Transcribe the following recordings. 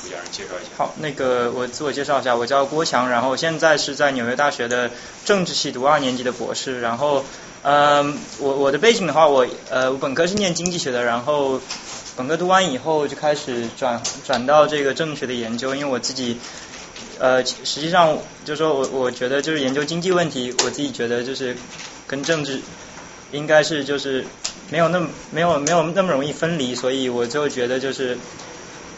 主讲人介绍一下。好，那个我自我介绍一下，我叫郭强，然后现在是在纽约大学的政治系读二年级的博士。然后，嗯，我我的背景的话，我呃我本科是念经济学的，然后本科读完以后就开始转转到这个政治学的研究，因为我自己呃实际上就是说我我觉得就是研究经济问题，我自己觉得就是跟政治应该是就是没有那么没有没有那么容易分离，所以我就觉得就是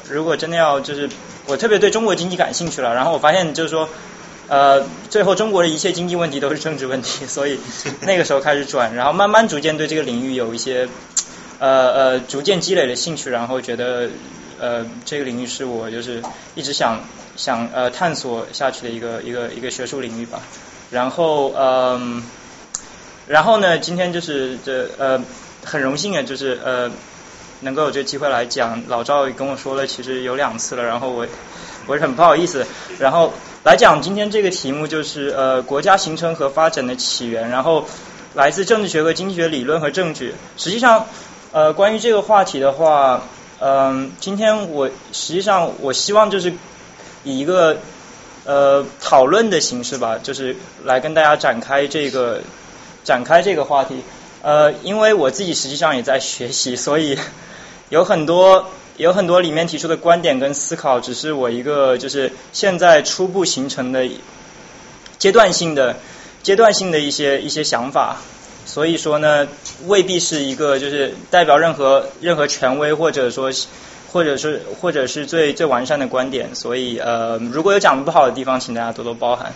如果真的要就是我特别对中国经济感兴趣了，然后我发现就是说呃最后中国的一切经济问题都是政治问题，所以那个时候开始转，然后慢慢逐渐对这个领域有一些呃呃逐渐积累的兴趣，然后觉得呃这个领域是我就是一直想想呃探索下去的一个一个一个学术领域吧，然后嗯。然后呢，今天就是这呃很荣幸啊，就是呃能够有这个机会来讲。老赵也跟我说了，其实有两次了，然后我我是很不好意思。然后来讲今天这个题目就是呃国家形成和发展的起源，然后来自政治学和经济学理论和证据。实际上呃关于这个话题的话，嗯今天我实际上我希望就是以一个呃讨论的形式吧，就是来跟大家展开这个。展开这个话题，呃，因为我自己实际上也在学习，所以有很多有很多里面提出的观点跟思考，只是我一个就是现在初步形成的阶段性的阶段性的一些一些想法，所以说呢，未必是一个就是代表任何任何权威或者说或者是或者是最最完善的观点，所以呃，如果有讲的不好的地方，请大家多多包涵。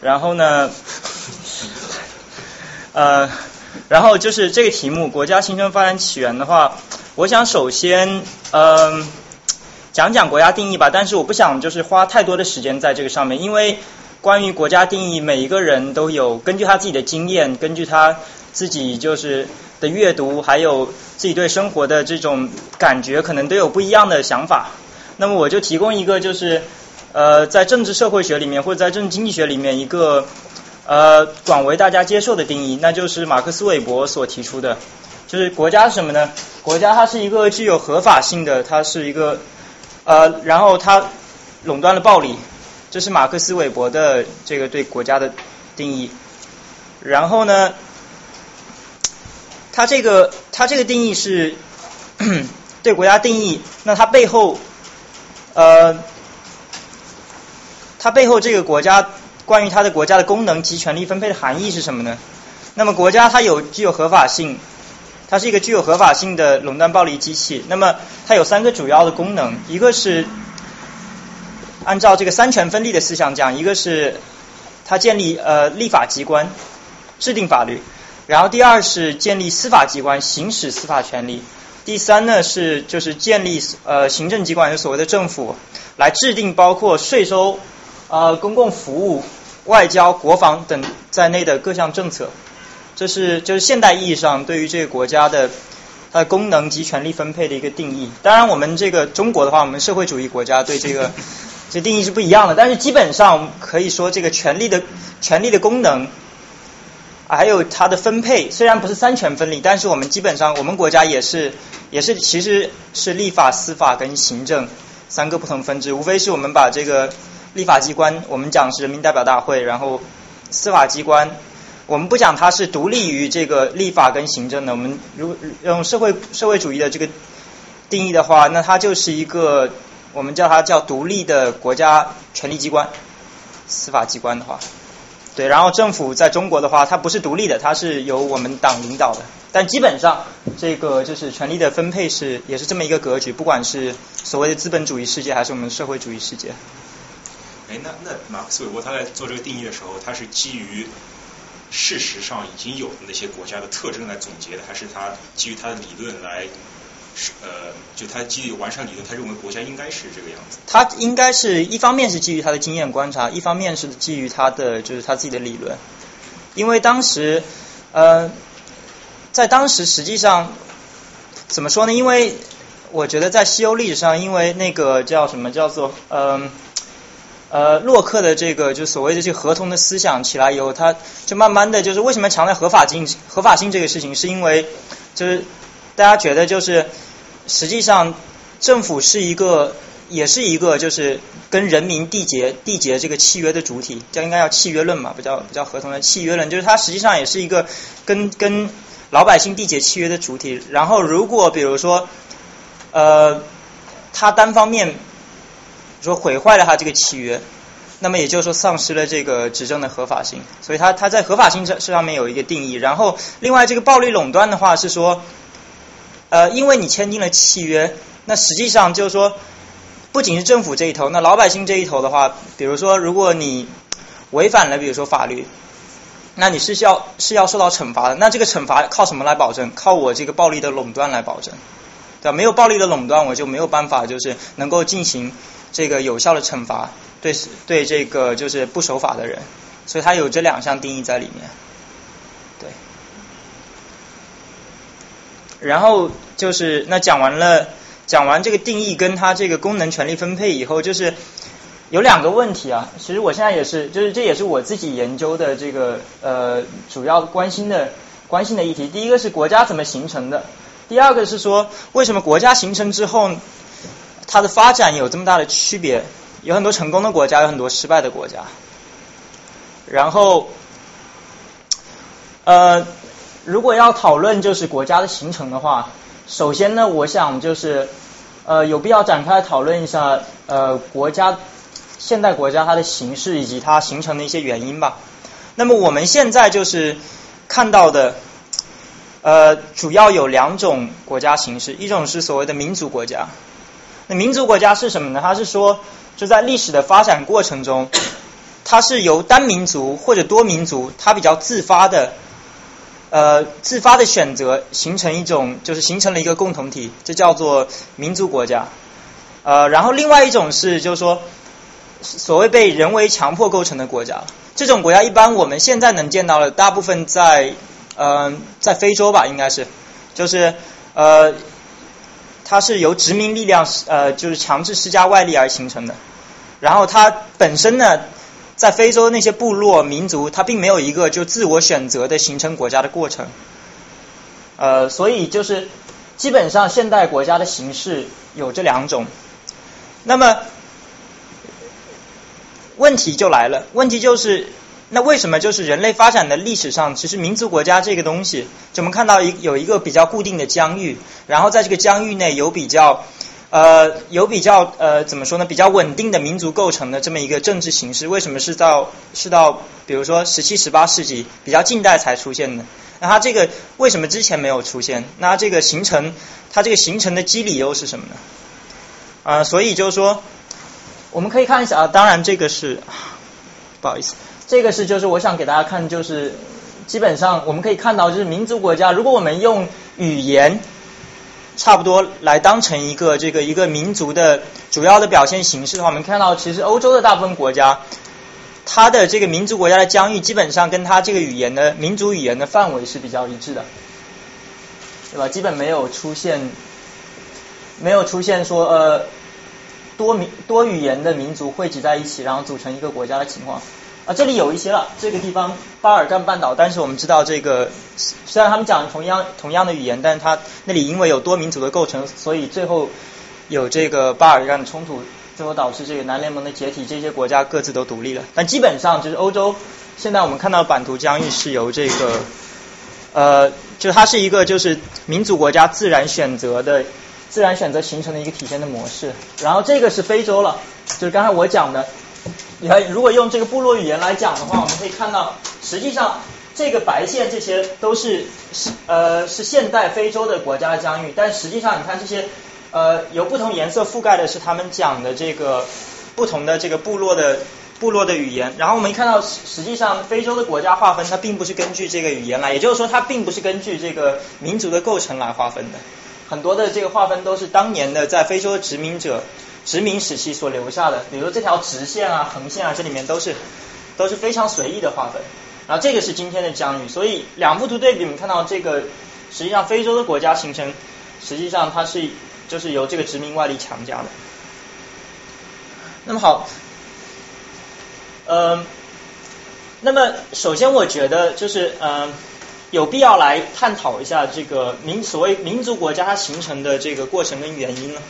然后呢？呃，然后就是这个题目“国家形成发展起源”的话，我想首先嗯讲讲国家定义吧，但是我不想就是花太多的时间在这个上面，因为关于国家定义，每一个人都有根据他自己的经验，根据他自己就是的阅读，还有自己对生活的这种感觉，可能都有不一样的想法。那么我就提供一个就是呃在政治社会学里面或者在政治经济学里面一个。呃，广为大家接受的定义，那就是马克思韦伯所提出的，就是国家是什么呢？国家它是一个具有合法性的，它是一个呃，然后它垄断了暴力，这是马克思韦伯的这个对国家的定义。然后呢，它这个它这个定义是 对国家定义，那它背后呃，它背后这个国家。关于它的国家的功能及权力分配的含义是什么呢？那么国家它有具有合法性，它是一个具有合法性的垄断暴力机器。那么它有三个主要的功能，一个是按照这个三权分立的思想讲，一个是它建立呃立法机关制定法律，然后第二是建立司法机关行使司法权利，第三呢是就是建立呃行政机关，就所谓的政府来制定包括税收呃公共服务。外交、国防等在内的各项政策，这是就是现代意义上对于这个国家的它的功能及权力分配的一个定义。当然，我们这个中国的话，我们社会主义国家对这个 这定义是不一样的。但是基本上可以说，这个权力的权力的功能，还有它的分配，虽然不是三权分立，但是我们基本上我们国家也是也是其实是立法、司法跟行政三个不同分支，无非是我们把这个。立法机关，我们讲是人民代表大会，然后司法机关，我们不讲它是独立于这个立法跟行政的。我们如用社会社会主义的这个定义的话，那它就是一个我们叫它叫独立的国家权力机关。司法机关的话，对，然后政府在中国的话，它不是独立的，它是由我们党领导的。但基本上这个就是权力的分配是也是这么一个格局，不管是所谓的资本主义世界还是我们社会主义世界。哎，那那马克思韦伯他在做这个定义的时候，他是基于事实上已经有的那些国家的特征来总结的，还是他基于他的理论来是，呃，就他基于完善理论，他认为国家应该是这个样子？他应该是一方面是基于他的经验观察，一方面是基于他的就是他自己的理论，因为当时呃，在当时实际上怎么说呢？因为我觉得在西欧历史上，因为那个叫什么叫做嗯。呃洛克的这个就所谓的这个合同的思想起来以后，他就慢慢的就是为什么强调合法性？合法性这个事情，是因为就是大家觉得就是实际上政府是一个也是一个就是跟人民缔结缔结这个契约的主体，叫应该叫契约论嘛，不叫不叫合同的契约论，就是它实际上也是一个跟跟老百姓缔结契约的主体。然后如果比如说呃，他单方面说毁坏了他这个契约，那么也就是说丧失了这个执政的合法性。所以他他在合法性这上面有一个定义。然后另外这个暴力垄断的话是说，呃，因为你签订了契约，那实际上就是说。不仅是政府这一头，那老百姓这一头的话，比如说，如果你违反了，比如说法律，那你是需要是要受到惩罚的。那这个惩罚靠什么来保证？靠我这个暴力的垄断来保证，对吧？没有暴力的垄断，我就没有办法就是能够进行这个有效的惩罚，对对这个就是不守法的人。所以它有这两项定义在里面，对。然后就是那讲完了。讲完这个定义跟它这个功能权利分配以后，就是有两个问题啊。其实我现在也是，就是这也是我自己研究的这个呃主要关心的关心的议题。第一个是国家怎么形成的，第二个是说为什么国家形成之后它的发展有这么大的区别？有很多成功的国家，有很多失败的国家。然后呃，如果要讨论就是国家的形成的话。首先呢，我想就是呃有必要展开讨论一下呃国家现代国家它的形式以及它形成的一些原因吧。那么我们现在就是看到的呃主要有两种国家形式，一种是所谓的民族国家。那民族国家是什么呢？它是说就在历史的发展过程中，它是由单民族或者多民族，它比较自发的。呃，自发的选择形成一种，就是形成了一个共同体，这叫做民族国家。呃，然后另外一种是，就是说，所谓被人为强迫构成的国家。这种国家一般我们现在能见到的，大部分在嗯，在非洲吧，应该是，就是呃，它是由殖民力量呃，就是强制施加外力而形成的。然后它本身呢。在非洲那些部落民族，它并没有一个就自我选择的形成国家的过程，呃，所以就是基本上现代国家的形式有这两种。那么问题就来了，问题就是那为什么就是人类发展的历史上，其实民族国家这个东西，就我们看到一有一个比较固定的疆域，然后在这个疆域内有比较。呃，有比较呃，怎么说呢？比较稳定的民族构成的这么一个政治形式，为什么是到是到比如说十七、十八世纪比较近代才出现的？那它这个为什么之前没有出现？那这个形成它这个形成的机理又是什么呢？啊，所以就是说，我们可以看一下啊，当然这个是不好意思，这个是就是我想给大家看，就是基本上我们可以看到，就是民族国家，如果我们用语言。差不多来当成一个这个一个民族的主要的表现形式的话，我们看到其实欧洲的大部分国家，它的这个民族国家的疆域基本上跟它这个语言的民族语言的范围是比较一致的，对吧？基本没有出现没有出现说呃多民多语言的民族汇集在一起，然后组成一个国家的情况。啊，这里有一些了，这个地方巴尔干半岛，但是我们知道这个虽然他们讲同样同样的语言，但是它那里因为有多民族的构成，所以最后有这个巴尔干的冲突，最后导致这个南联盟的解体，这些国家各自都独立了。但基本上就是欧洲现在我们看到版图疆域是由这个呃，就它是一个就是民族国家自然选择的自然选择形成的一个体现的模式。然后这个是非洲了，就是刚才我讲的。你看，如果用这个部落语言来讲的话，我们可以看到，实际上这个白线这些都是是呃是现代非洲的国家的疆域，但实际上你看这些呃由不同颜色覆盖的是他们讲的这个不同的这个部落的部落的语言。然后我们看到实际上非洲的国家划分它并不是根据这个语言来，也就是说它并不是根据这个民族的构成来划分的，很多的这个划分都是当年的在非洲的殖民者。殖民时期所留下的，比如这条直线啊、横线啊，这里面都是都是非常随意的划分。然后这个是今天的疆域，所以两幅图对比，我们看到这个实际上非洲的国家形成，实际上它是就是由这个殖民外力强加的。那么好，嗯，那么首先我觉得就是嗯有必要来探讨一下这个民所谓民族国家它形成的这个过程跟原因呢。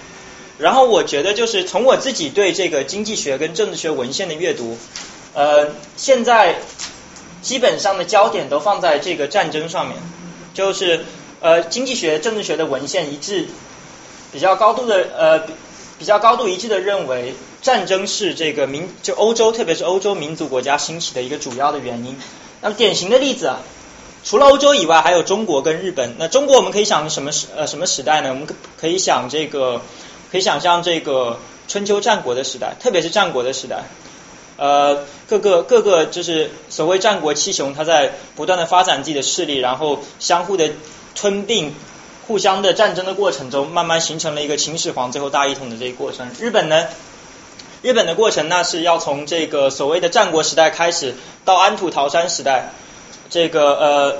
然后我觉得就是从我自己对这个经济学跟政治学文献的阅读，呃，现在基本上的焦点都放在这个战争上面，就是呃经济学、政治学的文献一致，比较高度的呃比较高度一致的认为，战争是这个民就欧洲特别是欧洲民族国家兴起的一个主要的原因。那么典型的例子啊。除了欧洲以外，还有中国跟日本。那中国我们可以想什么时呃什么时代呢？我们可以想这个，可以想象这个春秋战国的时代，特别是战国的时代。呃，各个各个就是所谓战国七雄，他在不断的发展自己的势力，然后相互的吞并、互相的战争的过程中，慢慢形成了一个秦始皇最后大一统的这个过程。日本呢，日本的过程那是要从这个所谓的战国时代开始，到安土桃山时代。这个呃，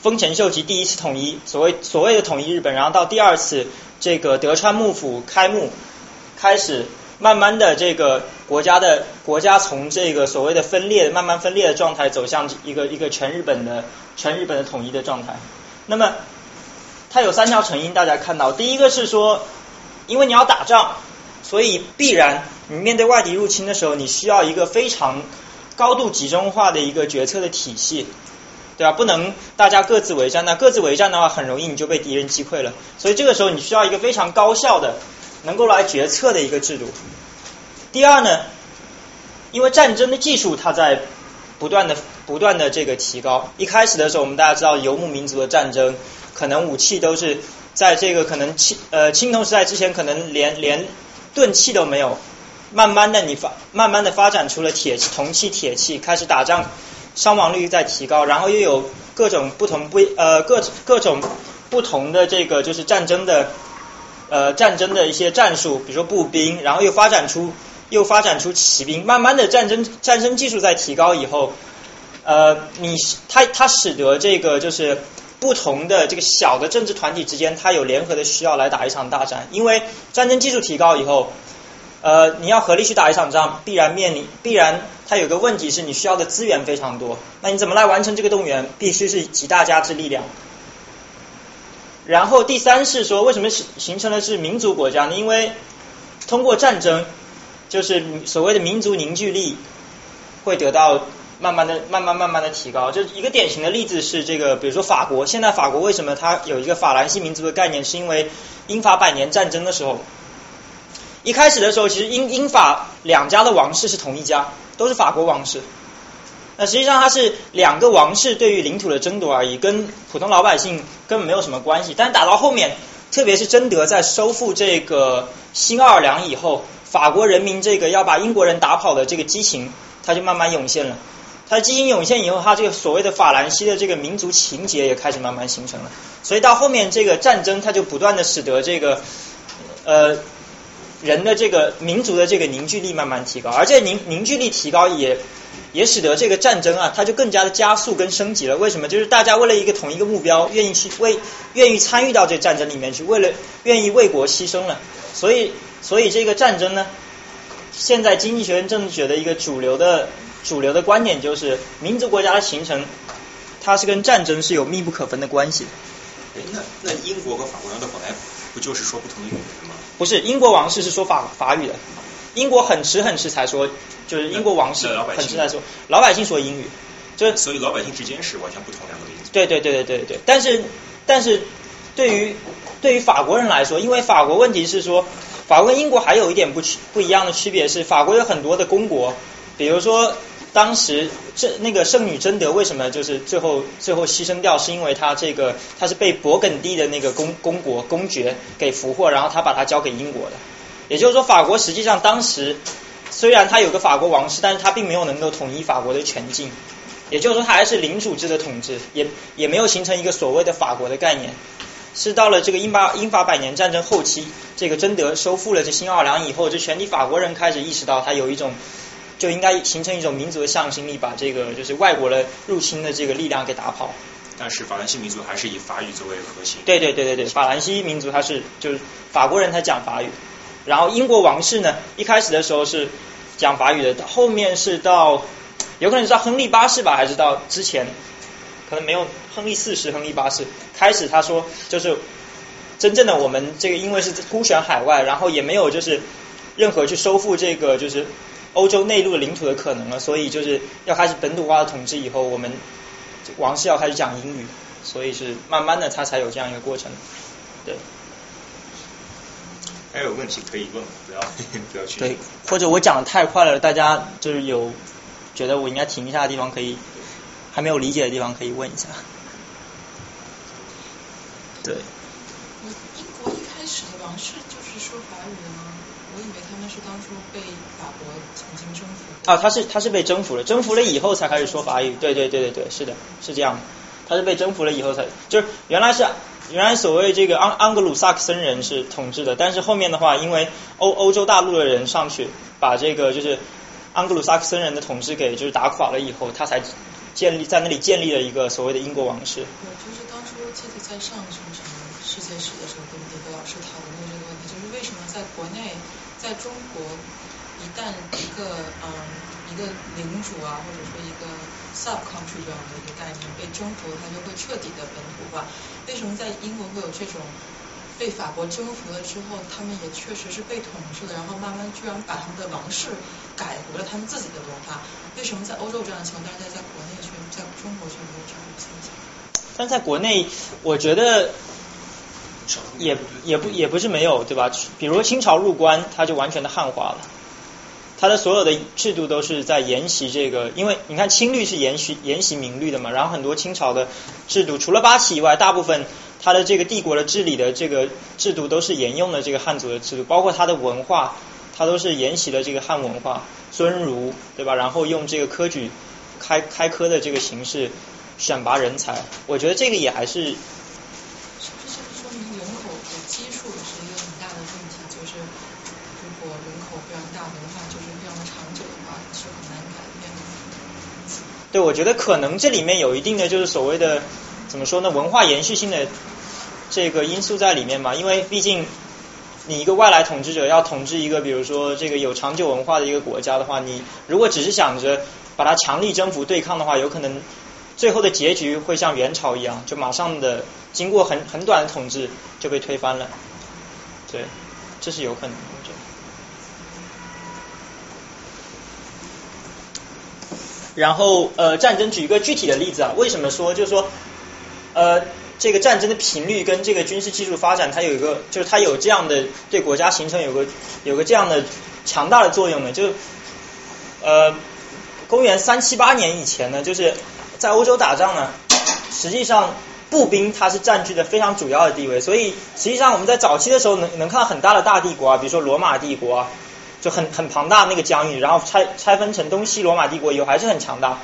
丰臣秀吉第一次统一，所谓所谓的统一日本，然后到第二次这个德川幕府开幕，开始慢慢的这个国家的国家从这个所谓的分裂慢慢分裂的状态走向一个一个全日本的全日本的统一的状态。那么它有三条成因，大家看到，第一个是说，因为你要打仗，所以必然你面对外敌入侵的时候，你需要一个非常。高度集中化的一个决策的体系，对吧？不能大家各自为战，那各自为战的话，很容易你就被敌人击溃了。所以这个时候你需要一个非常高效的，能够来决策的一个制度。第二呢，因为战争的技术它在不断的不断的这个提高。一开始的时候，我们大家知道游牧民族的战争，可能武器都是在这个可能青呃青铜时代之前，可能连连钝器都没有。慢慢的，你发慢慢的发展出了铁器、铜器、铁器，开始打仗，伤亡率在提高，然后又有各种不同不呃各各种不同的这个就是战争的呃战争的一些战术，比如说步兵，然后又发展出又发展出骑兵，慢慢的战争战争技术在提高以后，呃，你它它使得这个就是不同的这个小的政治团体之间，它有联合的需要来打一场大战，因为战争技术提高以后。呃，你要合力去打一场仗，必然面临必然，它有个问题是你需要的资源非常多。那你怎么来完成这个动员？必须是集大家之力量。然后第三是说，为什么形形成的是民族国家呢？因为通过战争，就是所谓的民族凝聚力会得到慢慢的、慢慢、慢慢的提高。就一个典型的例子是这个，比如说法国，现在法国为什么它有一个法兰西民族的概念？是因为英法百年战争的时候。一开始的时候，其实英英法两家的王室是同一家，都是法国王室。那实际上它是两个王室对于领土的争夺而已，跟普通老百姓根本没有什么关系。但打到后面，特别是贞德在收复这个新奥尔良以后，法国人民这个要把英国人打跑的这个激情，它就慢慢涌现了。它的激情涌现以后，它这个所谓的法兰西的这个民族情节也开始慢慢形成了。所以到后面这个战争，它就不断的使得这个呃。人的这个民族的这个凝聚力慢慢提高，而这凝凝聚力提高也也使得这个战争啊，它就更加的加速跟升级了。为什么？就是大家为了一个同一个目标，愿意去为愿意参与到这战争里面去，为了愿意为国牺牲了。所以，所以这个战争呢，现在经济学跟政治学的一个主流的主流的观点就是，民族国家的形成，它是跟战争是有密不可分的关系。哎，那那英国和法国人的本来不就是说不同的语言吗？不是，英国王室是说法法语的。英国很迟很迟才说，就是英国王室很迟才说，老百姓说英语。就所以老百姓之间是完全不同两个民族。对对对对对对。但是但是对于对于法国人来说，因为法国问题是说，法国跟英国还有一点不区不一样的区别是，法国有很多的公国，比如说。当时这那个圣女贞德为什么就是最后最后牺牲掉？是因为她这个她是被勃艮第的那个公公国公爵给俘获，然后他把她交给英国的。也就是说，法国实际上当时虽然他有个法国王室，但是他并没有能够统一法国的全境。也就是说，他还是领主制的统治，也也没有形成一个所谓的法国的概念。是到了这个英巴英法百年战争后期，这个贞德收复了这新奥尔良以后，这全体法国人开始意识到他有一种。就应该形成一种民族的向心力，把这个就是外国的入侵的这个力量给打跑。但是法兰西民族还是以法语作为核心。对对对对对，法兰西民族他是就是法国人他讲法语，然后英国王室呢一开始的时候是讲法语的，后面是到有可能是到亨利八世吧，还是到之前，可能没有亨利四世、亨利八世开始他说就是真正的我们这个因为是孤悬海外，然后也没有就是任何去收复这个就是欧洲内陆的领土的可能了，所以就是要开始本土化的统治以后，我们王室要开始讲英语，所以是慢慢的他才有这样一个过程，对。还有问题可以问，不要不要去。对，或者我讲的太快了，大家就是有觉得我应该停一下的地方，可以还没有理解的地方可以问一下。对。英国一开始的王室就是说法语的吗？我以为他们是当初被。啊，他是他是被征服了，征服了以后才开始说法语。对对对对对，是的，是这样的。他是被征服了以后才，就是原来是。原来所谓这个安安格鲁萨克森人是统治的，但是后面的话，因为欧欧洲大陆的人上去把这个就是安格鲁萨克森人的统治给就是打垮了以后，他才建立在那里建立了一个所谓的英国王室。对，就是当初记得在上什么什么世界史的时候，跟那个老师讨论过这个问题，就是为什么在国内，在中国，旦一个嗯一个领主啊，或者说一个 sub country 这样的一个概念被征服，它就会彻底的本土化。为什么在英国会有这种被法国征服了之后，他们也确实是被统治的，然后慢慢居然把他们的王室改回了他们自己的文化？为什么在欧洲这样的情况，但是在在国内却在中国却没有这样的现象？但在国内，我觉得也也不也不是没有，对吧？比如清朝入关，它就完全的汉化了。它的所有的制度都是在沿袭这个，因为你看清律是沿袭沿袭明律的嘛，然后很多清朝的制度，除了八旗以外，大部分它的这个帝国的治理的这个制度都是沿用的这个汉族的制度，包括它的文化，它都是沿袭的这个汉文化，尊儒对吧？然后用这个科举开开科的这个形式选拔人才，我觉得这个也还是。对，我觉得可能这里面有一定的就是所谓的怎么说呢，文化延续性的这个因素在里面嘛。因为毕竟你一个外来统治者要统治一个，比如说这个有长久文化的一个国家的话，你如果只是想着把它强力征服对抗的话，有可能最后的结局会像元朝一样，就马上的经过很很短的统治就被推翻了。对，这是有可能。然后呃，战争举一个具体的例子啊，为什么说就是说呃，这个战争的频率跟这个军事技术发展，它有一个就是它有这样的对国家形成有个有个这样的强大的作用呢？就呃，公元三七八年以前呢，就是在欧洲打仗呢，实际上步兵它是占据的非常主要的地位，所以实际上我们在早期的时候能能看到很大的大帝国啊，比如说罗马帝国啊。就很很庞大那个疆域，然后拆拆分成东西罗马帝国以后还是很强大，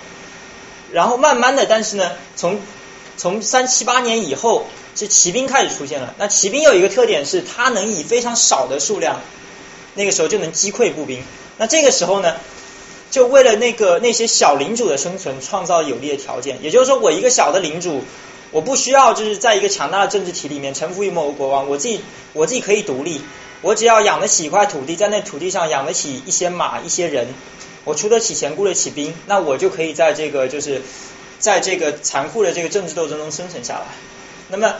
然后慢慢的，但是呢，从从三七八年以后，这骑兵开始出现了。那骑兵有一个特点是，它能以非常少的数量，那个时候就能击溃步兵。那这个时候呢，就为了那个那些小领主的生存创造有利的条件。也就是说，我一个小的领主，我不需要就是在一个强大的政治体里面臣服于某个国王，我自己我自己可以独立。我只要养得起一块土地，在那土地上养得起一些马、一些人，我出得起钱、雇得起兵，那我就可以在这个就是在这个残酷的这个政治斗争中生存下来。那么，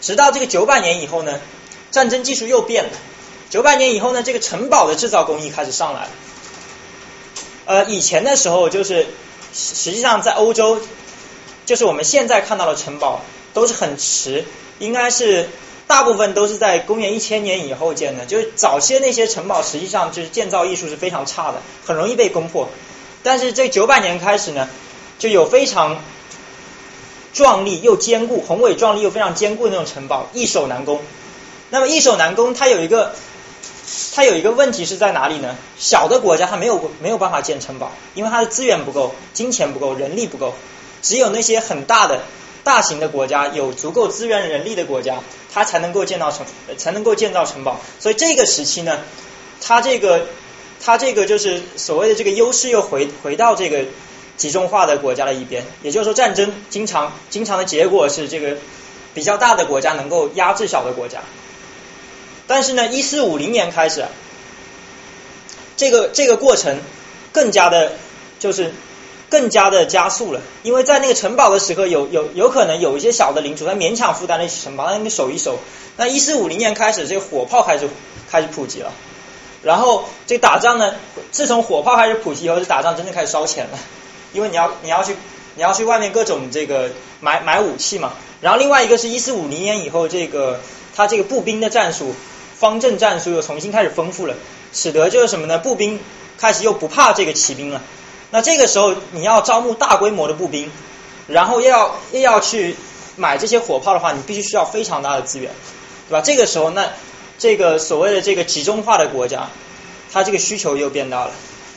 直到这个九百年以后呢，战争技术又变了。九百年以后呢，这个城堡的制造工艺开始上来了。呃，以前的时候就是实际上在欧洲，就是我们现在看到的城堡都是很迟，应该是。大部分都是在公元一千年以后建的，就是早期的那些城堡，实际上就是建造艺术是非常差的，很容易被攻破。但是这九百年开始呢，就有非常壮丽又坚固、宏伟壮丽又非常坚固的那种城堡，易守难攻。那么易守难攻，它有一个它有一个问题是在哪里呢？小的国家它没有没有办法建城堡，因为它的资源不够，金钱不够，人力不够。只有那些很大的。大型的国家有足够资源人力的国家，它才能够建造城，才能够建造城堡。所以这个时期呢，它这个它这个就是所谓的这个优势又回回到这个集中化的国家的一边。也就是说，战争经常经常的结果是这个比较大的国家能够压制小的国家。但是呢，一四五零年开始，这个这个过程更加的，就是更加的加速了，因为在那个城堡的时刻，有有有可能有一些小的领主他勉强负担得起城堡，那你守一守。那一四五零年开始，这个火炮开始开始普及了，然后这打仗呢，自从火炮开始普及以后，这打仗真的开始烧钱了，因为你要你要去你要去外面各种这个买买武器嘛。然后另外一个是一四五零年以后，这个他这个步兵的战术。方阵战术又重新开始丰富了，使得就是什么呢？步兵开始又不怕这个骑兵了。那这个时候你要招募大规模的步兵，然后又要又要去买这些火炮的话，你必须需要非常大的资源，对吧？这个时候那这个所谓的这个集中化的国家，它这个需求又变大了。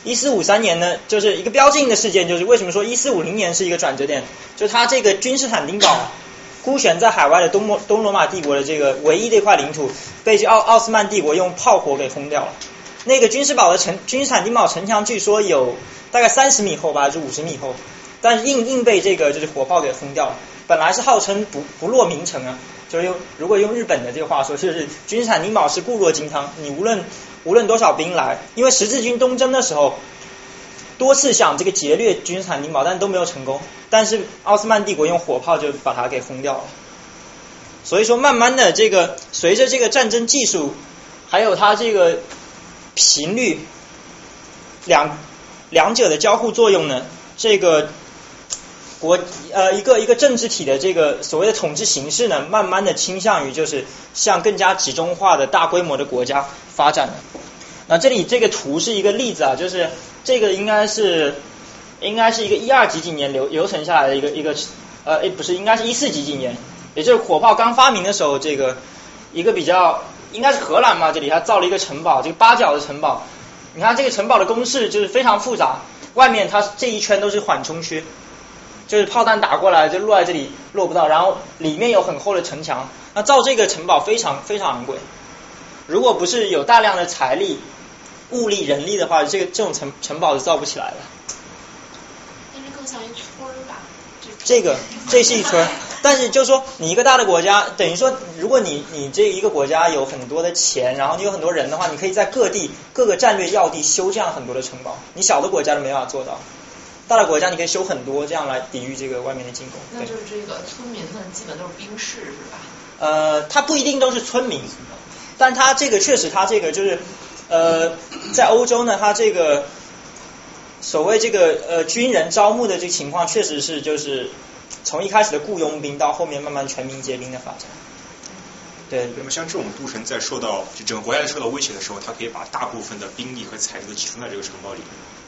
一四五三年呢，就是一个标志性的事件，就是为什么说一四五零年是一个转折点？就它这个君士坦丁堡。孤悬在海外的东罗东罗马帝国的这个唯一的一块领土，被奥奥斯曼帝国用炮火给轰掉了。那个君士堡的城君士坦丁堡城墙据说有大概三十米厚吧，还是五十米厚，但是硬硬被这个就是火炮给轰掉了。本来是号称不不落名城啊，就是用如果用日本的这个话说，就是君士坦丁堡是固若金汤，你无论无论多少兵来，因为十字军东征的时候。多次想这个劫掠君士坦丁堡，但都没有成功。但是奥斯曼帝国用火炮就把它给轰掉了。所以说，慢慢的这个随着这个战争技术，还有它这个频率，两两者的交互作用呢，这个国呃一个一个政治体的这个所谓的统治形式呢，慢慢的倾向于就是向更加集中化的大规模的国家发展了。那这里这个图是一个例子啊，就是这个应该是应该是一个一二几几年流流传下来的一个一个呃诶不是应该是一四几几年，也就是火炮刚发明的时候，这个一个比较应该是荷兰嘛，这里他造了一个城堡，这个八角的城堡，你看这个城堡的工事就是非常复杂，外面它这一圈都是缓冲区，就是炮弹打过来就落在这里落不到，然后里面有很厚的城墙，那造这个城堡非常非常昂贵，如果不是有大量的财力。物力人力的话，这个这种城城堡是造不起来的。但是更像一村儿吧。这个这是一村，但是就是说，你一个大的国家，等于说，如果你你这一个国家有很多的钱，然后你有很多人的话，你可以在各地各个战略要地修这样很多的城堡。你小的国家都没办法做到，大的国家你可以修很多，这样来抵御这个外面的进攻。那就是这个村民们基本都是兵士是吧？呃，他不一定都是村民，但他这个确实他这个就是。呃，在欧洲呢，他这个所谓这个呃军人招募的这个情况，确实是就是从一开始的雇佣兵到后面慢慢全民皆兵的发展。对。那么像这种都城在受到就整个国家受到威胁的时候，它可以把大部分的兵力和财力都集中在这个城堡里。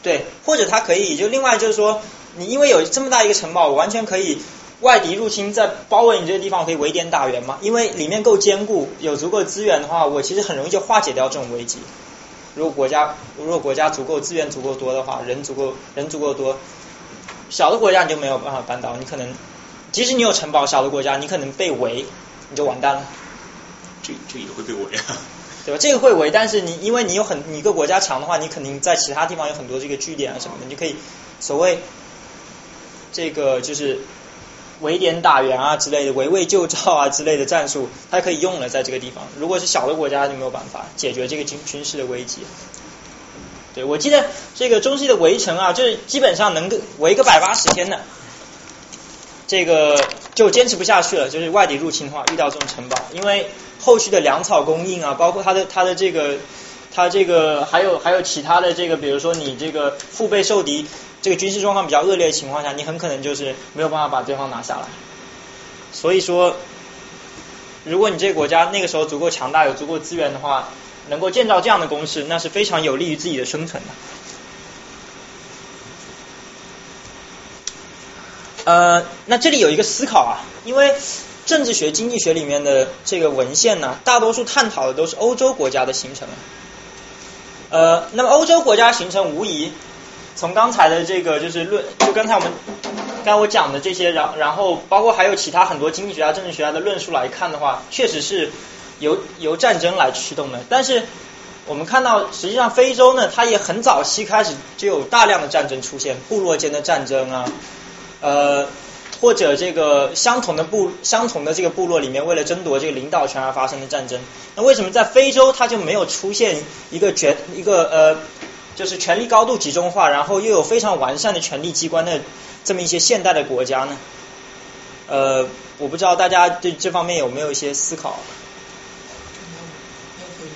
对，或者它可以就另外就是说，你因为有这么大一个城堡，我完全可以外敌入侵在包围你这个地方，我可以围点打援嘛。因为里面够坚固，有足够的资源的话，我其实很容易就化解掉这种危机。如果国家如果国家足够资源足够多的话，人足够人足够多，小的国家你就没有办法扳倒，你可能即使你有城堡，小的国家你可能被围，你就完蛋了。这这也会被围啊？对吧？这个会围，但是你因为你有很你一个国家强的话，你肯定在其他地方有很多这个据点啊什么的，你就可以所谓这个就是。围点打援啊之类的，围魏救赵啊之类的战术，它可以用了在这个地方。如果是小的国家就没有办法解决这个军军事的危机。对，我记得这个中西的围城啊，就是基本上能够围个百八十天的，这个就坚持不下去了。就是外敌入侵的话，遇到这种城堡，因为后续的粮草供应啊，包括它的它的这个它这个还有还有其他的这个，比如说你这个腹背受敌。这个军事状况比较恶劣的情况下，你很可能就是没有办法把对方拿下来。所以说，如果你这个国家那个时候足够强大，有足够资源的话，能够建造这样的工事，那是非常有利于自己的生存的。呃，那这里有一个思考啊，因为政治学、经济学里面的这个文献呢，大多数探讨的都是欧洲国家的形成。呃，那么欧洲国家形成无疑。从刚才的这个就是论，就刚才我们刚才我讲的这些，然然后包括还有其他很多经济学家、政治学家的论述来看的话，确实是由由战争来驱动的。但是我们看到，实际上非洲呢，它也很早期开始就有大量的战争出现，部落间的战争啊，呃，或者这个相同的部相同的这个部落里面为了争夺这个领导权而发生的战争。那为什么在非洲它就没有出现一个绝一个呃？就是权力高度集中化，然后又有非常完善的权力机关的这么一些现代的国家呢？呃，我不知道大家对这方面有没有一些思考？没有没有可以，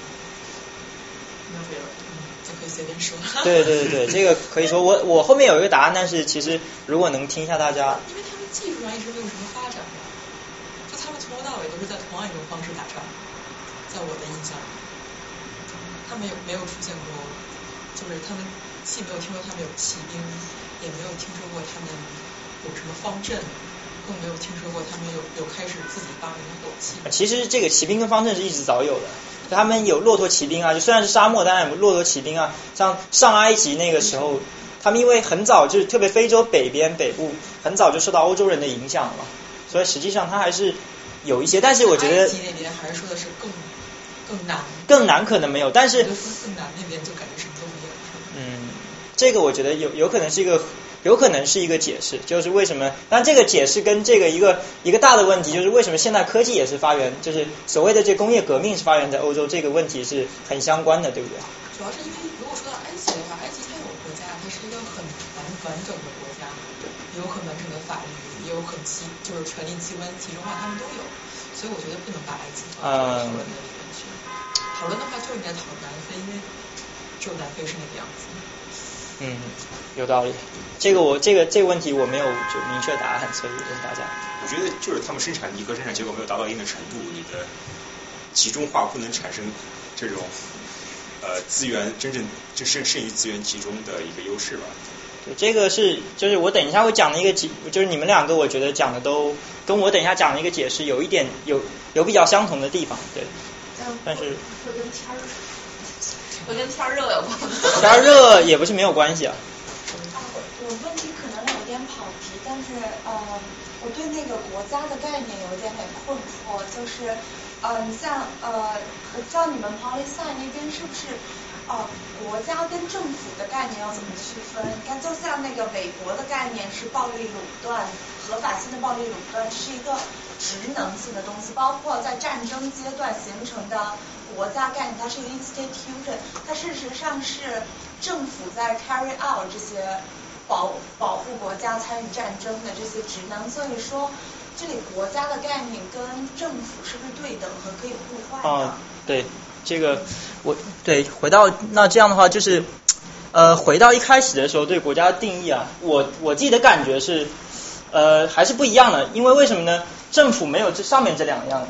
没有别的。嗯，就可以随便说。对对对对，这个可以说我我后面有一个答案，但是其实如果能听一下大家，因为他们技术上一直没有什么发展嘛，就他们从头到尾都是在同样一种方式打仗，在我的印象里，他们有没有出现过，就是他们既没有听说他们有骑兵，也没有听说过他们有什么方阵，更没有听说过他们有有开始自己发明火器。其实这个骑兵跟方阵是一直早有的，他们有骆驼骑兵啊，就虽然是沙漠，但是有骆驼骑兵啊，像上埃及那个时候，他们因为很早就是特别非洲北边北部很早就受到欧洲人的影响了，所以实际上它还是有一些，但是我觉得埃及那边还是说的是更更难，更难可能没有，但是我觉得说更难那边就感觉什么都没有。嗯，这个我觉得有有可能是一个有可能是一个解释，就是为什么？但这个解释跟这个一个一个大的问题，就是为什么现代科技也是发源，就是所谓的这工业革命是发源在欧洲，这个问题是很相关的，对不对？主要是因为如果说到埃及的话，埃及它有国家，它是一个很完完整的国家，也有很完整的法律，也有很集就是权力机关集中化，他们都有，所以我觉得不能把埃及放在讨论的。讨论的话就应该讨论南非，因为只有南非是那个样子。嗯，有道理。这个我这个这个问题我没有就明确答案，所以问大家。我觉得就是他们生产力和生产结果没有达到一定的程度，你的集中化不能产生这种呃资源真正就剩剩余资源集中的一个优势吧。对，这个是就是我等一下会讲的一个解，就是你们两个我觉得讲的都跟我等一下讲的一个解释有一点有有比较相同的地方，对。但是会跟天热有关。天热也不是没有关系啊。啊，我问题可能有点跑题，但是呃，我对那个国家的概念有一点点困惑，就是呃，你像呃，我不知道你们 poli sci 那边是不是哦，国家跟政府的概念要怎么区分？你看，就像那个美国的概念是暴力垄断，合法性的暴力垄断，这是一个职能性的东西，包括在战争阶段形成的国家概念，它是一个 institution，它事实上是政府在 carry out 这些保保护国家参与战争的这些职能，所以说这里国家的概念跟政府是不是对等和可以互换的？哦，对，这个我对回到那这样的话就是呃回到一开始的时候对国家的定义啊，我我自己的感觉是呃还是不一样的，因为为什么呢？政府没有这上面这两样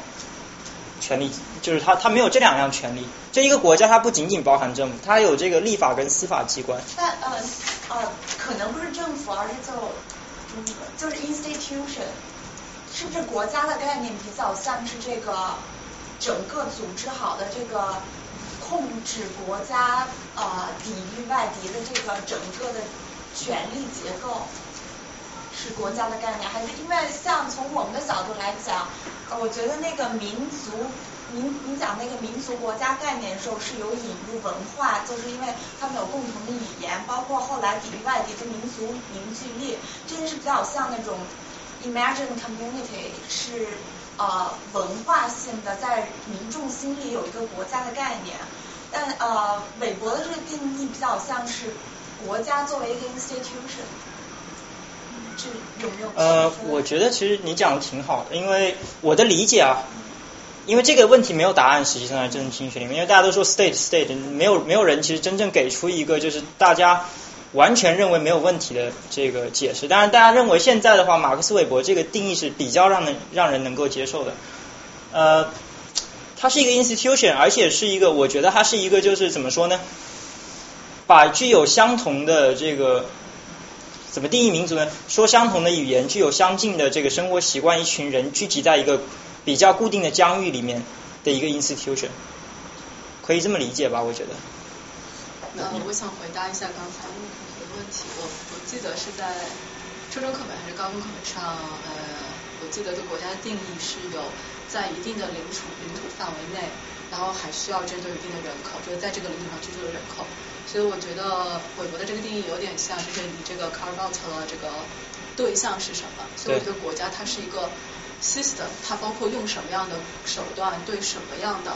权利，就是它它没有这两样权利。这一个国家它不仅仅包含政府，它有这个立法跟司法机关。但呃呃，可能不是政府，而是就嗯就是 institution，是不是国家的概念比较像是这个整个组织好的这个控制国家呃抵御外敌的这个整个的权力结构？是国家的概念，还是因为像从我们的角度来讲，我觉得那个民族，您您讲那个民族国家概念的时候是有引入文化，就是因为他们有共同的语言，包括后来抵御外敌的民族凝聚力，这些是比较像那种 imagine community，是呃文化性的，在民众心里有一个国家的概念。但呃，韦伯的这个定义比较像是国家作为一个 institution。这有没有？呃，我觉得其实你讲的挺好的，因为我的理解啊，因为这个问题没有答案，实际上在政治经济学里面，因为大家都说 state state，没有没有人其实真正给出一个就是大家完全认为没有问题的这个解释。当然，大家认为现在的话，马克思韦伯这个定义是比较让人让人能够接受的。呃，它是一个 institution，而且是一个，我觉得它是一个就是怎么说呢？把具有相同的这个怎么定义民族呢？说相同的语言，具有相近的这个生活习惯，一群人聚集在一个比较固定的疆域里面的一个 institution，可以这么理解吧？我觉得。那，我想回答一下刚才问的问题。我我记得是在初中课本还是高中课本上，呃，我记得对国家的定义是有在一定的领土领土范围内，然后还需要针对一定的人口，就是在这个领土上居住的人口。所以我觉得韦伯的这个定义有点像，就是你这个 carve out 的这个对象是什么。所以我觉得国家它是一个 system，它包括用什么样的手段对什么样的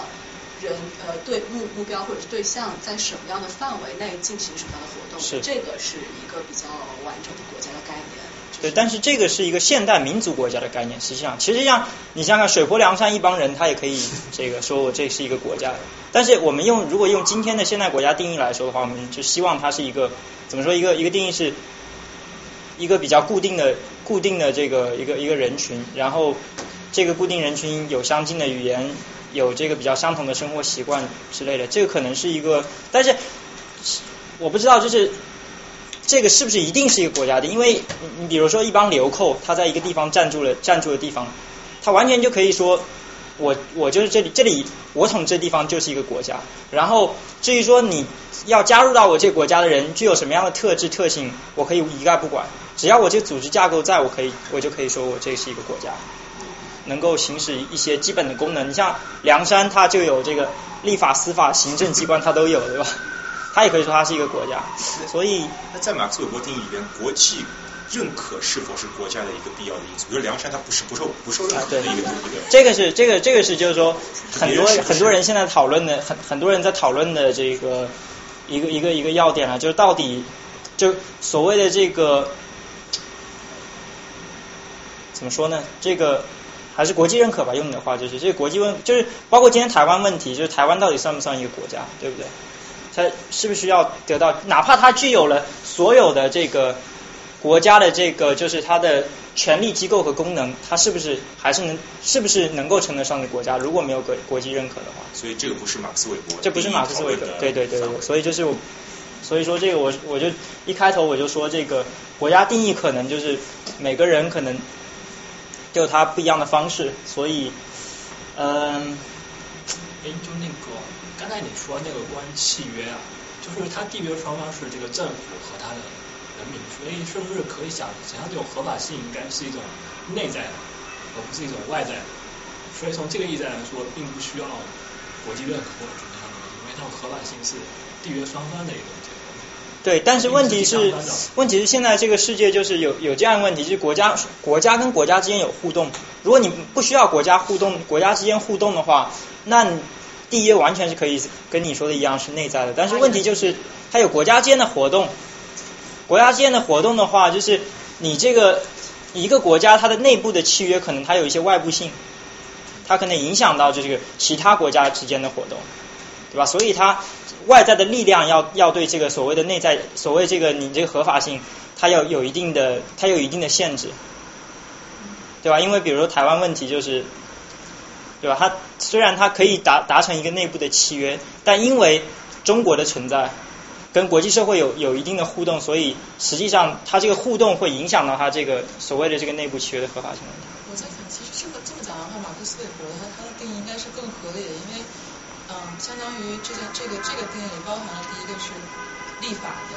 人呃对目目标或者是对象在什么样的范围内进行什么样的活动，是这个是一个比较完整的国家的概念。对，但是这个是一个现代民族国家的概念。实际上，其实像你想想，水泊梁山一帮人，他也可以这个说我这是一个国家。但是我们用如果用今天的现代国家定义来说的话，我们就希望它是一个怎么说？一个一个定义是一个比较固定的固定的这个一个一个人群，然后这个固定人群有相近的语言，有这个比较相同的生活习惯之类的。这个可能是一个，但是我不知道就是。这个是不是一定是一个国家的？因为你比如说一帮流寇，他在一个地方占住了占住的地方，他完全就可以说，我我就是这里这里我统治的地方就是一个国家。然后至于说你要加入到我这个国家的人具有什么样的特质特性，我可以一概不管，只要我这个组织架构在，我可以我就可以说我这是一个国家，能够行使一些基本的功能。你像梁山，它就有这个立法、司法、行政机关，它都有，对吧？它也可以说它是一个国家，所以那在马克思韦伯定义里边，国际认可是否是国家的一个必要的因素？比如梁山，它不是不受不受认可的一个一个。这个是这个这个是就是说，很多很多人现在讨论的很很多人在讨论的这个一个一个一个要点啊，就是到底就所谓的这个怎么说呢？这个还是国际认可吧，用你的话就是这个国际问，就是包括今天台湾问题，就是台湾到底算不算一个国家，对不对？它是不是要得到？哪怕它具有了所有的这个国家的这个，就是它的权力机构和功能，它是不是还是能？是不是能够称得上的国家？如果没有国国际认可的话，所以这个不是马克思韦伯，这不是马克思韦伯，对对对对，所以就是我，所以说这个我我就一开头我就说这个国家定义可能就是每个人可能就有他不一样的方式，所以嗯，哎，就那个。刚才你说那个关于契约啊，就是它缔约双方是这个政府和他的人民，所以是不是可以想，想象这种合法性应该是一种内在的，而不是一种外在的。所以从这个意义上来说，并不需要国际认可或者怎么样的，因为这种合法性是缔约双方的一种结果。对，但是问题是，问题是现在这个世界就是有有这样的问题，就是国家国家跟国家之间有互动，如果你不需要国家互动，国家之间互动的话，那。缔约完全是可以跟你说的一样是内在的，但是问题就是它有国家间的活动，国家间的活动的话，就是你这个一个国家它的内部的契约可能它有一些外部性，它可能影响到这个其他国家之间的活动，对吧？所以它外在的力量要要对这个所谓的内在所谓这个你这个合法性，它要有一定的它有一定的限制，对吧？因为比如说台湾问题就是。对吧？它虽然它可以达达成一个内部的契约，但因为中国的存在跟国际社会有有一定的互动，所以实际上它这个互动会影响到它这个所谓的这个内部契约的合法性。我在想，其实这个这么讲的话，马克思韦伯他他的定义应该是更合理的，因为嗯，相当于这个这个这个定义包含了第一个是立法的、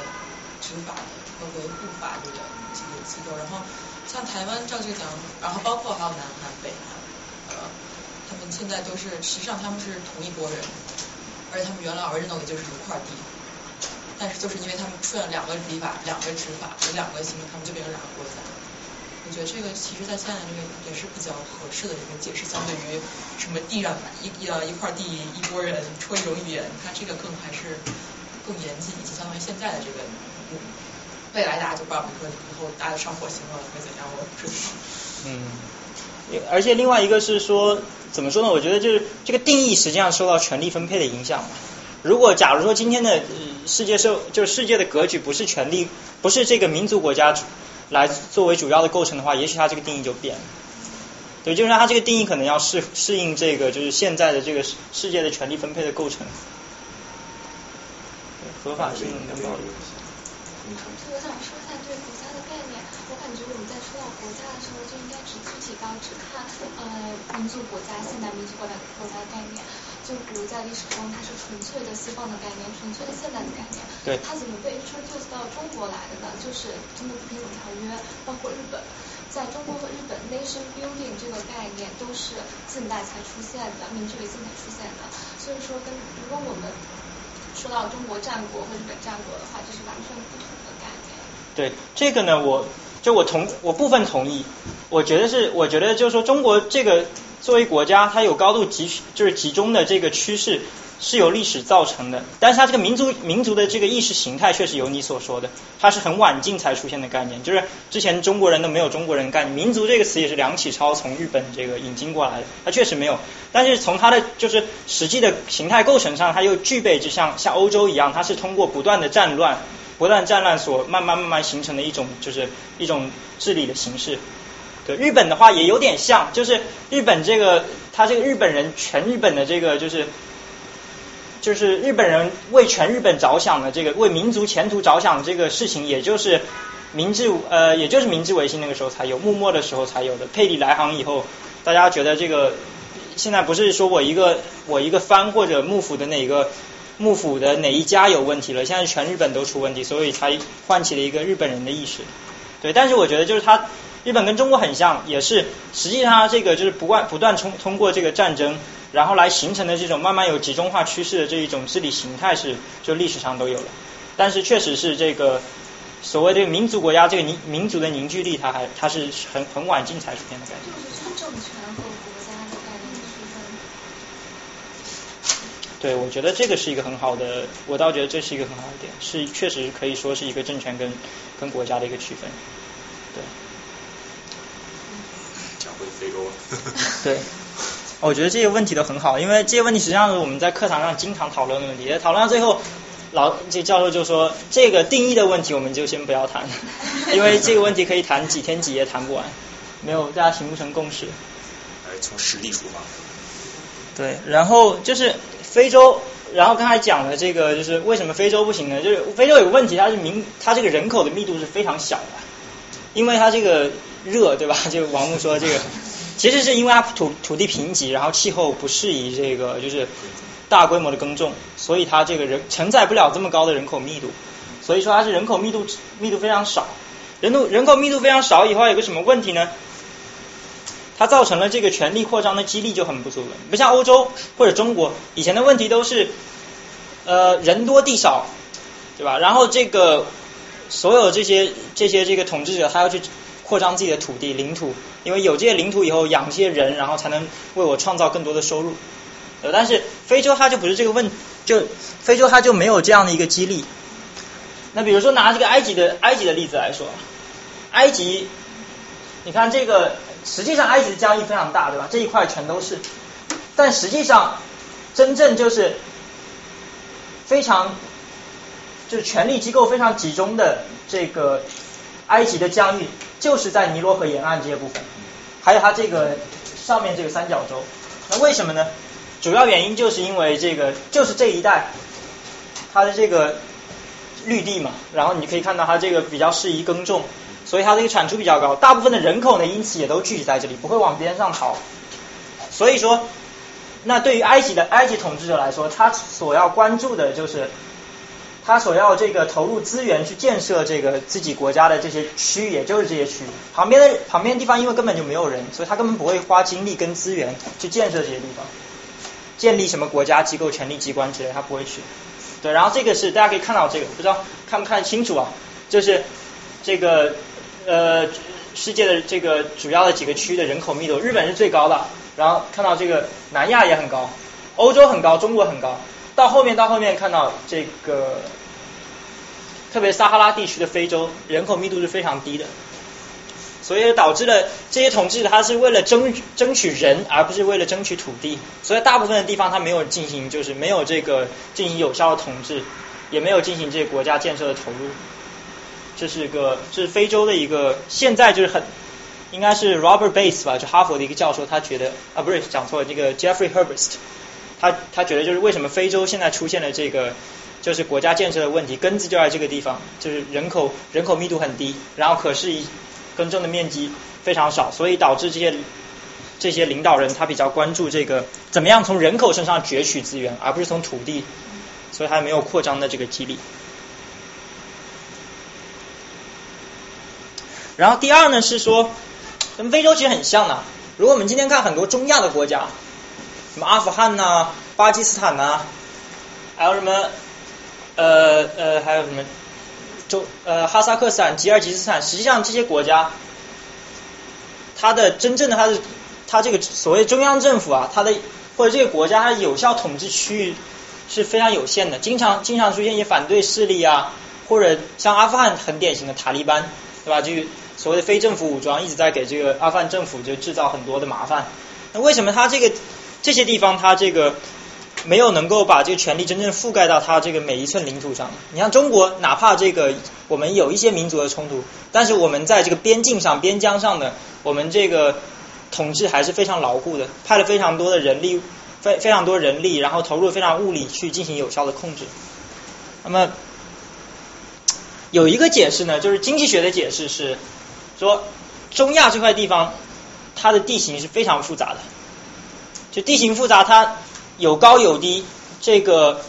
执法的和维护法律的几个机构，然后像台湾照这个讲，然后包括还有南韩、北韩，呃。他们现在都是，实际上他们是同一拨人，而且他们原来 original 的就是一块地，但是就是因为他们出现两个立法、两个执法、有两个行政，他们就变成两个国家。我觉得这个其实在现在这个也是比较合适的一个解释，相对于什么地上一呃一块地一拨人说一种语言，它这个更还是更严谨一些，相当于现在的这个未来大家就不知道，比如说以后大家上火星了会怎样，我也不知道。嗯。而且另外一个是说，怎么说呢？我觉得就是这个定义实际上受到权力分配的影响。如果假如说今天的世界社就是世界的格局不是权力，不是这个民族国家来作为主要的构成的话，也许它这个定义就变了。对，就是它这个定义可能要适适应这个就是现在的这个世界的权力分配的构成。合法性跟保留。我想说一下对国家的概念，我感觉我们在说到国家的时候，就应该只具体到只看呃民族国家、现代民族国家国家的概念。就比如在历史中，它是纯粹的西方的概念，纯粹的现代的概念。对。它怎么被 introduce 到中国来的呢？就是中国不平等条约，包括日本，在中国和日本 nation building 这个概念都是近代才出现的，明治维新才出现的。所以说，跟如果我们说到中国战国和日本战国的话，这是完全不同的概念。对这个呢，我就我同我部分同意。我觉得是，我觉得就是说，中国这个作为国家，它有高度集就是集中的这个趋势。是由历史造成的，但是它这个民族民族的这个意识形态确实有你所说的，它是很晚近才出现的概念，就是之前中国人都没有中国人概念，民族这个词也是梁启超从日本这个引进过来的，它确实没有，但是从它的就是实际的形态构成上，它又具备就像像欧洲一样，它是通过不断的战乱，不断战乱所慢慢慢慢形成的一种就是一种治理的形式。对日本的话也有点像，就是日本这个他这个日本人全日本的这个就是就是日本人为全日本着想的这个为民族前途着想的这个事情，也就是明治呃也就是明治维新那个时候才有，幕末的时候才有的。佩里来航以后，大家觉得这个现在不是说我一个我一个藩或者幕府的哪个幕府的哪一家有问题了，现在全日本都出问题，所以才唤起了一个日本人的意识。对，但是我觉得就是他。日本跟中国很像，也是实际上这个就是不断不断通通过这个战争，然后来形成的这种慢慢有集中化趋势的这一种治理形态是就历史上都有了，但是确实是这个所谓的民族国家这个凝民族的凝聚力，它还它是很很晚近才出现的感觉。就是政权和国家的概念区分。对，我觉得这个是一个很好的，我倒觉得这是一个很好的点，是确实可以说是一个政权跟跟国家的一个区分，对。讲回非洲。对，我觉得这些问题都很好，因为这些问题实际上是我们在课堂上经常讨论的问题。讨论到最后，老这教授就说，这个定义的问题我们就先不要谈，因为这个问题可以谈几天几夜谈不完，没有大家形不成共识。来从实力出发。对，然后就是非洲，然后刚才讲的这个就是为什么非洲不行呢？就是非洲有个问题，它是民，它这个人口的密度是非常小的，因为它这个。热对吧？就王木说这个，其实是因为它土土地贫瘠，然后气候不适宜这个就是大规模的耕种，所以它这个人承载不了这么高的人口密度，所以说它是人口密度密度非常少。人度人口密度非常少以后有个什么问题呢？它造成了这个权力扩张的激励就很不足了。不像欧洲或者中国以前的问题都是呃人多地少，对吧？然后这个所有这些这些这个统治者他要去。扩张自己的土地领土，因为有这些领土以后养这些人，然后才能为我创造更多的收入。呃，但是非洲它就不是这个问，就非洲它就没有这样的一个激励。那比如说拿这个埃及的埃及的例子来说，埃及，你看这个实际上埃及的疆域非常大，对吧？这一块全都是，但实际上真正就是非常就是权力机构非常集中的这个埃及的疆域。就是在尼罗河沿岸这些部分，还有它这个上面这个三角洲。那为什么呢？主要原因就是因为这个就是这一带它的这个绿地嘛，然后你可以看到它这个比较适宜耕种，所以它这个产出比较高。大部分的人口呢，因此也都聚集在这里，不会往边上逃。所以说，那对于埃及的埃及统治者来说，他所要关注的就是。他所要这个投入资源去建设这个自己国家的这些区域，也就是这些区域旁边的旁边的地方，因为根本就没有人，所以他根本不会花精力跟资源去建设这些地方，建立什么国家机构、权力机关之类，他不会去。对，然后这个是大家可以看到这个，不知道看不看得清楚啊？就是这个呃世界的这个主要的几个区域的人口密度，日本是最高的，然后看到这个南亚也很高，欧洲很高，中国很高。到后面，到后面看到这个，特别撒哈拉地区的非洲人口密度是非常低的，所以导致了这些统治，它是为了争争取人，而不是为了争取土地。所以大部分的地方，它没有进行，就是没有这个进行有效的统治，也没有进行这个国家建设的投入。这是一个，是非洲的一个，现在就是很，应该是 Robert Bates 吧，就哈佛的一个教授，他觉得啊，不是讲错了，这个 Jeffrey herbest。他他觉得就是为什么非洲现在出现了这个就是国家建设的问题，根子就在这个地方，就是人口人口密度很低，然后可是耕种的面积非常少，所以导致这些这些领导人他比较关注这个怎么样从人口身上攫取资源，而不是从土地，所以他没有扩张的这个激励。然后第二呢是说跟非洲其实很像的，如果我们今天看很多中亚的国家。什么阿富汗呐，巴基斯坦呐，还有什么呃呃，还有什么中呃哈萨克斯坦、吉尔吉斯斯坦，实际上这些国家，它的真正的它的它这个所谓中央政府啊，它的或者这个国家它有效统治区域是非常有限的，经常经常出现一些反对势力啊，或者像阿富汗很典型的塔利班，对吧？就所谓的非政府武装一直在给这个阿富汗政府就制造很多的麻烦。那为什么他这个这些地方他这个没有能够把这个权力真正覆盖到他这个每一寸领土上？你像中国，哪怕这个我们有一些民族的冲突，但是我们在这个边境上、边疆上的我们这个统治还是非常牢固的，派了非常多的人力，非非常多人力，然后投入非常物力去进行有效的控制。那么有一个解释呢，就是经济学的解释是说，中亚这块地方它的地形是非常复杂的，就地形复杂，它有高有低，这个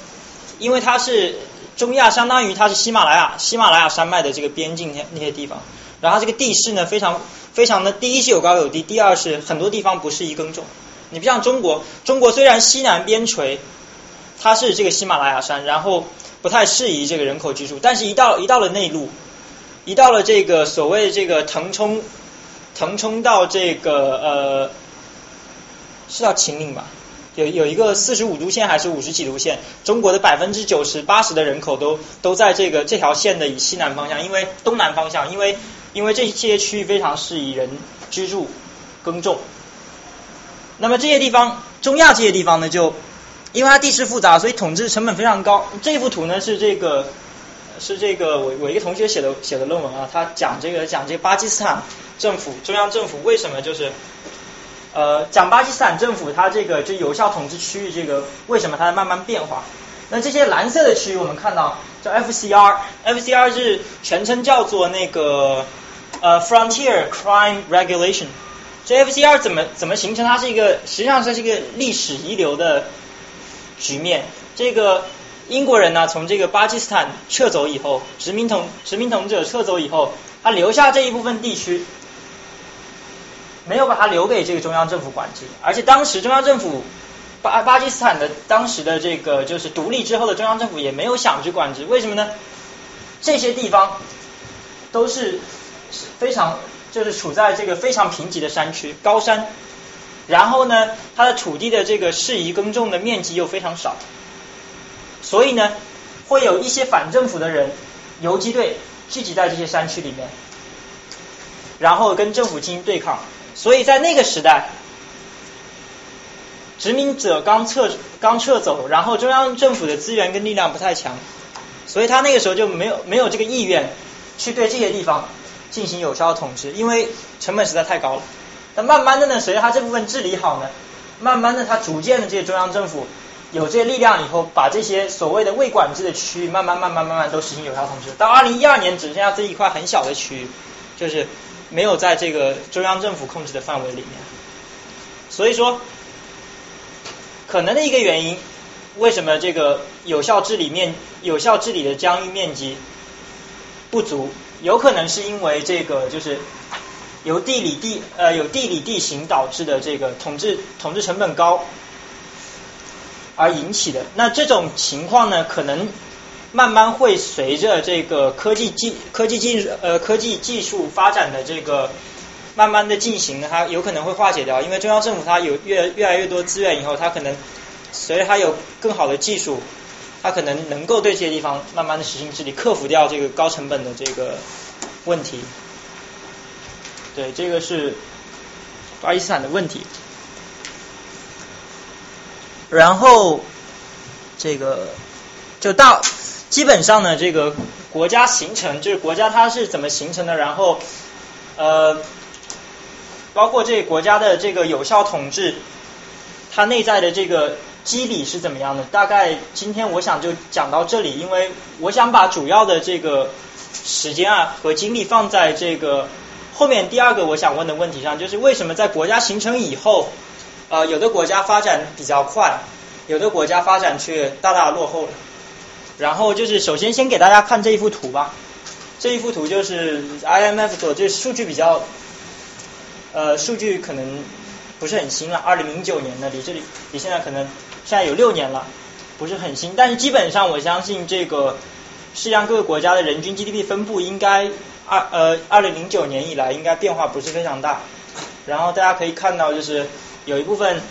因为它是中亚，相当于它是喜马拉雅喜马拉雅山脉的这个边境那那些地方，然后这个地势呢非常非常的，第一是有高有低，第二是很多地方不适宜耕种。你不像中国，中国虽然西南边陲它是这个喜马拉雅山，然后不太适宜这个人口居住，但是一到一到了内陆，一到了这个所谓这个腾冲，腾冲到这个呃是叫秦岭吧？有有一个四十五度线还是五十几度线，中国的百分之九十八十的人口都都在这个这条线的以西南方向，因为东南方向，因为因为这些区域非常适宜人居住耕种。那么这些地方，中亚这些地方呢，就因为它地势复杂，所以统治成本非常高。这幅图呢是这个是这个我我一个同学写的写的论文啊，他讲这个讲这个巴基斯坦政府中央政府为什么就是呃讲巴基斯坦政府它这个就有效统治区域这个为什么它在慢慢变化。那这些蓝色的区域我们看到叫 FCR，FCR 是全称叫做那个呃 Frontier Crime Regulation。这 FCR 怎么怎么形成？它是一个实际上它是一个历史遗留的局面。这个英国人呢，从这个巴基斯坦撤走以后，殖民统殖民统治者撤走以后，他留下这一部分地区，没有把它留给这个中央政府管制。而且当时中央政府巴巴基斯坦的当时的这个就是独立之后的中央政府也没有想去管制。为什么呢？这些地方都是非常。就是处在这个非常贫瘠的山区，高山，然后呢，它的土地的这个适宜耕种的面积又非常少，所以呢，会有一些反政府的人，游击队聚集在这些山区里面，然后跟政府进行对抗。所以在那个时代，殖民者刚撤刚撤走，然后中央政府的资源跟力量不太强，所以他那个时候就没有没有这个意愿去对这些地方。进行有效的统治，因为成本实在太高了。但慢慢的呢，随着他这部分治理好呢，慢慢的他逐渐的这些中央政府有这些力量以后，把这些所谓的未管制的区域，慢慢慢慢慢慢都实行有效统治。到二零一二年，只剩下这一块很小的区域，就是没有在这个中央政府控制的范围里面。所以说，可能的一个原因，为什么这个有效治理面、有效治理的疆域面积不足？有可能是因为这个就是由地理地呃有地理地形导致的这个统治统治成本高而引起的。那这种情况呢，可能慢慢会随着这个科技技科技技呃科技技术发展的这个慢慢的进行，它有可能会化解掉。因为中央政府它有越越来越多资源以后，它可能随着它有更好的技术。它可能能够对这些地方慢慢的实行治理，克服掉这个高成本的这个问题。对，这个是巴基斯坦的问题。然后这个就到基本上呢，这个国家形成就是国家它是怎么形成的，然后呃，包括这个国家的这个有效统治，它内在的这个。机理是怎么样的？大概今天我想就讲到这里，因为我想把主要的这个时间啊和精力放在这个后面第二个我想问的问题上，就是为什么在国家形成以后，呃，有的国家发展比较快，有的国家发展却大大落后了。然后就是首先先给大家看这一幅图吧，这一幅图就是 IMF 做，这数据比较，呃，数据可能不是很新了，二零零九年的，离这里离现在可能。现在有六年了，不是很新，但是基本上我相信这个世界上各个国家的人均 GDP 分布应该二呃二零零九年以来应该变化不是非常大。然后大家可以看到，就是有一部分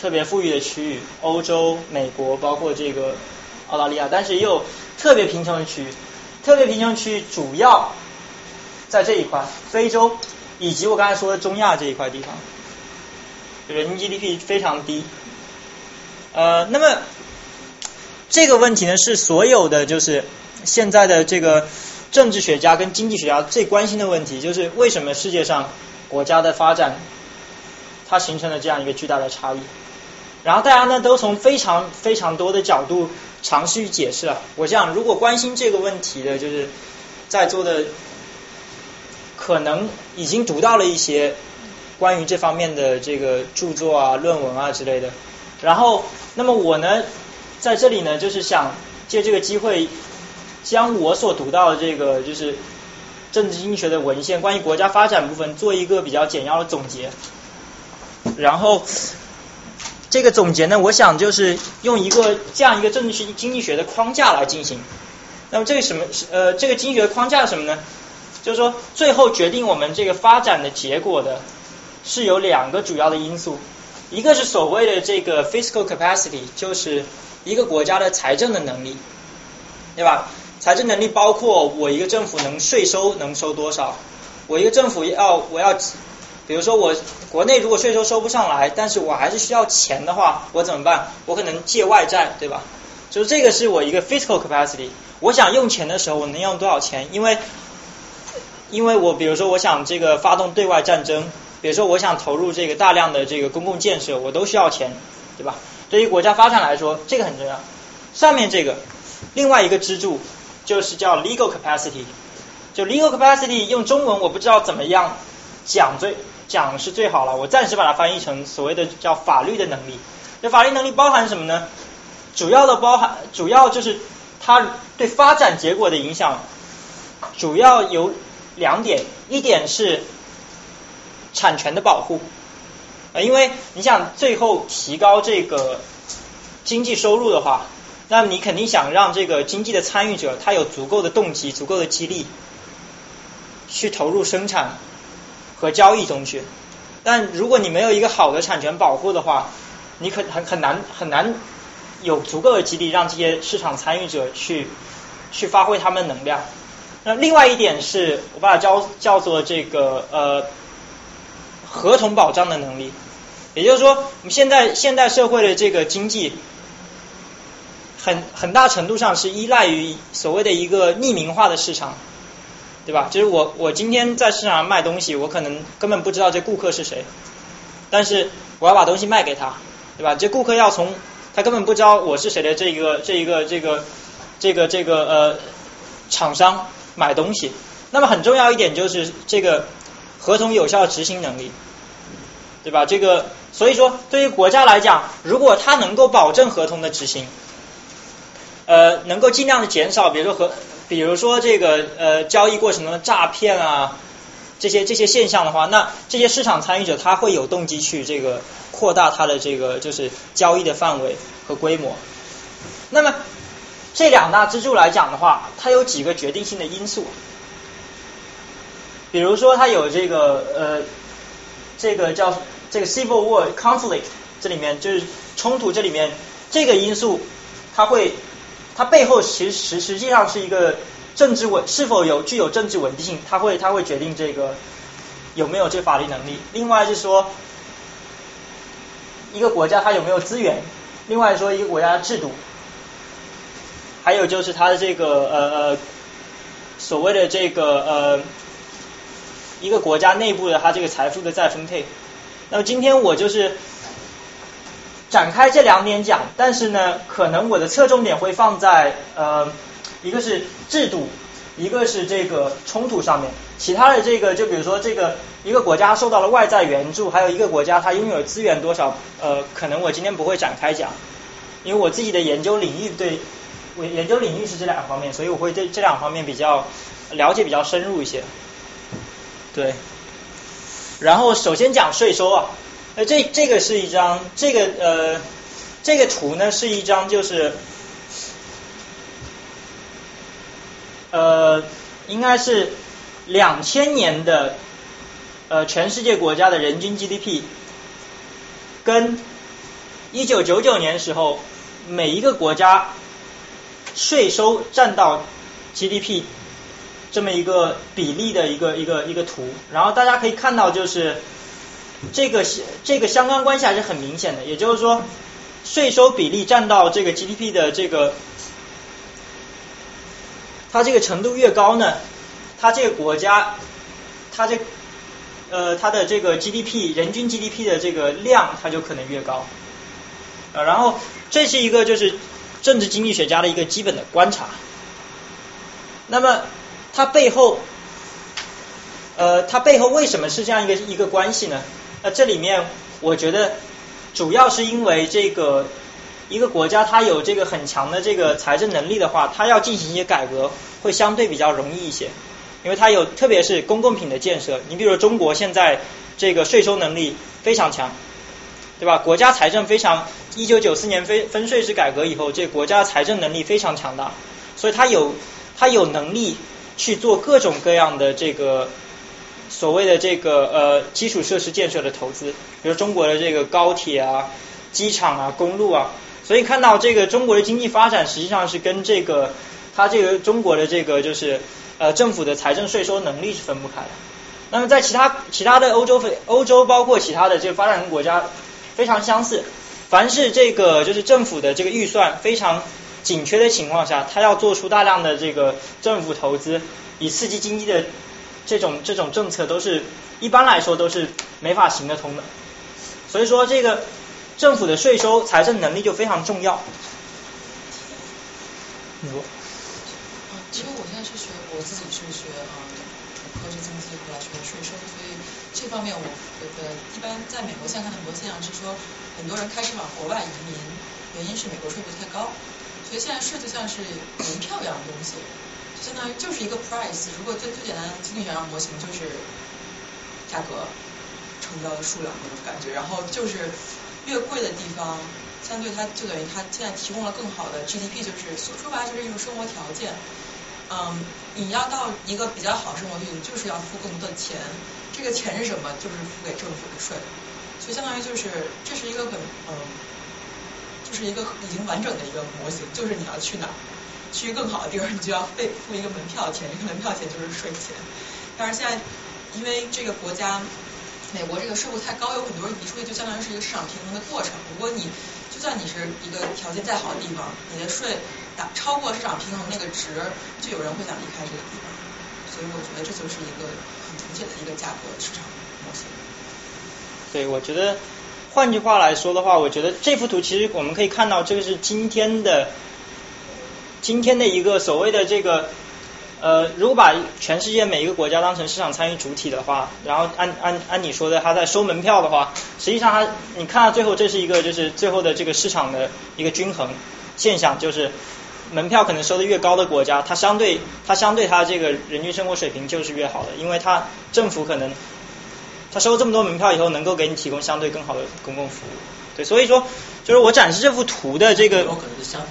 特别富裕的区域，欧洲、美国，包括这个澳大利亚，但是也有特别贫穷的区域。特别贫穷区域主要在这一块，非洲以及我刚才说的中亚这一块地方，人均 GDP 非常低。呃，那么这个问题呢，是所有的就是现在的这个政治学家跟经济学家最关心的问题，就是为什么世界上国家的发展它形成了这样一个巨大的差异。然后大家呢都从非常非常多的角度尝试去解释了。我想，如果关心这个问题的，就是在座的可能已经读到了一些关于这方面的这个著作啊、论文啊之类的。然后，那么我呢，在这里呢，就是想借这个机会，将我所读到的这个就是政治经济学的文献，关于国家发展部分，做一个比较简要的总结。然后。这个总结呢，我想就是用一个这样一个政治学经济学的框架来进行。那么这个什么呃，这个经济学框架是什么呢？就是说，最后决定我们这个发展的结果的，是有两个主要的因素，一个是所谓的这个 fiscal capacity，就是一个国家的财政的能力，对吧？财政能力包括我一个政府能税收能收多少，我一个政府要我要。比如说我国内如果税收收不上来，但是我还是需要钱的话，我怎么办？我可能借外债，对吧？就是这个是我一个 fiscal capacity。我想用钱的时候，我能用多少钱？因为因为我比如说我想这个发动对外战争，比如说我想投入这个大量的这个公共建设，我都需要钱，对吧？对于国家发展来说，这个很重要。上面这个另外一个支柱就是叫 legal capacity，就 legal capacity 用中文我不知道怎么样讲最。讲是最好了，我暂时把它翻译成所谓的叫法律的能力。那法律能力包含什么呢？主要的包含，主要就是它对发展结果的影响，主要有两点，一点是产权的保护，啊，因为你想最后提高这个经济收入的话，那你肯定想让这个经济的参与者他有足够的动机、足够的激励去投入生产。和交易中去，但如果你没有一个好的产权保护的话，你可很很难很难有足够的激励让这些市场参与者去去发挥他们的能量。那另外一点是我把它叫叫做这个呃合同保障的能力，也就是说，我们现在现代社会的这个经济很很大程度上是依赖于所谓的一个匿名化的市场。对吧？就是我，我今天在市场上卖东西，我可能根本不知道这顾客是谁，但是我要把东西卖给他，对吧？这顾客要从他根本不知道我是谁的这一个这一个这个这个这个呃厂商买东西。那么很重要一点就是这个合同有效执行能力，对吧？这个所以说对于国家来讲，如果他能够保证合同的执行，呃，能够尽量的减少，比如说合。比如说这个呃交易过程中的诈骗啊，这些这些现象的话，那这些市场参与者他会有动机去这个扩大他的这个就是交易的范围和规模。那么这两大支柱来讲的话，它有几个决定性的因素。比如说它有这个呃这个叫这个 civil war conflict，这里面就是冲突这里面这个因素它会。它背后其实实际上是一个政治稳是否有具有政治稳定性，它会它会决定这个有没有这法律能力。另外就是说，一个国家它有没有资源，另外说一个国家的制度，还有就是它的这个呃呃所谓的这个呃一个国家内部的它这个财富的再分配。那么今天我就是。展开这两点讲，但是呢，可能我的侧重点会放在呃，一个是制度，一个是这个冲突上面。其他的这个，就比如说这个一个国家受到了外在援助，还有一个国家它拥有资源多少，呃，可能我今天不会展开讲，因为我自己的研究领域对，我研究领域是这两方面，所以我会对这两方面比较了解比较深入一些。对，然后首先讲税收啊。那这这个是一张，这个呃，这个图呢是一张，就是呃，应该是两千年的呃全世界国家的人均 GDP，跟一九九九年时候，每一个国家税收占到 GDP 这么一个比例的一个一个一个图，然后大家可以看到就是这个这个相关关系还是很明显的，也就是说税收比例占到这个 GDP 的这个它这个程度越高呢，它这个国家它这呃它的这个 GDP 人均 GDP 的这个量它就可能越高。呃，然后这是一个就是政治经济学家的一个基本的观察。那么它背后，呃，它背后为什么是这样一个一个关系呢？那这里面我觉得主要是因为这个一个国家它有这个很强的这个财政能力的话，它要进行一些改革会相对比较容易一些，因为它有特别是公共品的建设。你比如中国现在这个税收能力非常强。对吧？国家财政非常，一九九四年分分税制改革以后，这国家财政能力非常强大，所以它有它有能力去做各种各样的这个所谓的这个呃基础设施建设的投资，比如中国的这个高铁啊、机场啊、公路啊，所以看到这个中国的经济发展实际上是跟这个它这个中国的这个就是呃政府的财政税收能力是分不开的。那么在其他其他的欧洲非欧洲包括其他的这个发展中国家。非常相似，凡是这个就是政府的这个预算非常紧缺的情况下，他要做出大量的这个政府投资以刺激经济的这种这种政策，都是一般来说都是没法行得通的。所以说，这个政府的税收财政能力就非常重要。你说？嗯，其实我现在是学，我自己是学啊，主科是经济，后来学税收，所以。这方面我觉得，一般在美国现在看很多现象是说，很多人开始往国外移民，原因是美国税负太高，所以现在税就像是门票一样的东西，相当于就是一个 price。如果最最简单的经济学上模型就是价格成交的数量那种感觉，然后就是越贵的地方，相对它就等于它现在提供了更好的 GDP，就是说说白了就是一种生活条件。嗯，你要到一个比较好生活地步，就是要付更多的钱。这个钱是什么？就是付给政府的税，所以相当于就是这是一个很嗯，就是一个已经完整的一个模型，就是你要去哪儿去更好的地方，你就要费付一个门票钱，这个门票钱就是税钱。但是现在因为这个国家美国这个税务太高，有很多人移出去，就相当于是一个市场平衡的过程。如果你就算你是一个条件再好的地方，你的税达超过市场平衡那个值，就有人会想离开这个地方。所以我觉得这就是一个很。明显的一个价格市场模型。对，我觉得换句话来说的话，我觉得这幅图其实我们可以看到，这个是今天的今天的一个所谓的这个呃，如果把全世界每一个国家当成市场参与主体的话，然后按按按你说的，他在收门票的话，实际上他你看到最后这是一个就是最后的这个市场的一个均衡现象，就是。门票可能收的越高的国家，它相对它相对它这个人均生活水平就是越好的，因为它政府可能它收这么多门票以后，能够给你提供相对更好的公共服务。对，所以说就是我展示这幅图的这个有可能是相反，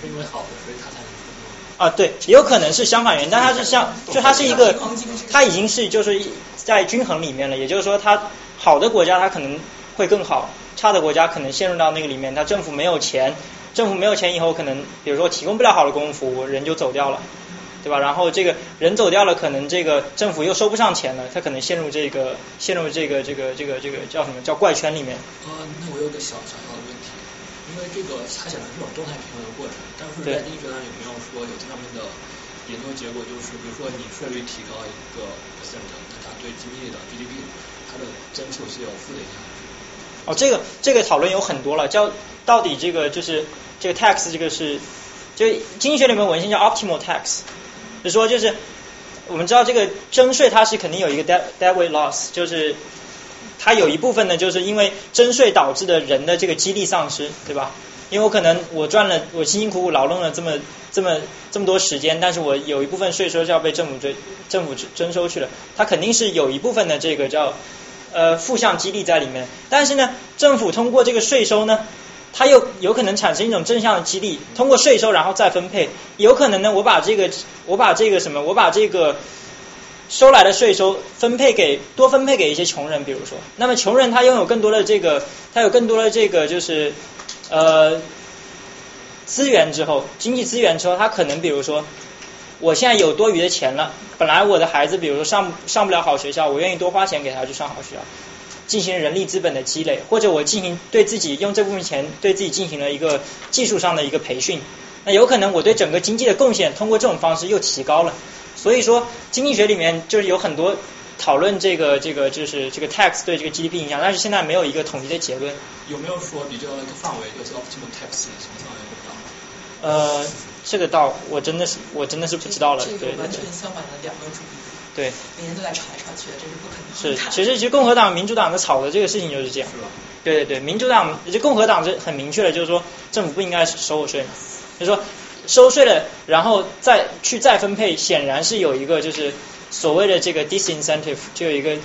是因为好的，所以他才能啊，对，也有可能是相反原因，但它是相就它是一个它已经是就是在均衡里面了，也就是说它好的国家它可能会更好，差的国家可能陷入到那个里面，它政府没有钱。政府没有钱以后，可能比如说提供不了好的公共服务，人就走掉了，对吧？然后这个人走掉了，可能这个政府又收不上钱了，他可能陷入这个陷入这个这个这个这个叫什么叫怪圈里面。呃，那我有个小小小的问题，因为这个它显然是种动态平衡的过程，但是在经济学上有没有说有这方面的研究结果？就是比如说你税率提高一个 percent，那它对经济的 GDP 它的增速是有负的影响。哦，这个这个讨论有很多了，叫到底这个就是。这个 tax 这个是，就经济学里面文献叫 optimal tax，就说就是我们知道这个征税它是肯定有一个 dead dead weight loss，就是它有一部分呢就是因为征税导致的人的这个激励丧失，对吧？因为我可能我赚了我辛辛苦苦劳动了这么这么这么多时间，但是我有一部分税收是要被政府追政府征收去了，它肯定是有一部分的这个叫呃负向激励在里面，但是呢，政府通过这个税收呢。它又有可能产生一种正向的激励，通过税收然后再分配，有可能呢，我把这个我把这个什么，我把这个收来的税收分配给多分配给一些穷人，比如说，那么穷人他拥有更多的这个，他有更多的这个就是呃资源之后，经济资源之后，他可能比如说，我现在有多余的钱了，本来我的孩子比如说上上不了好学校，我愿意多花钱给他去上好学校，进行人力资本的积累，或者我进行对自己用这部分钱对自己进行了一个技术上的一个培训，那有可能我对整个经济的贡献通过这种方式又提高了。所以说，经济学里面就是有很多讨论这个这个就是这个 tax 对这个 GDP 影响，但是现在没有一个统一的结论。有没有说比较那个范围，就是 optimal tax 什么范围？呃，这个倒我真的是我真的是不知道了，这对对对个完全相反的两个主义，对，每天都在吵来吵去的，这是不可能是。其实其实共和党、民主党的吵的这个事情就是这样。是吧？对对对，民主党就共和党是很明确的，就是说政府不应该收我税嘛，就是说收税了，然后再去再分配，显然是有一个就是所谓的这个 disincentive，就有一个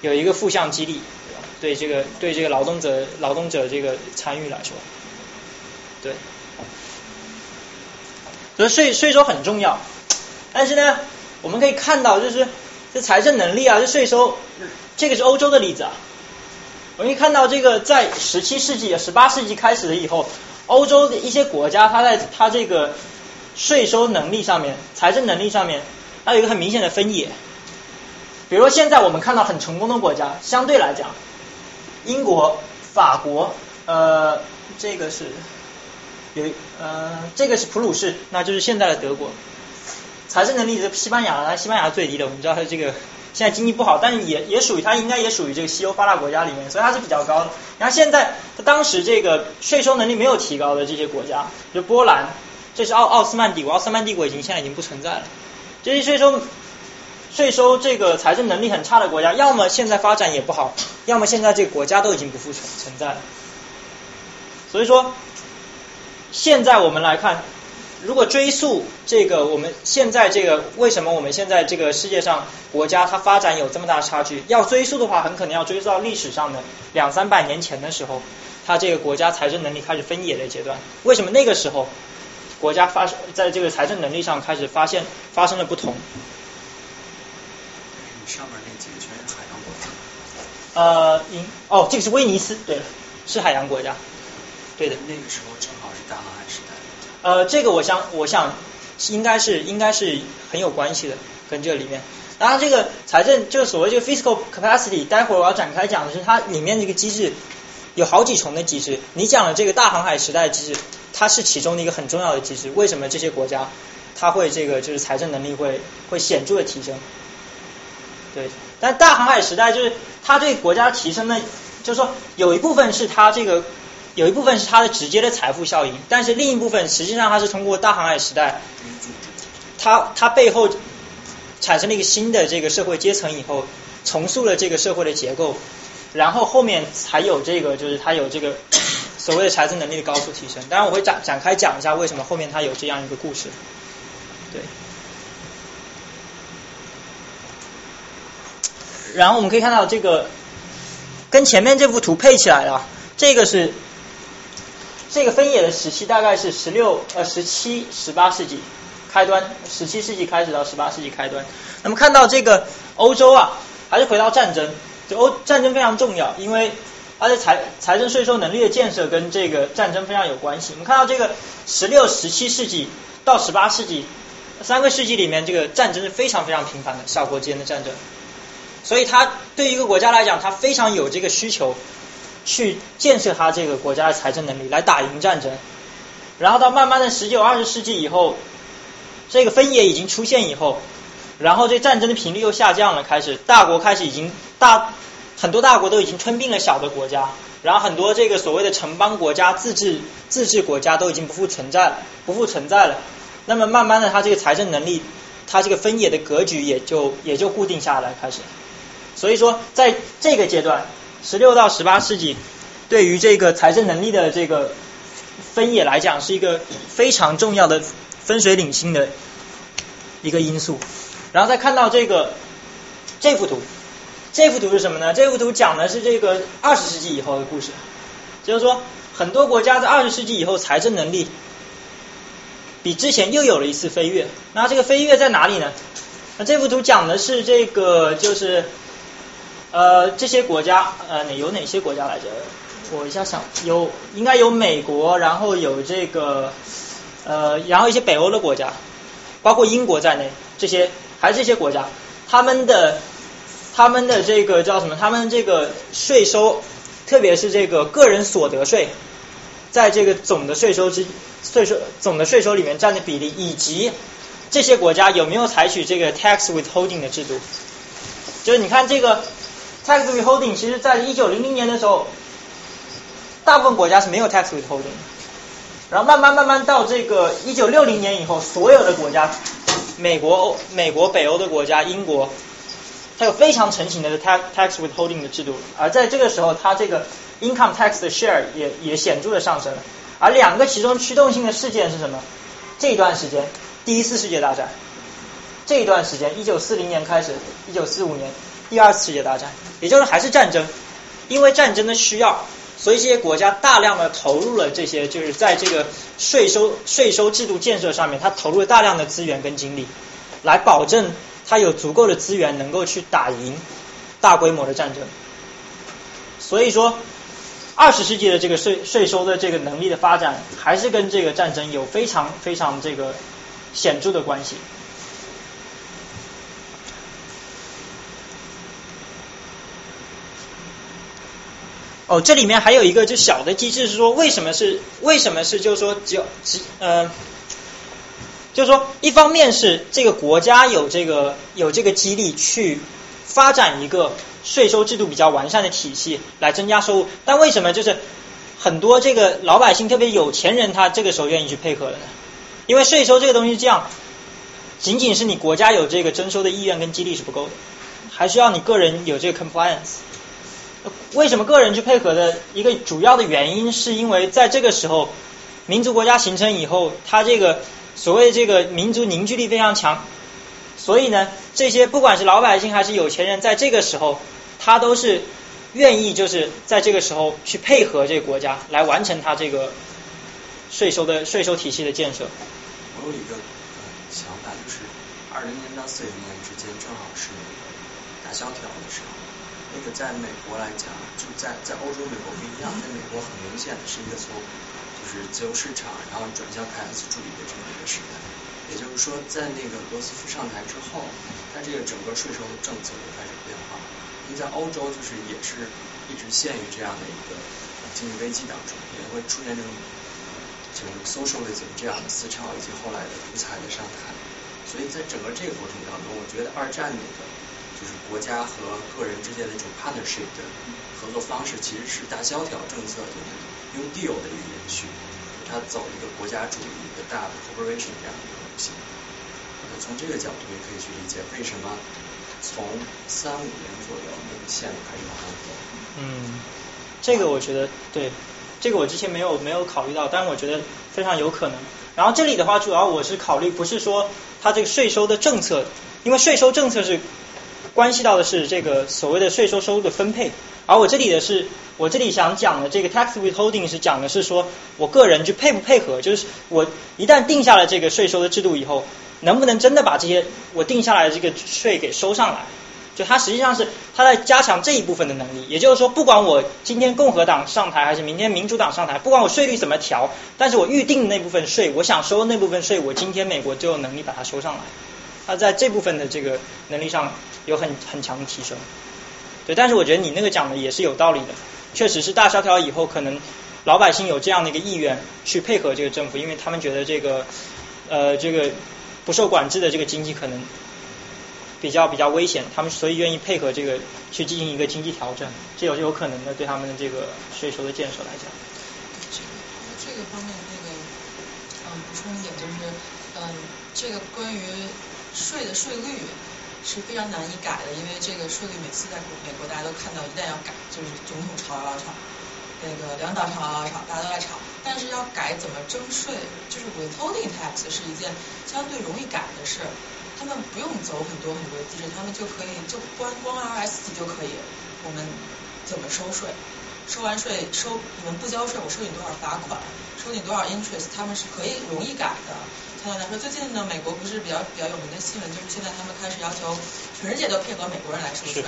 有一个负向激励，对这个对这个劳动者劳动者这个参与来说，对，所以税税收很重要，但是呢，我们可以看到就是这财政能力啊，这税收，这个是欧洲的例子啊。我们可以看到，这个在十七世纪、十八世纪开始了以后，欧洲的一些国家，它在它这个税收能力上面、财政能力上面，它有一个很明显的分野。比如说，现在我们看到很成功的国家，相对来讲，英国、法国，呃，这个是有呃，这个是普鲁士，那就是现在的德国。财政能力是西班牙，西班牙最低的，我们知道它这个现在经济不好，但是也也属于它应该也属于这个西欧发达国家里面，所以它是比较高的。然后现在它当时这个税收能力没有提高的这些国家，就波兰，这是奥奥斯曼帝国，奥斯曼帝国已经现在已经不存在了。这些税收税收这个财政能力很差的国家，要么现在发展也不好，要么现在这个国家都已经不复存存在了。所以说，现在我们来看，如果追溯这个我们现在这个为什么我们现在这个世界上国家它发展有这么大的差距，要追溯的话，很可能要追溯到历史上的两三百年前的时候，它这个国家财政能力开始分野的阶段。为什么那个时候国家发在这个财政能力上开始发现发生了不同？上面那几个全是海洋国家。呃，英哦，这个是威尼斯，对了，是海洋国家，对的。那个时候正好是大航海时代。呃，这个我想，我想应该是应该是很有关系的，跟这里面。当然，这个财政就是所谓这个 fiscal capacity，待会儿我要展开讲的是它里面这个机制有好几重的机制。你讲的这个大航海时代机制，它是其中的一个很重要的机制。为什么这些国家它会这个就是财政能力会会显著的提升？对，但大航海时代就是它对国家提升的，就是说有一部分是它这个有一部分是它的直接的财富效应，但是另一部分实际上它是通过大航海时代，它它背后产生了一个新的这个社会阶层以后，重塑了这个社会的结构，然后后面才有这个就是它有这个所谓的财政能力的高速提升。当然我会展展开讲一下为什么后面它有这样一个故事，对。然后我们可以看到这个跟前面这幅图配起来了，这个是这个分野的时期大概是十六呃十七十八世纪开端，十七世纪开始到十八世纪开端。那么看到这个欧洲啊，还是回到战争，就欧战争非常重要，因为而且财财政税收能力的建设跟这个战争非常有关系。我们看到这个十六十七世纪到十八世纪三个世纪里面，这个战争是非常非常频繁的，小国之间的战争。所以它对于一个国家来讲，它非常有这个需求去建设它这个国家的财政能力，来打赢战争。然后到慢慢的十九二十世纪以后，这个分野已经出现以后，然后这战争的频率又下降了，开始大国开始已经大很多大国都已经吞并了小的国家，然后很多这个所谓的城邦国家、自治自治国家都已经不复存在了，不复存在了。那么慢慢的，它这个财政能力，它这个分野的格局也就也就固定下来，开始。所以说，在这个阶段，十六到十八世纪，对于这个财政能力的这个分野来讲，是一个非常重要的分水岭性的一个因素。然后再看到这个这幅图，这幅图是什么呢？这幅图讲的是这个二十世纪以后的故事，就是说很多国家在二十世纪以后财政能力比之前又有了一次飞跃。那这个飞跃在哪里呢？那这幅图讲的是这个就是呃这些国家呃哪有哪些国家来着？我一下想有应该有美国，然后有这个呃然后一些北欧的国家，包括英国在内，这些还是这些国家，他们的他们的这个叫什么？他们这个税收，特别是这个个人所得税，在这个总的税收之税收总的税收里面占的比例，以及这些国家有没有采取这个 tax withholding 的制度？就是你看这个 tax withholding，其实在一九零零年的时候，大部分国家是没有 tax withholding 的。然后慢慢慢慢到这个一九六零年以后，所有的国家，美国、欧、美国、北欧的国家、英国，它有非常成型的 tax tax withholding 的制度。而在这个时候，它这个 income tax 的 share 也也显著的上升了。而两个其中驱动性的事件是什么？这一段时间，第一次世界大战。这一段时间，一九四零年开始，一九四五年，第二次世界大战，也就是还是战争。因为战争的需要，所以这些国家大量的投入了这些，就是在这个税收税收制度建设上面，它投入了大量的资源跟精力，来保证它有足够的资源能够去打赢大规模的战争。所以说，二十世纪的这个税税收的这个能力的发展，还是跟这个战争有非常非常这个显著的关系。哦，这里面还有一个就小的机制是说，为什么是为什么是就是说只有只呃，就是说一方面是这个国家有这个有这个激励去发展一个税收制度比较完善的体系来增加收入，但为什么就是很多这个老百姓特别有钱人他这个时候愿意去配合的呢？因为税收这个东西是这样，仅仅是你国家有这个征收的意愿跟激励是不够的，还需要你个人有这个 compliance。为什么个人去配合的一个主要的原因，是因为在这个时候，民族国家形成以后，它这个所谓这个民族凝聚力非常强，所以呢，这些不管是老百姓还是有钱人，在这个时候，他都是愿意就是在这个时候去配合这个国家来完成他这个税收的税收体系的建设。我有一个想法，就是二零年到四零年之间，正好是大萧条的时候。那个在美国来讲，就在在欧洲、美国不一样，在美国很明显的是一个从就是自由市场，然后转向凯恩斯主义的这么一个时代。也就是说，在那个罗斯福上台之后，他这个整个税收政策就开始变化。因为在欧洲，就是也是一直陷于这样的一个经济危机当中，也会出现这种就是 socialism 这样的思潮，以及后来的独裁的上台。所以在整个这个过程当中，我觉得二战那个。就是国家和个人之间的这种 partnership 的合作方式，其实是大萧条政策就是用 deal 的一个延续，它走一个国家主义一个大的 corporation 这样的一个路线。那从这个角度也可以去理解为什么从三五年左右那个线路开始往上走。嗯，这个我觉得对，这个我之前没有没有考虑到，但是我觉得非常有可能。然后这里的话，主要我是考虑不是说它这个税收的政策，因为税收政策是。关系到的是这个所谓的税收收入的分配，而我这里的是，我这里想讲的这个 tax withholding 是讲的是说，我个人去配不配合，就是我一旦定下了这个税收的制度以后，能不能真的把这些我定下来的这个税给收上来？就它实际上是它在加强这一部分的能力，也就是说，不管我今天共和党上台还是明天民主党上台，不管我税率怎么调，但是我预定的那部分税，我想收的那部分税，我今天美国就有能力把它收上来。它在这部分的这个能力上有很很强的提升，对，但是我觉得你那个讲的也是有道理的，确实是大萧条以后，可能老百姓有这样的一个意愿去配合这个政府，因为他们觉得这个呃这个不受管制的这个经济可能比较比较危险，他们所以愿意配合这个去进行一个经济调整，这有有可能的对他们的这个税收的建设来讲。这个这个方面那个嗯补充一点就是嗯这个关于。税的税率是非常难以改的，因为这个税率每次在美国大家都看到，一旦要改，就是总统吵吵吵，那个两党吵吵吵，大家都在吵。但是要改怎么征税，就是 withholding tax 是一件相对容易改的事，他们不用走很多很多的机制，他们就可以就光光 RS 就可以，我们怎么收税？收完税收你们不交税，我收你多少罚款，收你多少 interest，他们是可以容易改的。相对来说，最近呢，美国不是比较比较有名的新闻，就是现在他们开始要求全世界都配合美国人来收税，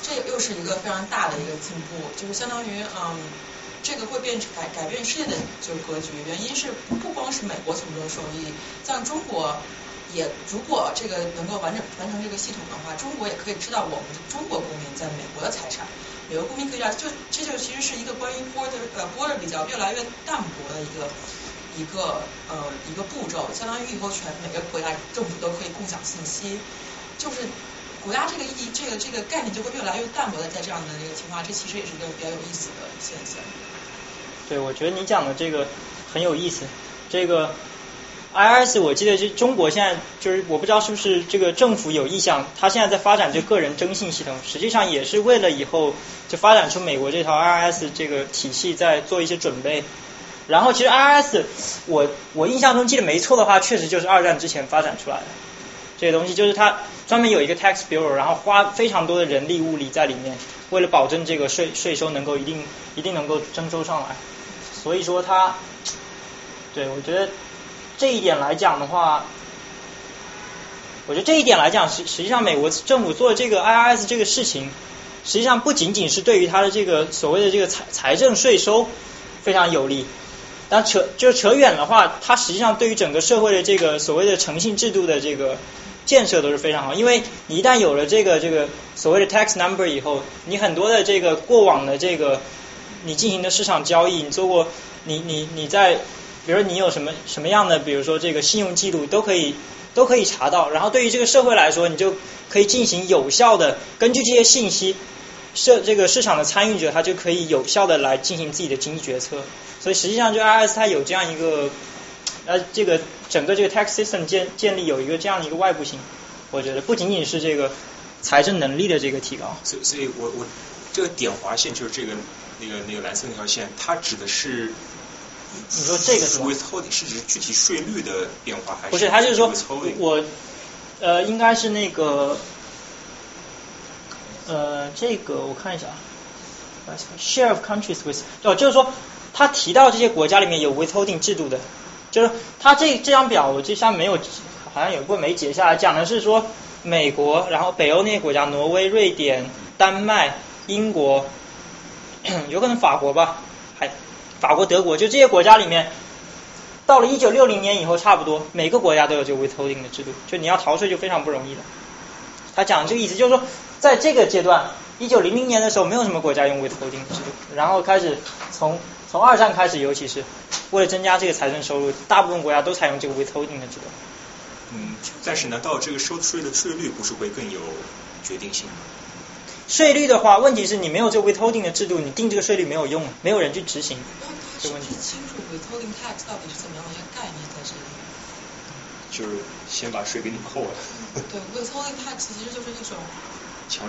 这又是一个非常大的一个进步，就是相当于嗯，这个会变成改改变世界的就是格局。原因是不光是美国从中受益，像中国也如果这个能够完整完成这个系统的话，中国也可以知道我们中国公民在美国的财产，美国公民可以知道，就这就其实是一个关于 border 呃 border 比较越来越淡薄的一个。一个呃一个步骤，相当于以后全每个国家政府都可以共享信息，就是国家这个意这个这个概念就会越来越淡薄的，在这样的一个情况，这其实也是一个比较有意思的现象。对，我觉得你讲的这个很有意思。这个 IRS 我记得是中国现在就是我不知道是不是这个政府有意向，他现在在发展这个人征信系统，实际上也是为了以后就发展出美国这套 IRS 这个体系在做一些准备。然后其实 IRS，我我印象中记得没错的话，确实就是二战之前发展出来的这些东西，就是它专门有一个 tax bureau，然后花非常多的人力物力在里面，为了保证这个税税收能够一定一定能够征收上来。所以说它，对我觉得这一点来讲的话，我觉得这一点来讲，实实际上美国政府做这个 IRS 这个事情，实际上不仅仅是对于它的这个所谓的这个财财政税收非常有利。但扯就是扯远的话，它实际上对于整个社会的这个所谓的诚信制度的这个建设都是非常好，因为你一旦有了这个这个所谓的 tax number 以后，你很多的这个过往的这个你进行的市场交易，你做过你你你在，比如说你有什么什么样的，比如说这个信用记录都可以都可以查到，然后对于这个社会来说，你就可以进行有效的根据这些信息。社这个市场的参与者，他就可以有效的来进行自己的经济决策。所以实际上，就 IRS 它有这样一个，呃，这个整个这个 tax system 建建立有一个这样的一个外部性。我觉得不仅仅是这个财政能力的这个提高。所以，所以我我这个点划线就是这个那个那个蓝色那条线，它指的是你说这个是 withholding 是指具体税率的变化还是？不是，他就是说我呃应该是那个。呃，这个我看一下啊，share of countries with，哦，就是说他提到这些国家里面有 withholding 制度的，就是他这这张表我这上没有，好像有一部分没截下来，讲的是说美国，然后北欧那些国家，挪威、瑞典、丹麦、英国，有可能法国吧，还法国、德国，就这些国家里面，到了一九六零年以后，差不多每个国家都有这个 withholding 的制度，就你要逃税就非常不容易了。他讲这个意思就是说。在这个阶段，一九零零年的时候，没有什么国家用 withholding 制度，然后开始从从二战开始，尤其是为了增加这个财政收入，大部分国家都采用这个 withholding 的制度。嗯，但是难道这个收税的税率不是会更有决定性吗？税率的话，问题是你没有这个 withholding 的制度，你定这个税率没有用，没有人去执行。这问题清楚 withholding tax 到底是怎么样的一个概念在这里？就是先把税给你扣了。对，withholding tax 其实就是一种。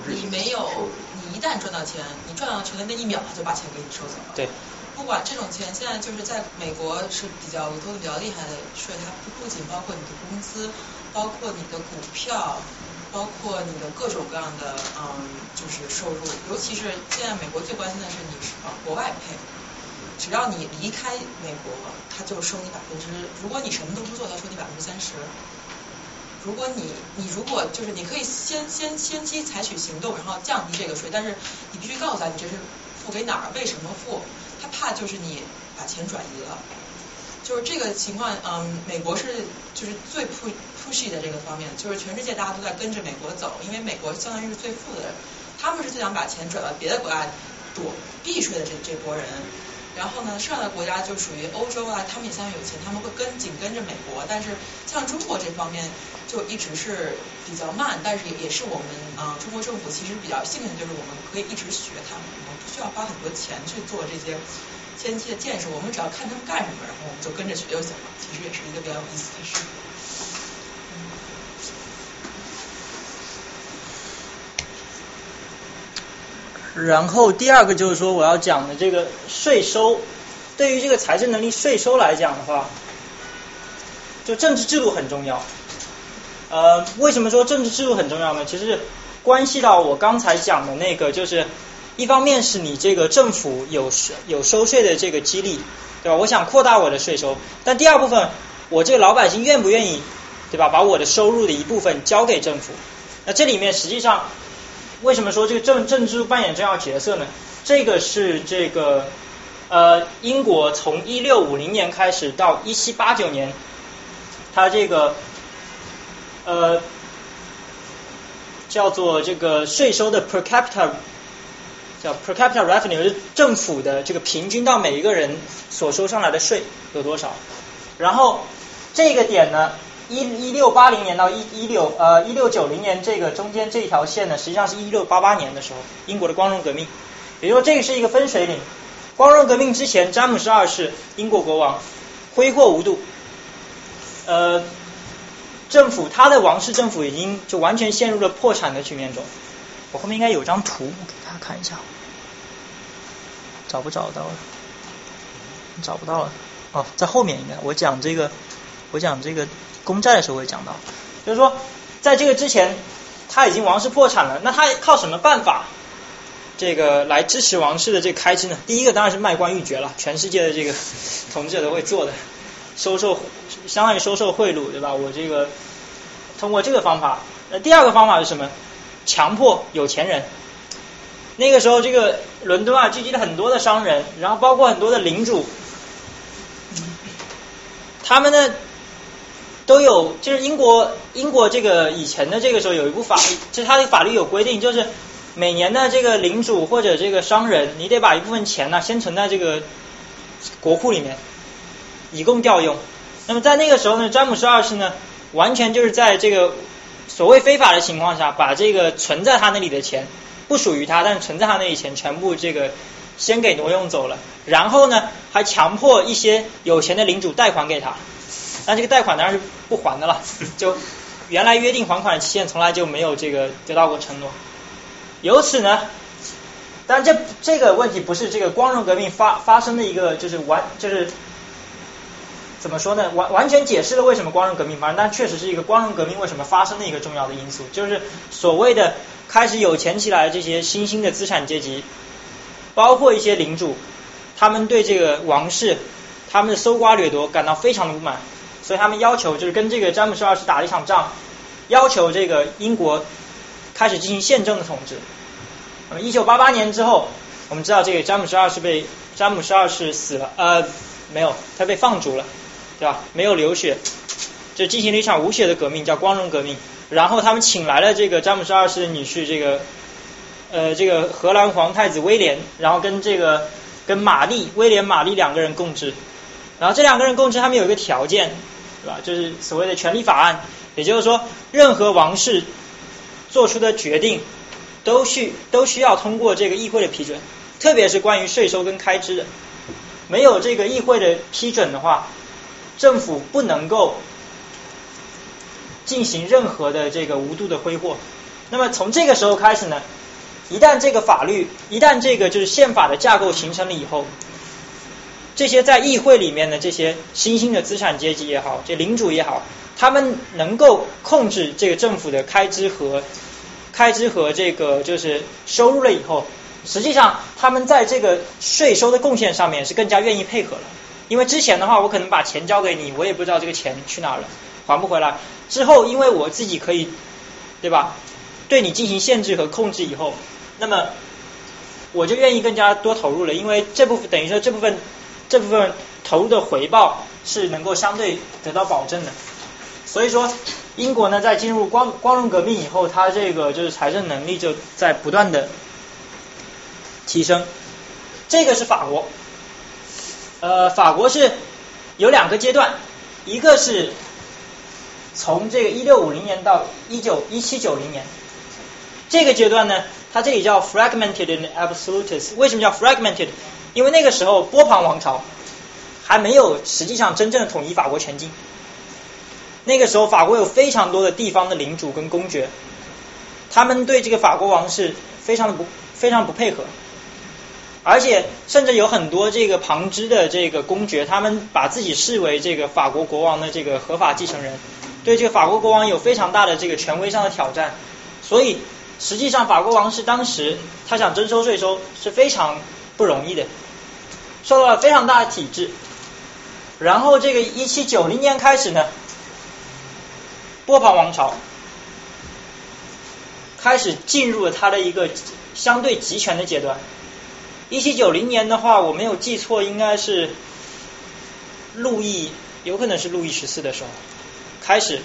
你没有，你一旦赚到钱，你赚到钱的那一秒，他就把钱给你收走了。对。不管这种钱，现在就是在美国是比较偷的比较厉害的税，它不不仅包括你的工资，包括你的股票，包括你的各种各样的嗯，就是收入。尤其是现在美国最关心的是你是往国外配，只要你离开美国，他就收你百分之，如果你什么都不做，他收你百分之三十。如果你你如果就是你可以先先先期采取行动，然后降低这个税，但是你必须告诉他你这是付给哪儿，为什么付？他怕就是你把钱转移了，就是这个情况，嗯，美国是就是最 push pushy 的这个方面，就是全世界大家都在跟着美国走，因为美国相当于是最富的人，他们是最想把钱转到别的国家躲避税的这这波人。然后呢，剩下的国家就属于欧洲啊，他们也相当有钱，他们会跟紧跟着美国。但是像中国这方面就一直是比较慢，但是也也是我们啊，中国政府其实比较幸运，就是我们可以一直学他们，我们不需要花很多钱去做这些前期的建设，我们只要看他们干什么，然后我们就跟着学就行了。其实也是一个比较有意思的事。然后第二个就是说我要讲的这个税收，对于这个财政能力税收来讲的话，就政治制度很重要。呃，为什么说政治制度很重要呢？其实关系到我刚才讲的那个，就是一方面是你这个政府有有收税的这个激励，对吧？我想扩大我的税收，但第二部分，我这个老百姓愿不愿意，对吧？把我的收入的一部分交给政府？那这里面实际上，为什么说这个政政治扮演重要角色呢？这个是这个呃，英国从一六五零年开始到一七八九年，它这个呃。叫做这个税收的 per capita，叫 per capita revenue，是政府的这个平均到每一个人所收上来的税有多少？然后这个点呢，一一六八零年到一一六呃一六九零年这个中间这条线呢，实际上是一六八八年的时候，英国的光荣革命，也就是说这个是一个分水岭。光荣革命之前，詹姆斯二世英国国王挥霍无度，呃。政府，他的王室政府已经就完全陷入了破产的局面中。我后面应该有张图给大家看一下，找不找到了？找不到了。哦，在后面应该。我讲这个，我讲这个公债的时候会讲到，就是说，在这个之前，他已经王室破产了。那他靠什么办法，这个来支持王室的这个开支呢？第一个当然是卖官鬻爵了，全世界的这个统治者都会做的。收受，相当于收受贿赂，对吧？我这个通过这个方法。那第二个方法是什么？强迫有钱人。那个时候，这个伦敦啊，聚集了很多的商人，然后包括很多的领主，他们呢都有，就是英国英国这个以前的这个时候有一部法律，就是它的法律有规定，就是每年的这个领主或者这个商人，你得把一部分钱呢先存在这个国库里面。以供调用。那么在那个时候呢，詹姆斯二世呢，完全就是在这个所谓非法的情况下，把这个存在他那里的钱，不属于他，但是存在他那里钱全部这个先给挪用走了。然后呢，还强迫一些有钱的领主贷款给他，但这个贷款当然是不还的了。就原来约定还款期限从来就没有这个得到过承诺。由此呢，但这这个问题不是这个光荣革命发发生的一个就是完就是。怎么说呢？完完全解释了为什么光荣革命发生，但确实是一个光荣革命为什么发生的一个重要的因素，就是所谓的开始有钱起来的这些新兴的资产阶级，包括一些领主，他们对这个王室他们的搜刮掠夺感到非常的不满，所以他们要求就是跟这个詹姆斯二世打了一场仗，要求这个英国开始进行宪政的统治。那么一九八八年之后，我们知道这个詹姆斯二世被詹姆斯二世死了，呃，没有，他被放逐了。对吧？没有流血，就进行了一场无血的革命，叫光荣革命。然后他们请来了这个詹姆斯二世的女婿，这个呃，这个荷兰皇太子威廉，然后跟这个跟玛丽威廉玛丽两个人共治。然后这两个人共治，他们有一个条件，对吧？就是所谓的权利法案，也就是说，任何王室做出的决定都需都需要通过这个议会的批准，特别是关于税收跟开支的，没有这个议会的批准的话。政府不能够进行任何的这个无度的挥霍。那么从这个时候开始呢，一旦这个法律，一旦这个就是宪法的架构形成了以后，这些在议会里面的这些新兴的资产阶级也好，这领主也好，他们能够控制这个政府的开支和开支和这个就是收入了以后，实际上他们在这个税收的贡献上面是更加愿意配合了。因为之前的话，我可能把钱交给你，我也不知道这个钱去哪儿了，还不回来。之后，因为我自己可以，对吧？对你进行限制和控制以后，那么我就愿意更加多投入了。因为这部分等于说这部分这部分投入的回报是能够相对得到保证的。所以说，英国呢在进入光光荣革命以后，它这个就是财政能力就在不断的提升。这个是法国。呃，法国是有两个阶段，一个是从这个一六五零年到一九一七九零年，这个阶段呢，它这里叫 fragmented and absolutist。为什么叫 fragmented？因为那个时候波旁王朝还没有实际上真正的统一法国全境，那个时候法国有非常多的地方的领主跟公爵，他们对这个法国王室非常的不非常不配合。而且甚至有很多这个旁支的这个公爵，他们把自己视为这个法国国王的这个合法继承人，对这个法国国王有非常大的这个权威上的挑战。所以实际上法国王室当时他想征收税收是非常不容易的，受到了非常大的体制。然后这个一七九零年开始呢，波旁王朝开始进入了它的一个相对集权的阶段。一七九零年的话，我没有记错，应该是路易，有可能是路易十四的时候开始。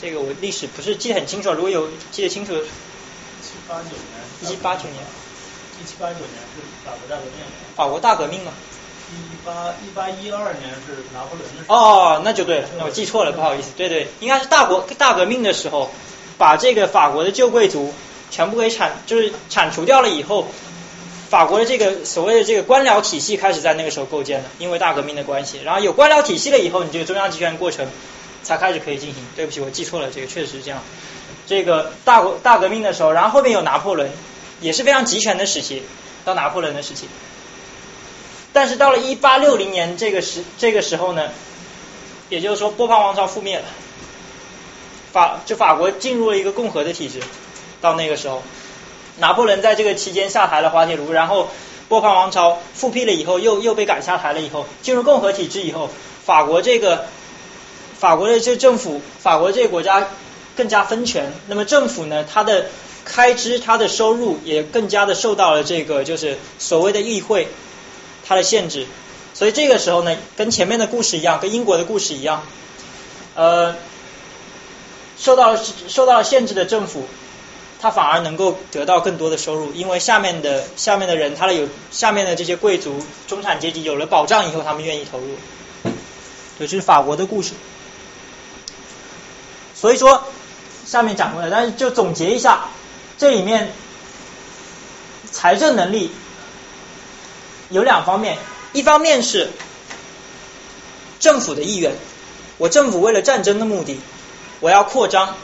这个我历史不是记得很清楚，如果有记得清楚，一七八九年，一七八九年，一七八九年是法国大革命。法国大革命嘛。一八一八一二年是拿破仑的。哦，那就对了，那我记错了，不好意思。对对，应该是大国大革命的时候，把这个法国的旧贵族全部给铲，就是铲除掉了以后，法国的这个所谓的这个官僚体系开始在那个时候构建了，因为大革命的关系。然后有官僚体系了以后，你这个中央集权过程才开始可以进行。对不起，我记错了，这个确实是这样。这个大国大革命的时候，然后后面有拿破仑，也是非常集权的时期，到拿破仑的时期。但是到了一八六零年这个时这个时候呢，也就是说波旁王朝覆灭了，法就法国进入了一个共和的体制。到那个时候，拿破仑在这个期间下台了滑铁卢，然后波旁王朝复辟了以后，又又被赶下台了以后，进入共和体制以后，法国这个法国的这政府，法国这个国家更加分权。那么政府呢，它的开支、它的收入也更加的受到了这个就是所谓的议会。它的限制，所以这个时候呢，跟前面的故事一样，跟英国的故事一样，呃，受到了受到了限制的政府，他反而能够得到更多的收入，因为下面的下面的人，他的有下面的这些贵族、中产阶级有了保障以后，他们愿意投入。对，这是法国的故事。所以说，下面讲过了，但是就总结一下，这里面财政能力。有两方面，一方面是政府的意愿，我政府为了战争的目的，我要扩张，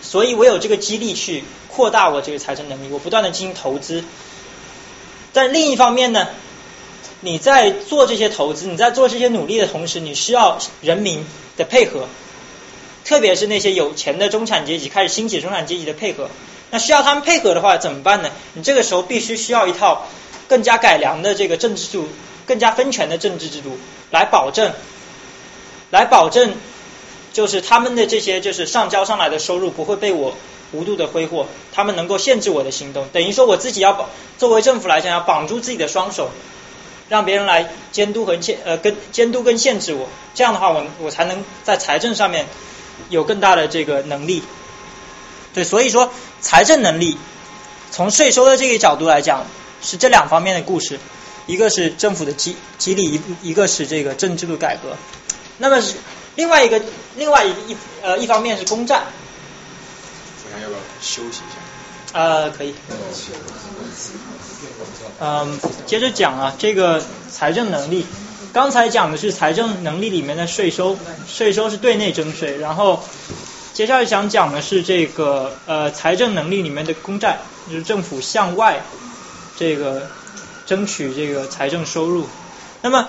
所以我有这个激励去扩大我这个财政能力，我不断的进行投资。但另一方面呢，你在做这些投资，你在做这些努力的同时，你需要人民的配合，特别是那些有钱的中产阶级开始兴起，中产阶级的配合。那需要他们配合的话怎么办呢？你这个时候必须需要一套。更加改良的这个政治制度，更加分权的政治制度，来保证，来保证，就是他们的这些就是上交上来的收入不会被我无度的挥霍，他们能够限制我的行动，等于说我自己要绑，作为政府来讲要绑住自己的双手，让别人来监督和限呃跟监督跟限制我，这样的话我我才能在财政上面有更大的这个能力，对，所以说财政能力从税收的这个角度来讲。是这两方面的故事，一个是政府的激激励，一一个是这个政治的改革。那么是另外一个另外一一呃一方面是公债。我想要不要休息一下？呃，可以。嗯，接着讲啊，这个财政能力，刚才讲的是财政能力里面的税收，税收是对内征税，然后接下来想讲的是这个呃财政能力里面的公债，就是政府向外。这个争取这个财政收入，那么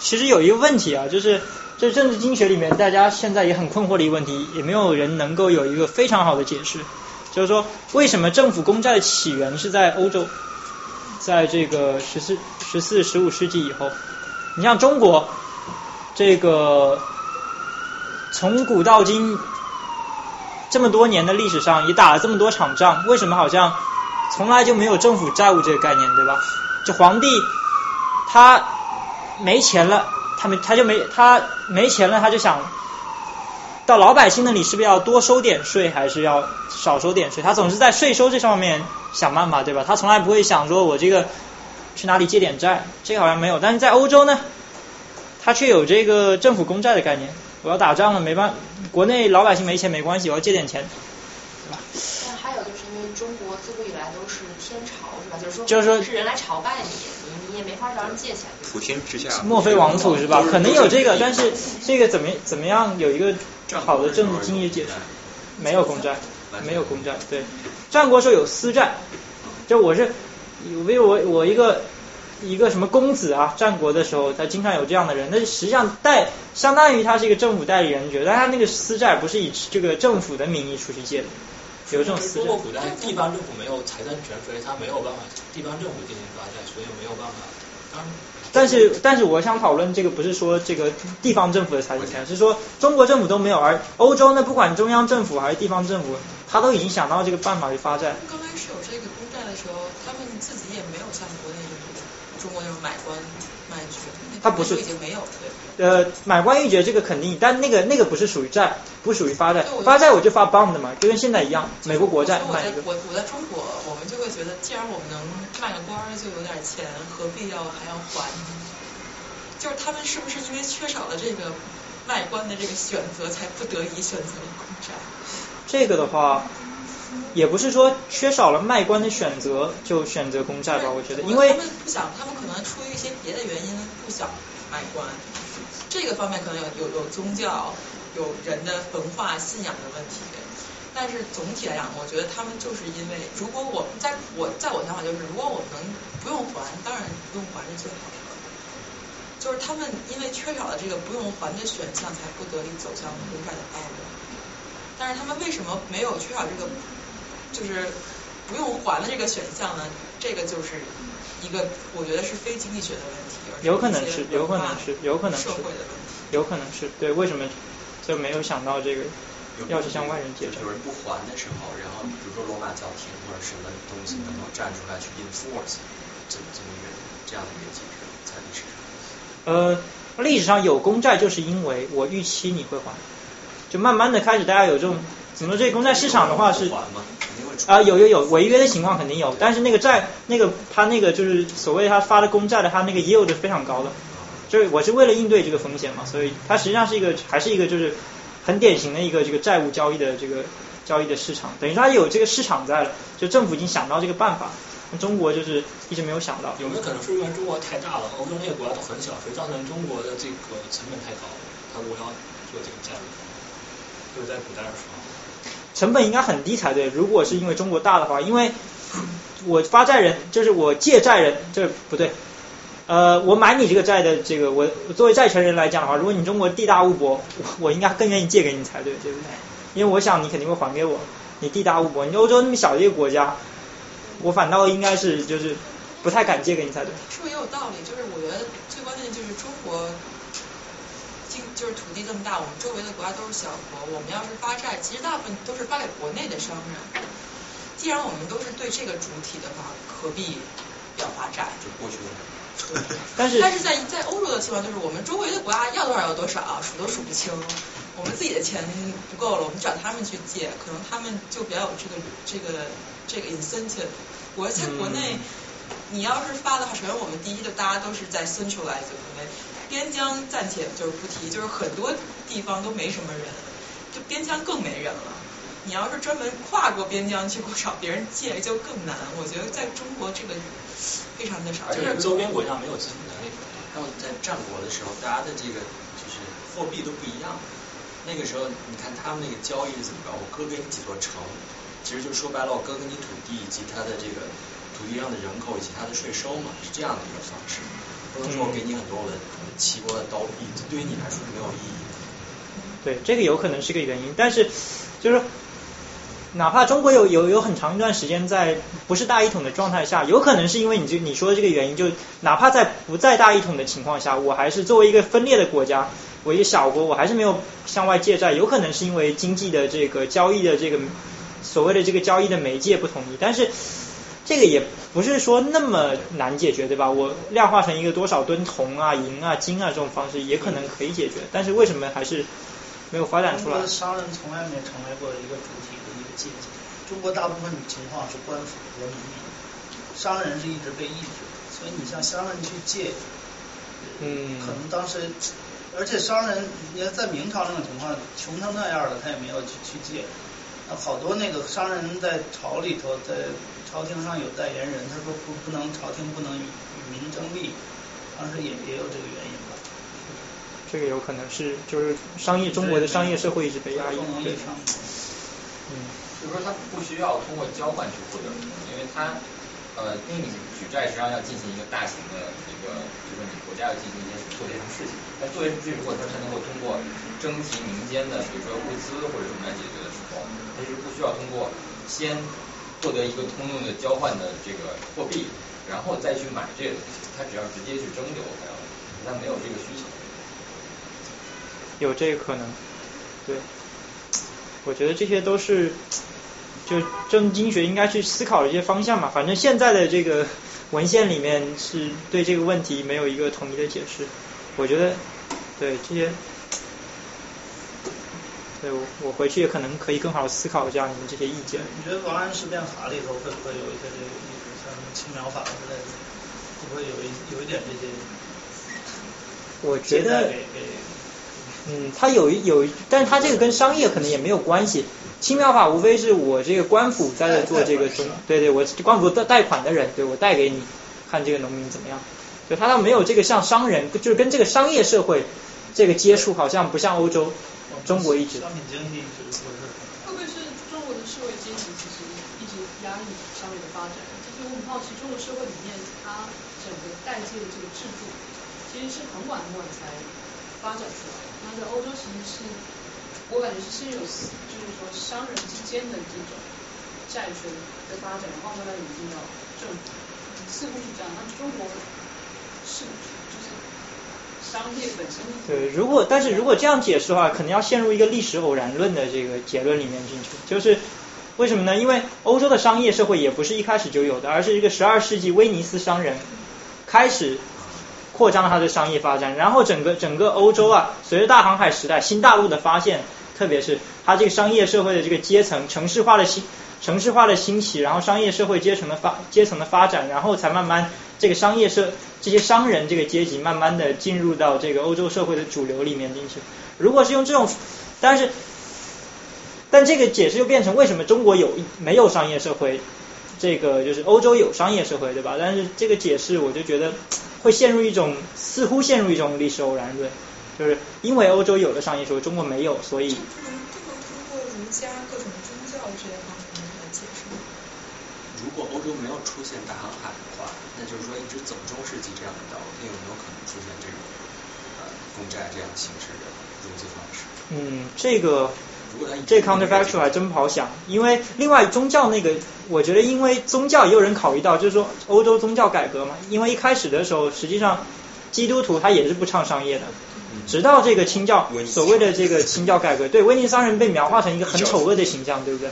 其实有一个问题啊，就是这政治经济学里面大家现在也很困惑的一个问题，也没有人能够有一个非常好的解释，就是说为什么政府公债的起源是在欧洲，在这个十四、十四、十五世纪以后，你像中国，这个从古到今这么多年的历史上也打了这么多场仗，为什么好像？从来就没有政府债务这个概念，对吧？就皇帝他没钱了，他没他就没他没钱了，他就想到老百姓那里是不是要多收点税，还是要少收点税？他总是在税收这上面想办法，对吧？他从来不会想说我这个去哪里借点债，这个好像没有。但是在欧洲呢，他却有这个政府公债的概念。我要打仗了，没办，国内老百姓没钱没关系，我要借点钱。对吧？但还有就是因为中国自古以来都是天朝，是吧？就是说，就是说，是人来朝拜你，你你也没法找人借钱。普天之下，莫非王土是吧？可能有这个，但是这个怎么怎么样有一个好的政治经济解释？没有公债，没有公债。对，战国时候有私债，就我是，因为我我一个一个什么公子啊，战国的时候他经常有这样的人，那实际上代相当于他是一个政府代理人，觉得他那个私债不是以这个政府的名义出去借的。有这种私债。中国古代地方政府没有财政权，所以他没有办法地方政府进行发债，所以没有办法。当然，但是但是我想讨论这个不是说这个地方政府的财政权，是说中国政府都没有，而欧洲呢，不管中央政府还是地方政府，他都已经想到这个办法去发债。刚开始有这个公债的时候，他们自己也没有像国内就是中国就是买官卖爵，他不是已经没有了，对。呃，买官鬻爵这个肯定，但那个那个不是属于债，不属于发债，发债我就发 bond 嘛，就跟现在一样，美国国债我买一个。在我我在中国，我们就会觉得，既然我们能卖个官儿就有点钱，何必要还要还呢？就是他们是不是因为缺少了这个卖官的这个选择，才不得已选择了公债？这个的话，也不是说缺少了卖官的选择就选择公债吧，我觉得，因为他们不想，他们可能出于一些别的原因不想卖官，这个方面可能有有有宗教、有人的文化信仰的问题。但是总体来讲，我觉得他们就是因为，如果我在我在我想法就是，如果我们能不用还，当然不用还是最好的。就是他们因为缺少了这个不用还的选项，才不得已走向公债的道路。但是他们为什么没有缺少这个，就是不用还的这个选项呢？这个就是一个我觉得是非经济学的问题，有可能是，有可能是，有可能是。有可能是对，为什么就没有想到这个要是向外人借债？有人不还的时候，然后比如说罗马教廷或者什么东西能够站出来去 enforce 这么这么一个这样的一个机制，在历史上。呃，历史上有公债，就是因为我预期你会还，就慢慢的开始大家有这种怎么说？这公债市场的话是？啊、有有有违约的情况肯定有，但是那个债那个他那个就是所谓他发的公债的，他那个 yield 是非常高的，就是我是为了应对这个风险嘛，所以它实际上是一个还是一个就是很典型的一个这个债务交易的这个交易的市场，等于说它有这个市场在了，就政府已经想到这个办法，中国就是一直没有想到。有没有可能是因为中国太大了，欧洲那些国家都很小，所以造成中国的这个成本太高了？他如果要做这个债务，就是在古代的时候。成本应该很低才对。如果是因为中国大的话，因为 我发债人就是我借债人，这不对。呃，我买你这个债的这个，我作为债权人来讲的话，如果你中国地大物博，我我应该更愿意借给你才对，对不对？因为我想你肯定会还给我。你地大物博，你欧洲那么小的一个国家，我反倒应该是就是不太敢借给你才对。说也有道理，就是我觉得最关键就是中国经就是土地这么大，我们周围的国家都是小国，我们要是发债，其实大部分都是发给国内的商人。既然我们都是对这个主体的话，何必要发债？就过去了。但是但是在在欧洲的情况就是，我们周围的国家要多少有多少，数都数不清。我们自己的钱不够了，我们找他们去借，可能他们就比较有这个这个这个 incentive。我在国内，你要是发的话，首先我们第一就大家都是在 centralize 因为边疆暂且就是不提，就是很多地方都没什么人，就边疆更没人了。你要是专门跨过边疆去找别人借，就更难。我觉得在中国这个非常的少，而且就是周边国家没有支付能力。还有在战国的时候，大家的这个就是货币都不一样。那个时候，你看他们那个交易是怎么着？我割给你几座城，其实就说白了，我割给你土地以及它的这个土地上的人口以及它的税收嘛，是这样的一个方式。不能说我给你很多的齐国的刀币，这对于你来说是没有意义的。对，这个有可能是个原因，但是就是说，哪怕中国有有有很长一段时间在不是大一统的状态下，有可能是因为你这你说的这个原因，就哪怕在不在大一统的情况下，我还是作为一个分裂的国家，我一个小国，我还是没有向外借债，有可能是因为经济的这个交易的这个所谓的这个交易的媒介不统一，但是。这个也不是说那么难解决，对吧？我量化成一个多少吨铜啊、银啊、金啊这种方式，也可能可以解决。但是为什么还是没有发展出来中国的？商人从来没成为过一个主体的一个阶级。中国大部分情况是官府和民营，商人是一直被抑制的，所以你向商人去借，嗯可能当时，而且商人你看在明朝那种情况，穷成那样了，他也没有去去借。那好多那个商人在朝里头，在朝廷上有代言人，他说不不能朝廷不能与与民争利，当时也也有这个原因吧。这个有可能是就是商业中国的商业社会一直被压抑。嗯，就是说他不需要通过交换去获得，因为他呃，因为你举债实际上要进行一个大型的一个，就是你国家要进行一些做这种事情，但做这种事情如果他是能够通过征集民间的，比如说物资或者什么来解决的时候，他是不需需要通过先获得一个通用的交换的这个货币，然后再去买这个东西。他只要直接去征流，他没有这个需求。有这个可能，对，我觉得这些都是就政经学应该去思考的一些方向嘛。反正现在的这个文献里面是对这个问题没有一个统一的解释。我觉得对这些，对我我回去也可能可以更好思考一下你们这些意见。你觉得王安石变法里头会不会有一些这个意思，像青苗法之类的，会不会有一有一点这些？我觉得。嗯，它有一有，但是它这个跟商业可能也没有关系。青苗法无非是我这个官府在做这个中，对对，我官府贷贷款的人，对我贷给你，看这个农民怎么样。就他倒没有这个像商人，就是跟这个商业社会这个接触，好像不像欧洲，中国一直。会不会是中国的社会阶级其实一直压抑商业的发展？就是我很好奇，中国社会里面它整个代际的这个制度，其实是很晚很晚才发展出来。那在欧洲其实是，我感觉是先有，就是说商人之间的这种债权的发展，然后慢慢引进到政府，似乎是这样。那中国是商业本身。对，如果但是如果这样解释的话，可能要陷入一个历史偶然论的这个结论里面进去。就是为什么呢？因为欧洲的商业社会也不是一开始就有的，而是一个十二世纪威尼斯商人开始。扩张了它的商业发展，然后整个整个欧洲啊，随着大航海时代、新大陆的发现，特别是它这个商业社会的这个阶层、城市化的兴、城市化的兴起，然后商业社会阶层的发阶层的发展，然后才慢慢这个商业社这些商人这个阶级慢慢的进入到这个欧洲社会的主流里面进去。如果是用这种，但是，但这个解释又变成为什么中国有没有商业社会？这个就是欧洲有商业社会，对吧？但是这个解释我就觉得。会陷入一种似乎陷入一种历史偶然论，就是因为欧洲有了商业社会，中国没有，所以。不能不能通过儒家各种宗教这些方面来解释。如果欧洲没有出现大航海，那就是说一直走中世纪这样的道路，它有没有可能出现这种呃公债这样形式的融资方式？嗯，这个。这 counterfactual 还真不好想，因为另外宗教那个，我觉得因为宗教也有人考虑到，就是说欧洲宗教改革嘛，因为一开始的时候，实际上基督徒他也是不唱商业的，直到这个清教所谓的这个清教改革，对威尼斯商人被描画成一个很丑恶的形象，对不对？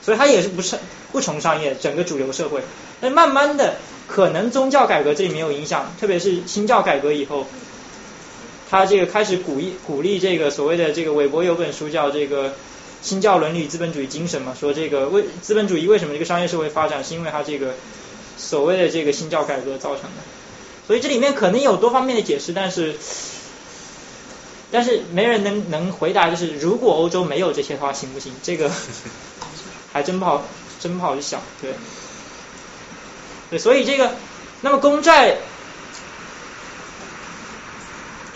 所以他也是不是不崇商业，整个主流社会，但慢慢的可能宗教改革这里没有影响，特别是新教改革以后。他这个开始鼓励鼓励这个所谓的这个韦伯有本书叫这个新教伦理与资本主义精神嘛，说这个为资本主义为什么这个商业社会发展，是因为它这个所谓的这个新教改革造成的。所以这里面可能有多方面的解释，但是但是没人能能回答，就是如果欧洲没有这些的话行不行？这个还真不好真不好去想，对对，所以这个那么公债。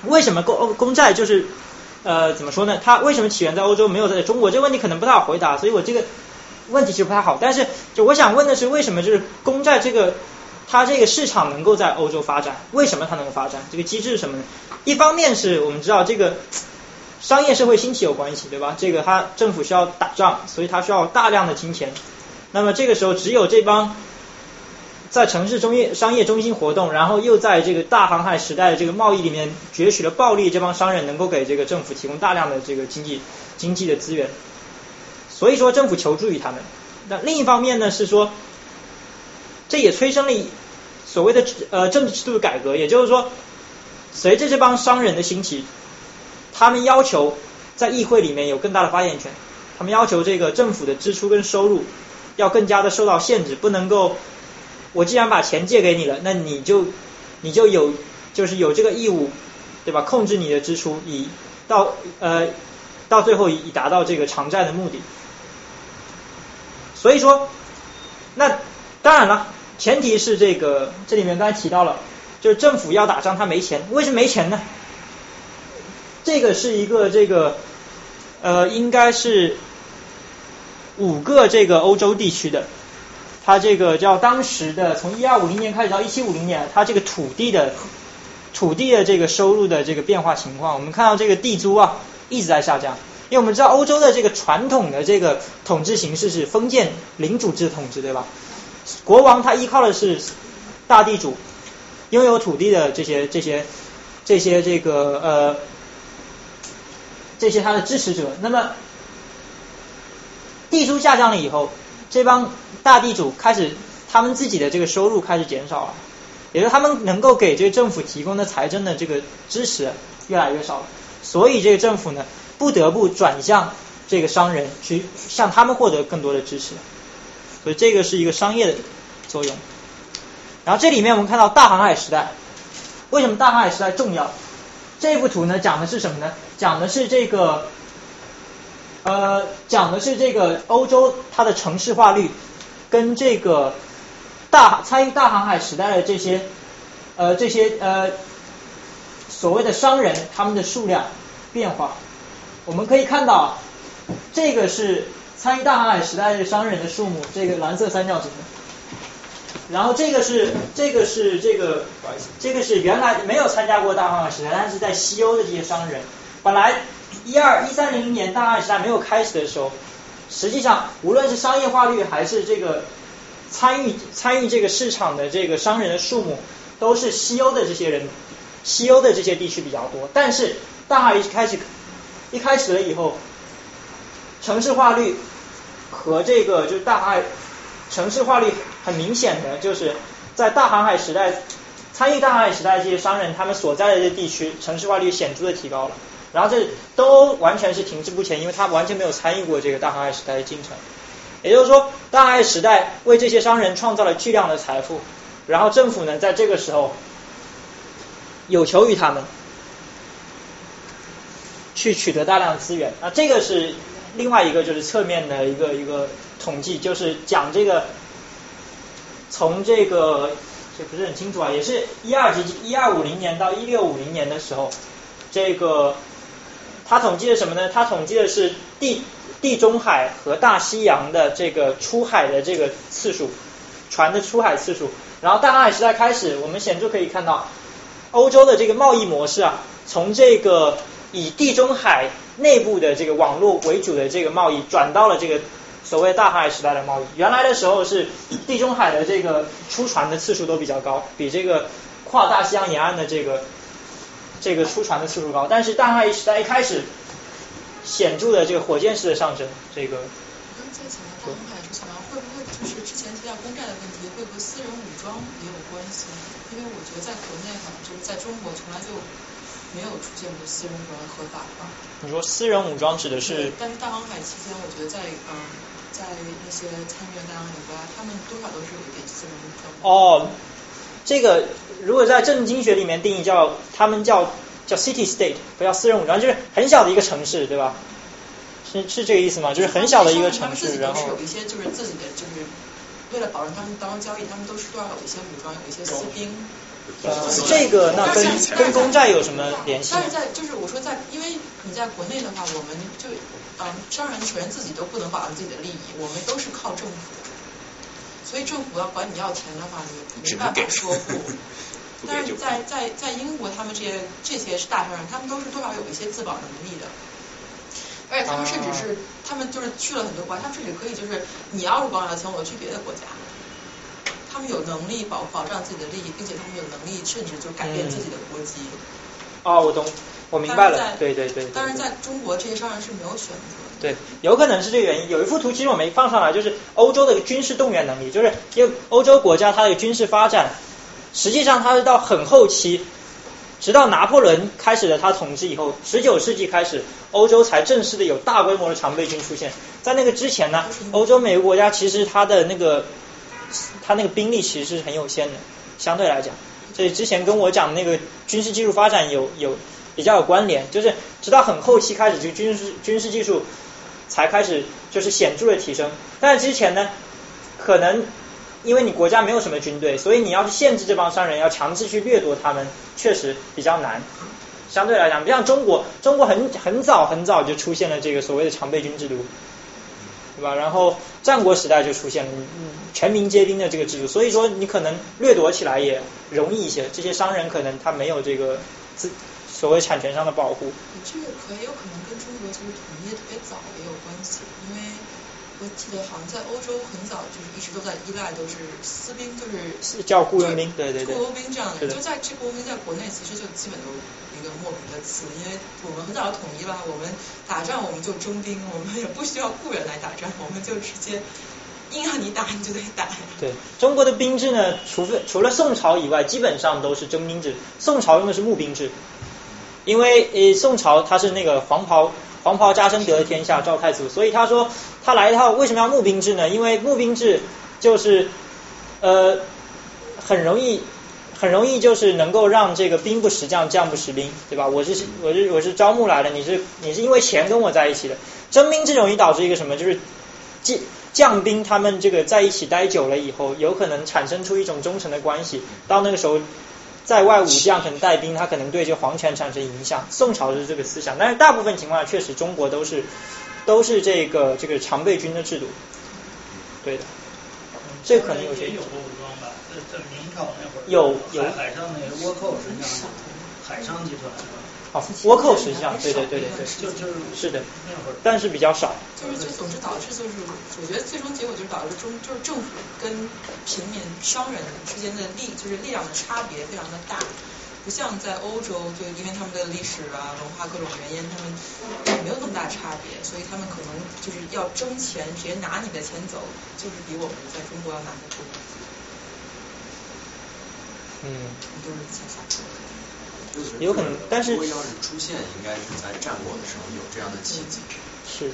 为什么公公债就是呃怎么说呢？它为什么起源在欧洲没有在中国？这个问题可能不太好回答，所以我这个问题其实不太好。但是就我想问的是，为什么就是公债这个它这个市场能够在欧洲发展？为什么它能够发展？这个机制是什么呢？一方面是我们知道这个商业社会兴起有关系，对吧？这个它政府需要打仗，所以它需要大量的金钱。那么这个时候只有这帮。在城市中业商业中心活动，然后又在这个大航海时代的这个贸易里面攫取了暴利，这帮商人能够给这个政府提供大量的这个经济经济的资源，所以说政府求助于他们。那另一方面呢是说，这也催生了所谓的呃政治制度的改革，也就是说，随着这帮商人的兴起，他们要求在议会里面有更大的发言权，他们要求这个政府的支出跟收入要更加的受到限制，不能够。我既然把钱借给你了，那你就你就有就是有这个义务，对吧？控制你的支出，以到呃到最后以达到这个偿债的目的。所以说，那当然了，前提是这个这里面刚才提到了，就是政府要打仗，他没钱，为什么没钱呢？这个是一个这个呃，应该是五个这个欧洲地区的。它这个叫当时的从一二五零年开始到一七五零年，它这个土地的土地的这个收入的这个变化情况，我们看到这个地租啊一直在下降，因为我们知道欧洲的这个传统的这个统治形式是封建领主制统治，对吧？国王他依靠的是大地主，拥有土地的这些这些这些这个呃这些他的支持者。那么地租下降了以后，这帮大地主开始他们自己的这个收入开始减少了，也就是他们能够给这个政府提供的财政的这个支持越来越少了。所以这个政府呢，不得不转向这个商人，去向他们获得更多的支持。所以这个是一个商业的作用。然后这里面我们看到大航海时代，为什么大航海时代重要？这幅图呢讲的是什么呢？讲的是这个，呃，讲的是这个欧洲它的城市化率跟这个大参与大航海时代的这些呃这些呃所谓的商人他们的数量变化。我们可以看到，这个是参与大航海时代的商人的数目，这个蓝色三角形。然后这个是这个是这个这个是原来没有参加过大航海时代，但是在西欧的这些商人，本来一二一三零零年大航海时代没有开始的时候，实际上无论是商业化率还是这个参与参与这个市场的这个商人的数目，都是西欧的这些人，西欧的这些地区比较多。但是大航海一开始一开始了以后，城市化率和这个就是大海城市化率很明显的就是在大航海时代参与大航海时代这些商人，他们所在的这地区城市化率显著的提高了。然后这都完全是停滞不前，因为他完全没有参与过这个大航海时代的进程。也就是说，大航海时代为这些商人创造了巨量的财富，然后政府呢在这个时候有求于他们。去取得大量的资源，那这个是另外一个就是侧面的一个一个统计，就是讲这个从这个这不是很清楚啊，也是一二级一二五零年到一六五零年的时候，这个他统计的什么呢？他统计的是地地中海和大西洋的这个出海的这个次数，船的出海次数。然后大航海时代开始，我们显著可以看到欧洲的这个贸易模式啊，从这个以地中海内部的这个网络为主的这个贸易，转到了这个所谓大航海时代的贸易。原来的时候是地中海的这个出船的次数都比较高，比这个跨大西洋沿岸的这个这个出船的次数高。但是大航海时代一开始，显著的这个火箭式的上升，这个。我刚才讲到大航海，就想到会不会就是之前提到公债的问题，会不会私人武装也有关系？因为我觉得在国内哈，就是在中国从来就。没有出现过私人武装合法化。你说私人武装指的是？但是大航海期间，我觉得在嗯，在那些参与大航海国家，他们多少都是有一点私人武装。哦，这个如果在政治经学里面定义叫，他们叫叫 city state，不叫私人武装，就是很小的一个城市，对吧？是是这个意思吗？就是很小的一个城市，然后。有一些就是自己的，就是为了保证他们当中交易，他们都是都要有一些武装，有一些私兵。呃，这个那跟跟公债有什么联系？但是在就是我说在，因为你在国内的话，我们就嗯，商人首先自己都不能保障自己的利益，我们都是靠政府，所以政府要管你要钱的话，你没办法说不。但是在在在英国，他们这些这些是大商人，他们都是多少有一些自保能力的，而且他们甚至是他们就是去了很多国家，他们甚至可以就是你要是管我要钱，我去别的国家。他们有能力保保障自己的利益，并且他们有能力甚至就改变自己的国籍。哦，我懂，我明白了。对对对。但是，在中国这些商人是没有选择。对，有可能是这个原因。有一幅图，其实我没放上来，就是欧洲的军事动员能力，就是因为欧洲国家它的军事发展，实际上它是到很后期，直到拿破仑开始了他统治以后，十九世纪开始，欧洲才正式的有大规模的常备军出现。在那个之前呢，欧洲每个国家其实它的那个。它那个兵力其实是很有限的，相对来讲，所以之前跟我讲那个军事技术发展有有比较有关联，就是直到很后期开始，就军事军事技术才开始就是显著的提升。但是之前呢，可能因为你国家没有什么军队，所以你要去限制这帮商人，要强制去掠夺他们，确实比较难。相对来讲，不像中国，中国很很早很早就出现了这个所谓的常备军制度。对吧？然后战国时代就出现了全民皆兵的这个制度，所以说你可能掠夺起来也容易一些。这些商人可能他没有这个自所谓产权上的保护。这个可以有可能跟中国就是统一的特别早也有关系，因为我记得好像在欧洲很早就是一直都在依赖都是私兵，就是叫雇佣兵，对对对，雇佣兵这样的，就在这雇佣兵在国内其实就基本都一个莫名的词，因为我们很早就统一了，我们打仗我们就征兵，我们也不需要雇人来打仗，我们就直接硬要你打你就得打。对，中国的兵制呢，除非除了宋朝以外，基本上都是征兵制。宋朝用的是募兵制，因为呃宋朝他是那个黄袍黄袍加身得天下，赵太祖，所以他说他来一套为什么要募兵制呢？因为募兵制就是呃很容易很容易就是能够让这个兵不识将，将不识兵，对吧？我是我是我是招募来的，你是你是因为钱跟我在一起的。征兵制容易导致一个什么？就是将将兵他们这个在一起待久了以后，有可能产生出一种忠诚的关系。到那个时候，在外武将可能带兵，他可能对这个皇权产生影响。宋朝是这个思想，但是大部分情况下，确实中国都是都是这个这个常备军的制度。对的，这可能有些也有过武装吧？明朝那会儿有有海海上那个倭寇，实际上是海上集团是吧？哦，倭寇实际上对对对对对，就就是是的，那会儿但是比较少。就是就总之导致就是，我觉得最终结果就是导致中就是政府跟平民商人之间的力就是力量的差别非常的大，不像在欧洲，就因为他们的历史啊文化各种原因，他们没有那么大差别，所以他们可能就是要争钱，直接拿你的钱走，就是比我们在中国要难得多。嗯，都是。有可能但是如果要是出现，应该是在战国的时候有这样的契机。是，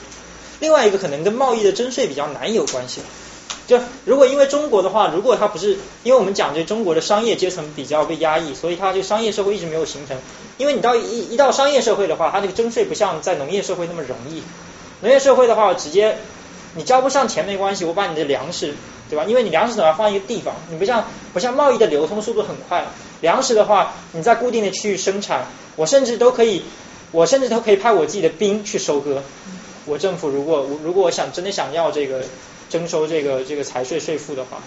另外一个可能跟贸易的征税比较难有关系。就如果因为中国的话，如果它不是，因为我们讲这中国的商业阶层比较被压抑，所以它这个商业社会一直没有形成。因为你到一一到商业社会的话，它这个征税不像在农业社会那么容易。农业社会的话，直接你交不上钱没关系，我把你的粮食，对吧？因为你粮食总要放一个地方，你不像不像贸易的流通速度很快。粮食的话，你在固定的区域生产，我甚至都可以，我甚至都可以派我自己的兵去收割。我政府如果如果我想真的想要这个征收这个这个财税税负的话，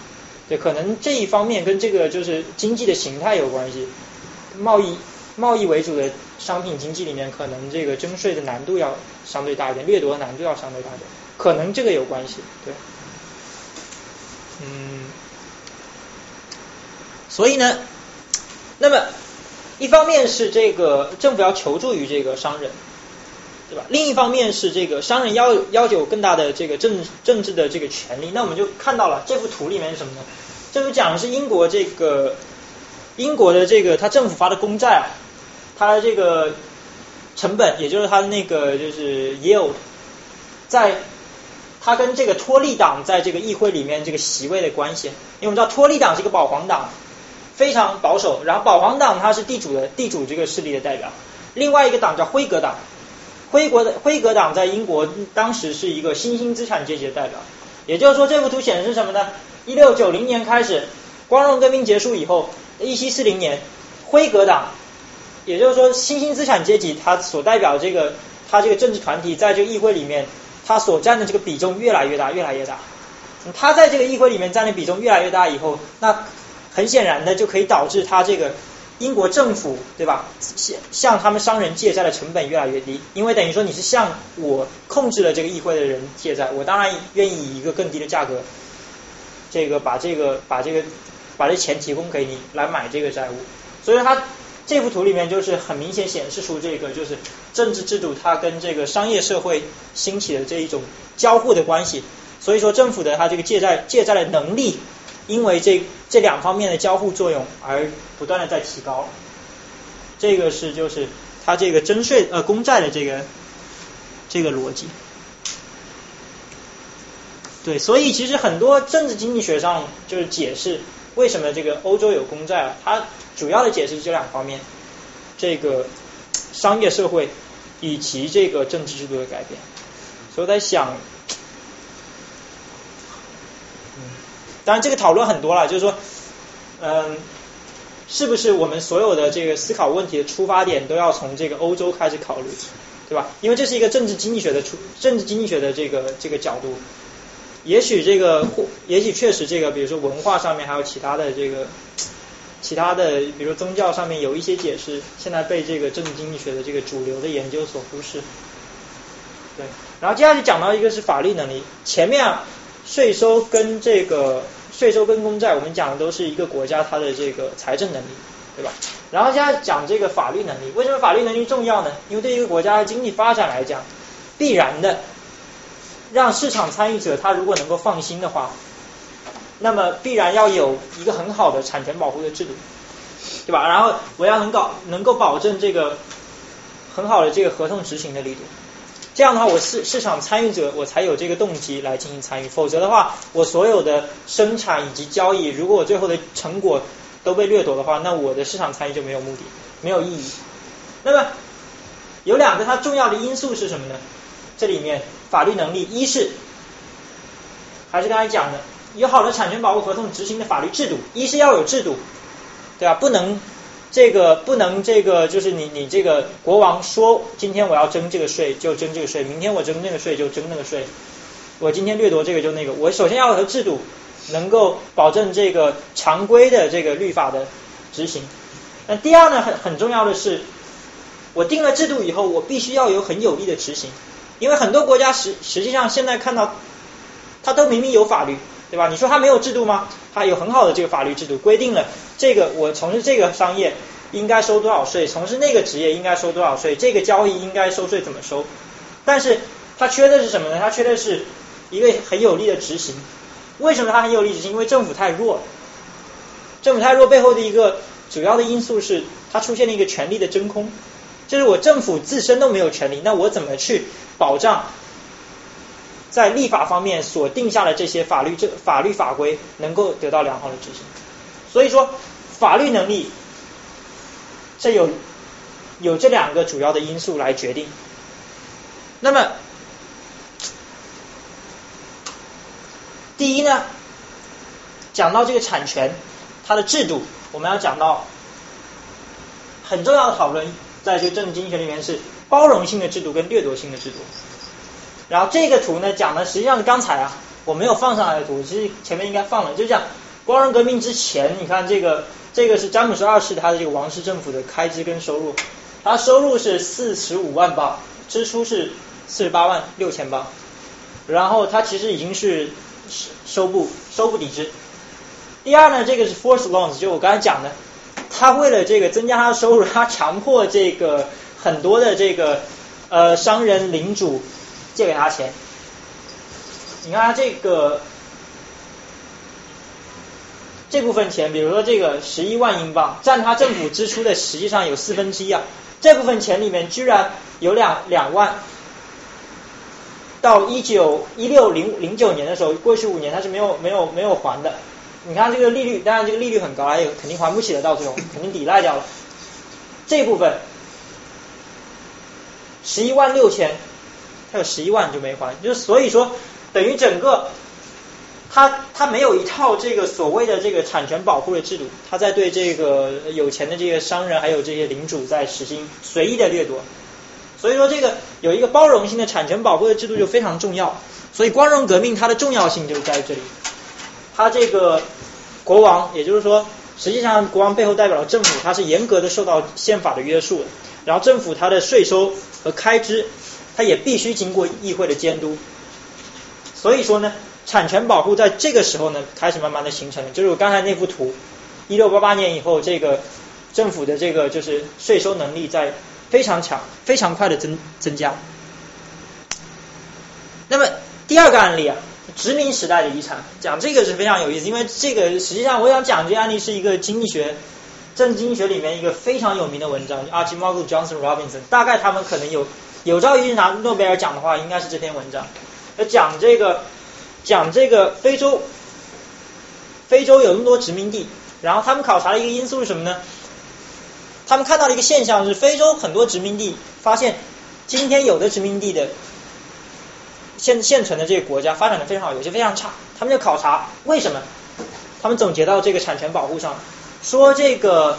对，可能这一方面跟这个就是经济的形态有关系。贸易贸易为主的商品经济里面，可能这个征税的难度要相对大一点，掠夺的难度要相对大一点，可能这个有关系，对。嗯，所以呢，那么一方面是这个政府要求助于这个商人，对吧？另一方面是这个商人要要求更大的这个政政治的这个权利。那我们就看到了这幅图里面是什么呢？这幅讲的是英国这个英国的这个他政府发的公债啊，它的这个成本，也就是它的那个就是 yield，在它跟这个托利党在这个议会里面这个席位的关系。因为我们知道托利党是一个保皇党。非常保守，然后保皇党它是地主的地主这个势力的代表，另外一个党叫辉格党，辉国的辉格党在英国当时是一个新兴资产阶级的代表，也就是说这幅图显示什么呢？一六九零年开始，光荣革命结束以后，一七四零年，辉格党，也就是说新兴资产阶级它所代表这个它这个政治团体在这个议会里面，它所占的这个比重越来越大，越来越大，它在这个议会里面占的比重越来越大以后，那很显然的，就可以导致他这个英国政府，对吧？向向他们商人借债的成本越来越低，因为等于说你是向我控制了这个议会的人借债，我当然愿意以一个更低的价格，这个把这个把这个把这钱提供给你来买这个债务。所以他这幅图里面就是很明显显示出这个就是政治制度它跟这个商业社会兴起的这一种交互的关系。所以说政府的它这个借债借债的能力。因为这这两方面的交互作用而不断的在提高，这个是就是它这个征税呃公债的这个这个逻辑，对，所以其实很多政治经济学上就是解释为什么这个欧洲有公债啊，它主要的解释是这两方面，这个商业社会以及这个政治制度的改变，所以我在想。当然，这个讨论很多了，就是说，嗯，是不是我们所有的这个思考问题的出发点都要从这个欧洲开始考虑，对吧？因为这是一个政治经济学的出政治经济学的这个这个角度，也许这个也许确实这个，比如说文化上面还有其他的这个其他的，比如说宗教上面有一些解释，现在被这个政治经济学的这个主流的研究所忽视。对，然后接下去讲到一个是法律能力，前面啊，税收跟这个税收跟公债，我们讲的都是一个国家它的这个财政能力，对吧？然后现在讲这个法律能力，为什么法律能力重要呢？因为对一个国家的经济发展来讲，必然的让市场参与者他如果能够放心的话，那么必然要有一个很好的产权保护的制度，对吧？然后我要能搞能够保证这个很好的这个合同执行的力度。这样的话，我市市场参与者我才有这个动机来进行参与，否则的话，我所有的生产以及交易，如果我最后的成果都被掠夺的话，那我的市场参与就没有目的，没有意义。那么有两个它重要的因素是什么呢？这里面法律能力，一是还是刚才讲的，有好的产权保护合同执行的法律制度，一是要有制度，对吧？不能。这个不能，这个就是你你这个国王说，今天我要征这个税就征这个税，明天我征那个税就征那个税，我今天掠夺这个就那个，我首先要有制度能够保证这个常规的这个律法的执行。那第二呢，很很重要的是，我定了制度以后，我必须要有很有力的执行，因为很多国家实实际上现在看到，它都明明有法律。对吧？你说他没有制度吗？他有很好的这个法律制度，规定了这个我从事这个商业应该收多少税，从事那个职业应该收多少税，这个交易应该收税怎么收。但是他缺的是什么呢？他缺的是一个很有力的执行。为什么他很有力执行？因为政府太弱。政府太弱背后的一个主要的因素是，它出现了一个权力的真空，就是我政府自身都没有权利，那我怎么去保障？在立法方面所定下的这些法律这法律法规能够得到良好的执行，所以说法律能力这有有这两个主要的因素来决定。那么第一呢，讲到这个产权它的制度，我们要讲到很重要的讨论，在这个政治经济学里面是包容性的制度跟掠夺性的制度。然后这个图呢，讲的实际上是刚才啊，我没有放上来的图，其实前面应该放了。就讲光荣革命之前，你看这个，这个是詹姆斯二世他的这个王室政府的开支跟收入，他收入是四十五万镑，支出是四十八万六千镑，然后他其实已经是收不收不抵支。第二呢，这个是 force loans，就我刚才讲的，他为了这个增加他的收入，他强迫这个很多的这个呃商人领主。借给他钱，你看他这个这部分钱，比如说这个十一万英镑，占他政府支出的实际上有四分之一啊。这部分钱里面居然有两两万，到一九一六零零九年的时候，过去五年他是没有没有没有还的。你看这个利率，当然这个利率很高，还有肯定还不起的，到最后肯定抵赖掉了。这部分十一万六千。他有十一万就没还，就是所以说等于整个他他没有一套这个所谓的这个产权保护的制度，他在对这个有钱的这些商人还有这些领主在实行随意的掠夺，所以说这个有一个包容性的产权保护的制度就非常重要。所以光荣革命它的重要性就在这里，他这个国王，也就是说实际上国王背后代表了政府，他是严格的受到宪法的约束的，然后政府它的税收和开支。它也必须经过议会的监督，所以说呢，产权保护在这个时候呢，开始慢慢的形成了。就是我刚才那幅图，一六八八年以后，这个政府的这个就是税收能力在非常强、非常快的增增加。那么第二个案例啊，殖民时代的遗产，讲这个是非常有意思，因为这个实际上我想讲这个案例是一个经济学、政治经济学里面一个非常有名的文章，Archibald Johnson Robinson，大概他们可能有。有朝一日拿诺贝尔奖的话，应该是这篇文章，讲这个讲这个非洲，非洲有那么多殖民地，然后他们考察的一个因素是什么呢？他们看到了一个现象是，非洲很多殖民地发现，今天有的殖民地的现现存的这个国家发展的非常好，有些非常差，他们就考察为什么？他们总结到这个产权保护上，说这个。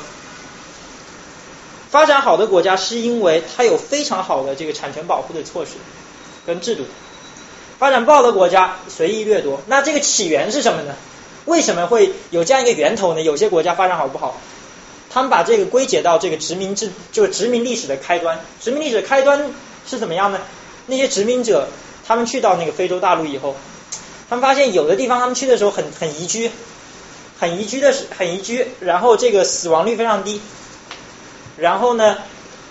发展好的国家是因为它有非常好的这个产权保护的措施跟制度，发展不好的国家随意掠夺。那这个起源是什么呢？为什么会有这样一个源头呢？有些国家发展好不好？他们把这个归结到这个殖民制，就是殖民历史的开端。殖民历史的开端是怎么样呢？那些殖民者他们去到那个非洲大陆以后，他们发现有的地方他们去的时候很很宜居，很宜居的是很宜居，然后这个死亡率非常低，然后呢，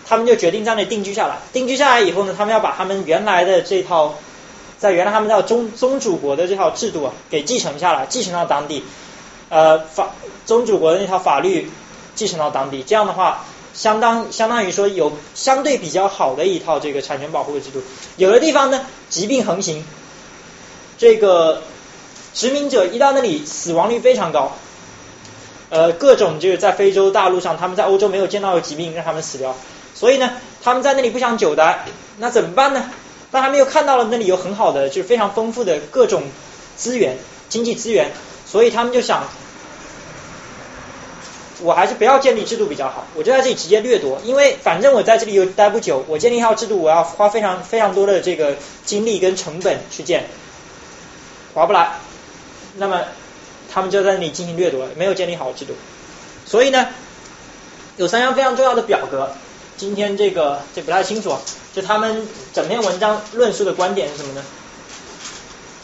他们就决定在那定居下来。定居下来以后呢，他们要把他们原来的这套，在原来他们叫宗宗主国的这套制度啊，给继承下来，继承到当地。呃，法宗主国的那套法律继承到当地，这样的话，相当相当于说有相对比较好的一套这个产权保护的制度。有的地方呢，疾病横行，这个殖民者一到那里，死亡率非常高。呃，各种就是在非洲大陆上，他们在欧洲没有见到的疾病让他们死掉，所以呢，他们在那里不想久待，那怎么办呢？但他们又看到了那里有很好的，就是非常丰富的各种资源，经济资源，所以他们就想，我还是不要建立制度比较好，我就在这里直接掠夺，因为反正我在这里又待不久，我建立一套制度，我要花非常非常多的这个精力跟成本去建，划不来。那么他们就在那里进行掠夺，没有建立好制度。所以呢，有三项非常重要的表格。今天这个这不太清楚，就他们整篇文章论述的观点是什么呢？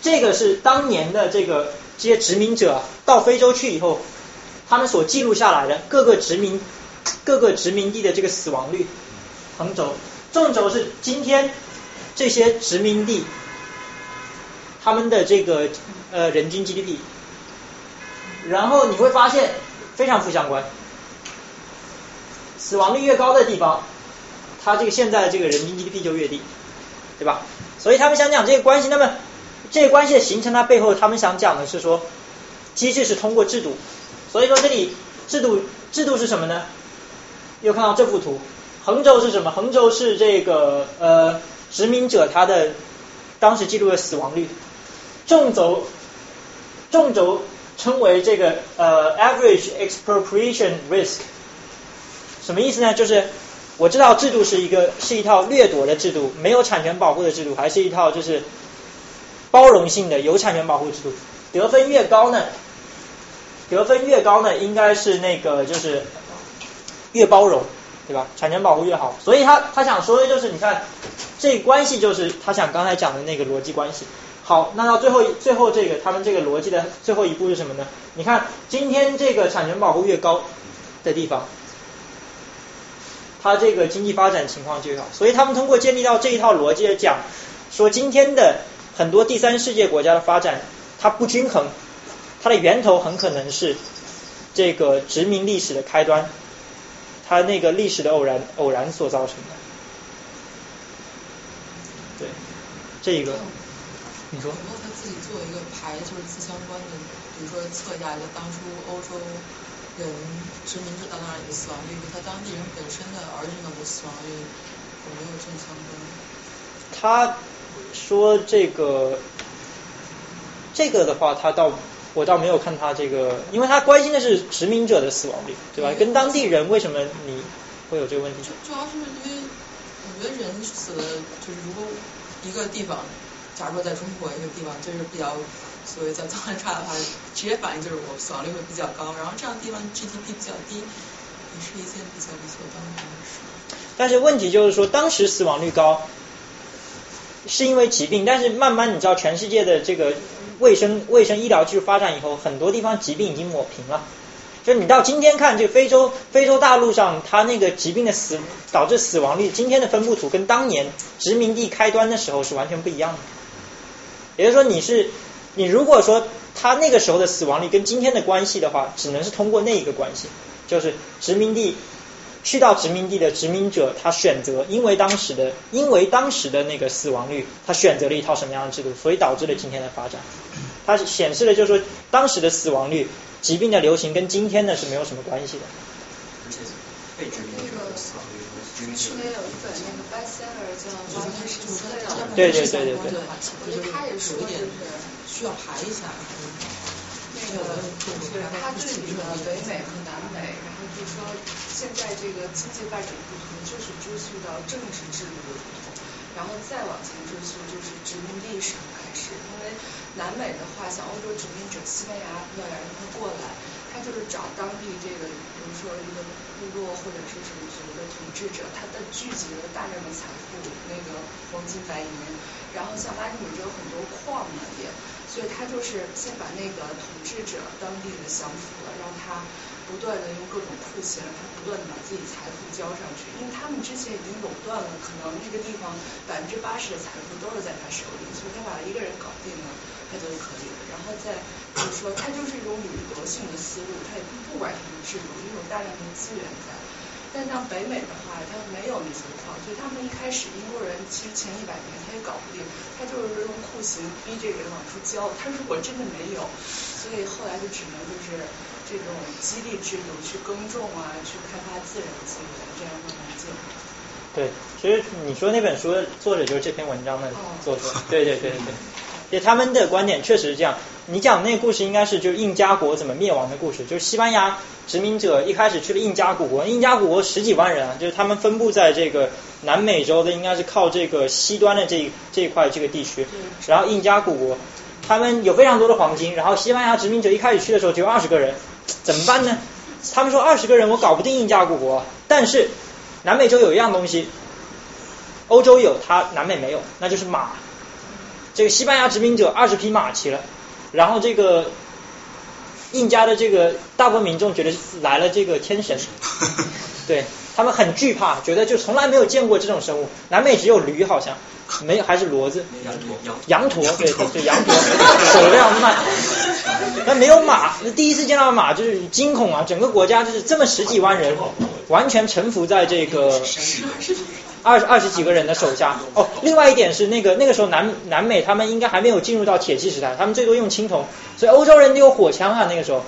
这个是当年的这个这些殖民者到非洲去以后，他们所记录下来的各个殖民各个殖民地的这个死亡率，横轴，纵轴是今天这些殖民地他们的这个呃人均 GDP，然后你会发现非常负相关，死亡率越高的地方，它这个现在这个人均 GDP 就越低，对吧？所以他们想讲这个关系，那么这个关系的形成，它背后他们想讲的是说，机制是通过制度，所以说这里制度制度是什么呢？又看到这幅图，横轴是什么？横轴是这个呃殖民者他的当时记录的死亡率，纵轴纵轴称为这个呃 average expropriation risk，什么意思呢？就是我知道制度是一个是一套掠夺的制度，没有产权保护的制度，还是一套就是包容性的有产权保护制度。得分越高呢，得分越高呢，应该是那个就是越包容，对吧？产权保护越好。所以他他想说的就是，你看这关系就是他想刚才讲的那个逻辑关系。好，那到最后最后这个他们这个逻辑的最后一步是什么呢？你看今天这个产权保护越高的地方。它这个经济发展情况就越好，所以他们通过建立到这一套逻辑来讲，说今天的很多第三世界国家的发展它不均衡，它的源头很可能是这个殖民历史的开端，它那个历史的偶然偶然所造成的。对，这一个你说。有没有他自己做一个牌，就是自相关的，比如说测一下，就当初欧洲。人殖民者到那里的死亡率和他当地人本身的儿童的死亡率有没有正相关？他说这个这个的话，他倒我倒没有看他这个，因为他关心的是殖民者的死亡率，对吧？跟当地人为什么你会有这个问题？主要是因为我觉得人死了，就是如果一个地方，假如说在中国一个地方，就是比较。所以在脏乱差的话，直接反应就是我死亡率会比较高，然后这样的地方 GDP 比较低，也是一件比较理所当然的事。但是问题就是说，当时死亡率高，是因为疾病，但是慢慢你知道，全世界的这个卫生卫生医疗技术发展以后，很多地方疾病已经抹平了。就你到今天看，这非洲非洲大陆上，它那个疾病的死导致死亡率，今天的分布图跟当年殖民地开端的时候是完全不一样的。也就是说，你是。你如果说他那个时候的死亡率跟今天的关系的话，只能是通过那一个关系，就是殖民地去到殖民地的殖民者，他选择因为当时的因为当时的那个死亡率，他选择了一套什么样的制度，所以导致了今天的发展。它显示的就是说当时的死亡率、疾病的流行跟今天的是没有什么关系的。被殖民者的死亡。去年有一本那个 bestseller 叫《就是他是就是他对对对对对。我觉得他也说就是需要排一下。那个就是他对比了北美和南美，然后就说现在这个经济发展的不同，就是追溯到政治制度的不同。然后再往前追溯就是殖民地时候开始，因为南美的话，像欧洲殖民者西班牙、葡萄牙人他过来，他就是找当地这个，比如说一个部落或者是什么什么统治者，他的聚集了大量的财富，那个黄金白银，然后像拉丁美洲有很多矿嘛也，所以他就是先把那个统治者当地的降服了，让他。不断的用各种酷刑，他不断的把自己财富交上去，因为他们之前已经垄断了，可能那个地方百分之八十的财富都是在他手里，所以他把一个人搞定了，他就可以了。然后再就是说，他就是一种掠夺性的思路，他也不管什么制度，因为有大量的资源在。但像北美的话，它没有那些矿，所以他们一开始英国人其实前一百年他也搞不定，他就是用酷刑逼这个人往出交。他如果真的没有，所以后来就只能就是这种激励制度去耕种啊，去开发自然资源，这样慢慢进。对，其实你说那本书的作者就是这篇文章的作者，对对对对对。就他们的观点确实是这样。你讲那个故事应该是就是印加国怎么灭亡的故事，就是西班牙殖民者一开始去了印加古国，印加古国十几万人，就是他们分布在这个南美洲的，应该是靠这个西端的这这一块这个地区。然后印加古国，他们有非常多的黄金，然后西班牙殖民者一开始去的时候只有二十个人，怎么办呢？他们说二十个人我搞不定印加古国，但是南美洲有一样东西，欧洲有，它南美没有，那就是马。这个西班牙殖民者二十匹马骑了，然后这个印加的这个大部分民众觉得来了这个天神，对他们很惧怕，觉得就从来没有见过这种生物。南美只有驴好像，没有还是骡子，羊驼，羊驼，对对对，羊驼，走得非常慢。那没有马，那第一次见到马就是惊恐啊！整个国家就是这么十几万人，完全臣服在这个。二十二十几个人的手下哦，另外一点是那个那个时候南南美他们应该还没有进入到铁器时代，他们最多用青铜，所以欧洲人都有火枪啊那个时候，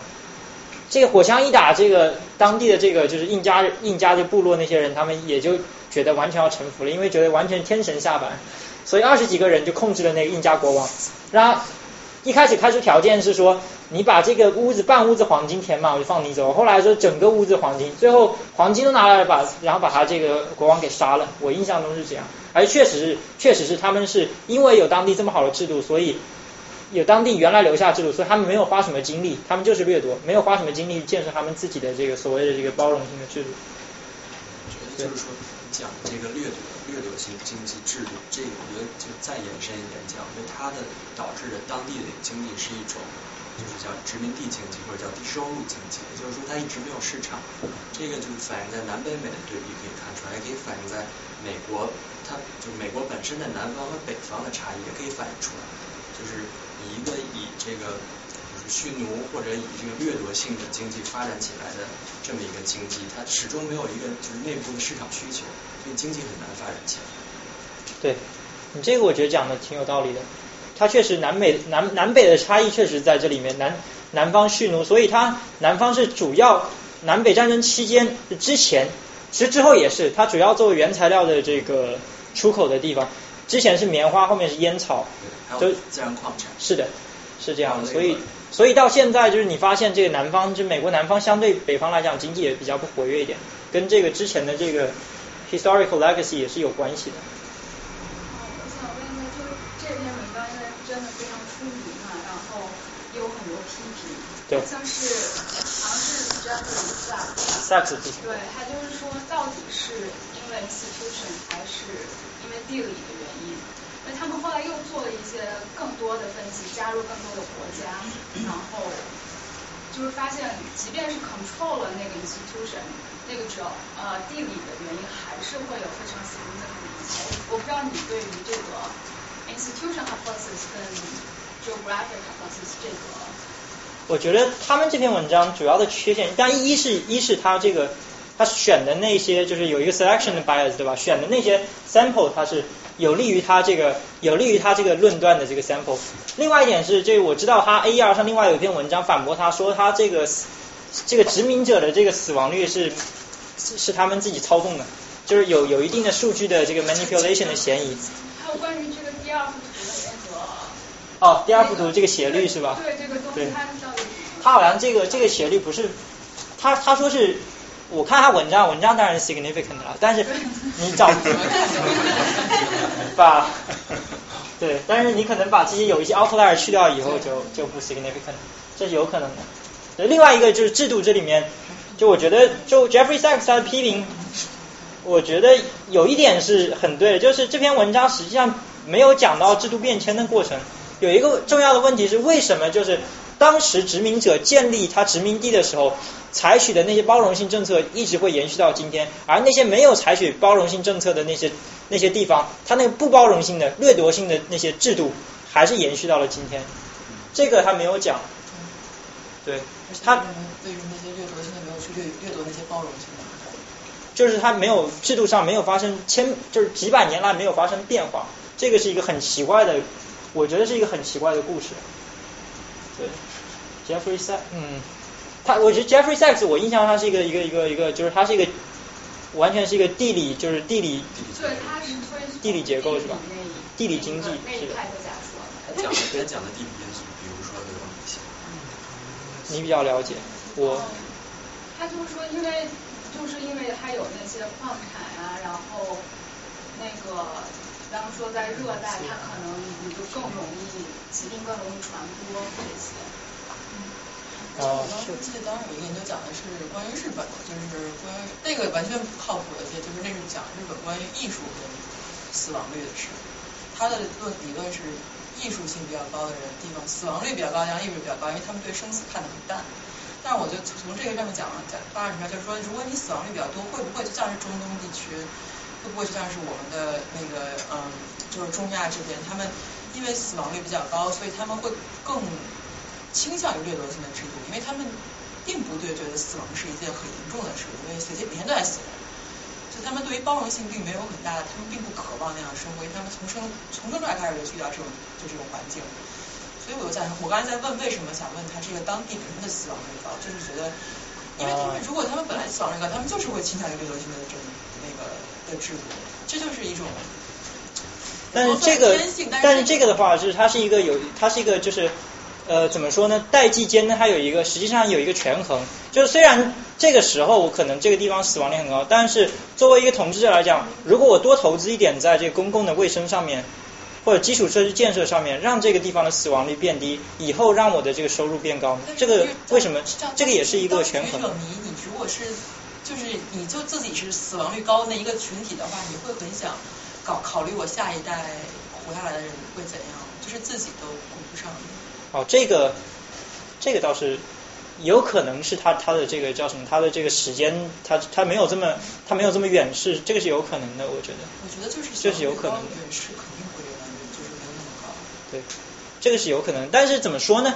这个火枪一打，这个当地的这个就是印加印加的部落那些人，他们也就觉得完全要臣服了，因为觉得完全天神下凡，所以二十几个人就控制了那个印加国王，然后一开始开出条件是说。你把这个屋子半屋子黄金填满，我就放你走。后来说整个屋子黄金，最后黄金都拿来把，然后把他这个国王给杀了。我印象中是这样，而确实是，确实是他们是因为有当地这么好的制度，所以有当地原来留下制度，所以他们没有花什么精力，他们就是掠夺，没有花什么精力建设他们自己的这个所谓的这个包容性的制度。就是说讲这个掠夺掠夺性经济制度，这个我觉得就再延伸一点讲，就它的导致的当地的经济是一种。就是叫殖民地经济或者叫低收入经济，也就是说它一直没有市场。这个就是反映在南北美的对比可以看出来，也可以反映在美国，它就美国本身的南方和北方的差异也可以反映出来。就是以一个以这个蓄奴或者以这个掠夺性的经济发展起来的这么一个经济，它始终没有一个就是内部的市场需求，所以经济很难发展起来。对你这个我觉得讲的挺有道理的。它确实南北南南北的差异确实在这里面，南南方蓄奴，所以它南方是主要南北战争期间之前，其实之后也是，它主要作为原材料的这个出口的地方，之前是棉花，后面是烟草，都自然矿产，是的，是这样的，所以所以到现在就是你发现这个南方，就美国南方相对北方来讲经济也比较不活跃一点，跟这个之前的这个 historical legacy 也是有关系的。好像是，好像是 Jeffrey Sachs，对，他就是说，到底是因为 institution 还是因为地理的他们后来又做了一些更多的分析，加入更多的国家，然后就是发现，即便是 control 了那个 institution 那个者，呃，地理的原因还是会有非常显著的影响。我不知道你对于这个 institution hypothesis 跟 geographic hypothesis 这个。我觉得他们这篇文章主要的缺陷，但一是一是他这个他选的那些就是有一个 selection bias 对吧？选的那些 sample 它是有利于他这个有利于他这个论断的这个 sample。另外一点是，这个我知道他 A E R 上另外有一篇文章反驳他说他这个这个殖民者的这个死亡率是是他们自己操纵的，就是有有一定的数据的这个 manipulation 的嫌疑。还有关于这个第二幅图的那个。哦，第二幅图这个斜率是吧？对这个东西，他好像这个这个斜率不是，他他说是，我看他文章文章当然 significant 了，但是你找，把对，但是你可能把这些有一些 outlier 去掉以后就就不 significant，这是有可能的。对，另外一个就是制度这里面，就我觉得就 Jeffrey Sachs 他的批评，我觉得有一点是很对的，就是这篇文章实际上没有讲到制度变迁的过程。有一个重要的问题是，为什么就是当时殖民者建立他殖民地的时候，采取的那些包容性政策一直会延续到今天，而那些没有采取包容性政策的那些那些地方，他那个不包容性的、掠夺性的那些制度，还是延续到了今天。这个他没有讲。对，他为什么那些掠夺性的没有去掠掠夺那些包容性的？就是他没有制度上没有发生千，就是几百年来没有发生变化，这个是一个很奇怪的，我觉得是一个很奇怪的故事。对，Jeffrey Sachs，嗯，他我觉得 Jeffrey Sachs 我印象他是一个一个一个一个，就是他是一个完全是一个地理，就是地理对，他是地理结构是吧？地理经济是的。他讲的跟讲的地理因素，比如说这个一些。你比较了解我。他就是说，因为就是因为它有那些矿产啊，然后那个，比方说在热带，它可能你就更容易疾病更容易传播这些。我当时记得当时有一个研究讲的是关于日本的，就是关于那个完全不靠谱的，就是那是讲日本关于艺术跟死亡率的事。他的论理论是艺术性比较高的人地方死亡率比较高，然后艺术比较高，因为他们对生死看得很淡。但是我就从这个上面讲了，讲发展出来就是说，如果你死亡率比较多，会不会就像是中东地区，会不会就像是我们的那个嗯，就是中亚这边，他们因为死亡率比较高，所以他们会更倾向于掠夺性的制度，因为他们并不对觉得死亡是一件很严重的事，因为随便每天都在死人，就他们对于包容性并没有很大的，他们并不渴望那样生活，因为他们从生从生出来开始就遇到这种就这种环境。所以我就在我刚才在问为什么想问他这个当地人的死亡率高，就是觉得，因为他们如果他们本来死亡率高，他们就是会倾向于掠夺性的这种那个的制度，这就是一种。但是这个，但是这个的话，就是它是一个有，它是一个就是呃怎么说呢？代际间呢，它有一个实际上有一个权衡，就是虽然这个时候我可能这个地方死亡率很高，但是作为一个统治者来讲，如果我多投资一点在这个公共的卫生上面。或者基础设施建设上面，让这个地方的死亡率变低，以后让我的这个收入变高，这个为什么？这个也是一个权衡。你你如果是就是你就自己是死亡率高那一个群体的话，你会很想搞考虑我下一代活下来的人会怎样？就是自己都顾不上。哦，这个这个倒是有可能是他他的这个叫什么？他的这个时间，他他没有这么他没有这么远视，这个是有可能的，我觉得。我觉得就是就是有可能的。远视肯定会有就是没有那么高。对，这个是有可能，但是怎么说呢？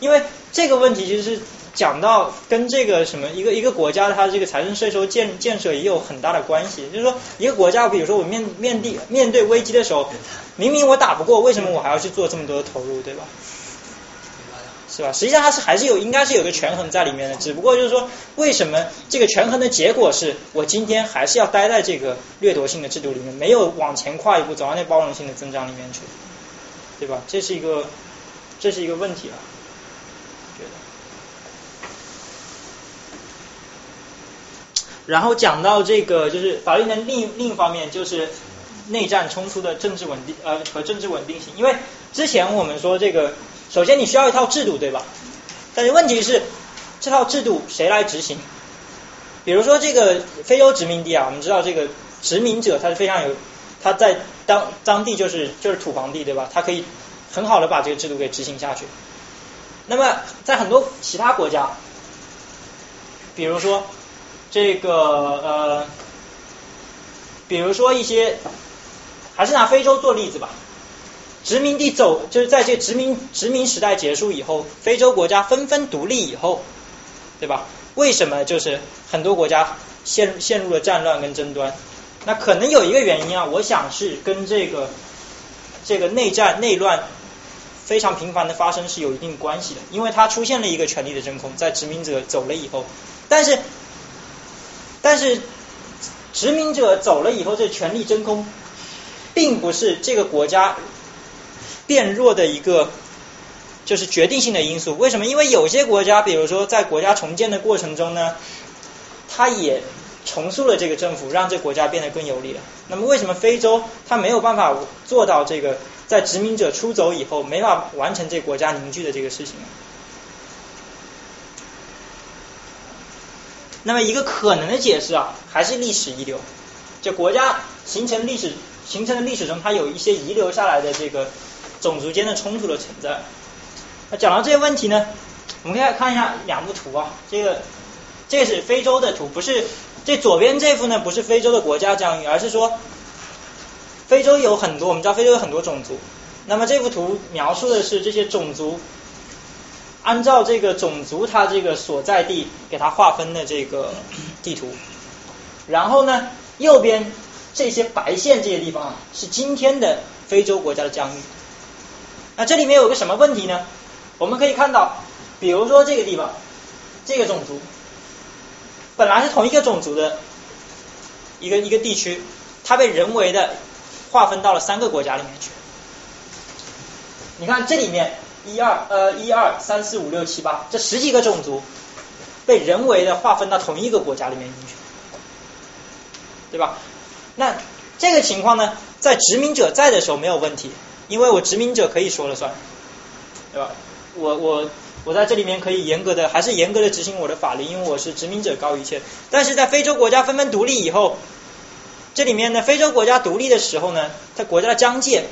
因为这个问题其实是讲到跟这个什么一个一个国家它的这个财政税收建建设也有很大的关系。就是说，一个国家，比如说我面面对面对危机的时候，明明我打不过，为什么我还要去做这么多的投入，对吧？是吧？实际上它是还是有应该是有个权衡在里面的，只不过就是说，为什么这个权衡的结果是我今天还是要待在这个掠夺性的制度里面，没有往前跨一步走到那包容性的增长里面去，对吧？这是一个这是一个问题啊，觉得。然后讲到这个就是法律的另另一方面就是内战冲突的政治稳定呃和政治稳定性，因为之前我们说这个。首先，你需要一套制度，对吧？但是问题是，这套制度谁来执行？比如说这个非洲殖民地啊，我们知道这个殖民者他是非常有，他在当当地就是就是土皇帝，对吧？他可以很好的把这个制度给执行下去。那么在很多其他国家，比如说这个呃，比如说一些，还是拿非洲做例子吧。殖民地走，就是在这殖民殖民时代结束以后，非洲国家纷纷独立以后，对吧？为什么就是很多国家陷陷入了战乱跟争端？那可能有一个原因啊，我想是跟这个这个内战内乱非常频繁的发生是有一定关系的，因为它出现了一个权力的真空，在殖民者走了以后，但是但是殖民者走了以后，这权力真空并不是这个国家。变弱的一个就是决定性的因素，为什么？因为有些国家，比如说在国家重建的过程中呢，它也重塑了这个政府，让这国家变得更有利了。那么为什么非洲它没有办法做到这个在殖民者出走以后没法完成这国家凝聚的这个事情呢？那么一个可能的解释啊，还是历史遗留，就国家形成历史形成的历史中，它有一些遗留下来的这个种族间的冲突的存在。那讲到这些问题呢，我们可以看一下两幅图啊，这个这是非洲的图，不是这左边这幅呢不是非洲的国家疆域，而是说非洲有很多，我们知道非洲有很多种族，那么这幅图描述的是这些种族。按照这个种族它这个所在地给它划分的这个地图，然后呢，右边这些白线这些地方啊，是今天的非洲国家的疆域。那这里面有个什么问题呢？我们可以看到，比如说这个地方，这个种族本来是同一个种族的一个一个地区，它被人为的划分到了三个国家里面去。你看这里面。一二呃一二三四五六七八这十几个种族被人为的划分到同一个国家里面去，对吧？那这个情况呢，在殖民者在的时候没有问题，因为我殖民者可以说了算，对吧？我我我在这里面可以严格的还是严格的执行我的法律，因为我是殖民者高于一切。但是在非洲国家纷纷独立以后，这里面呢，非洲国家独立的时候呢，它国家的疆界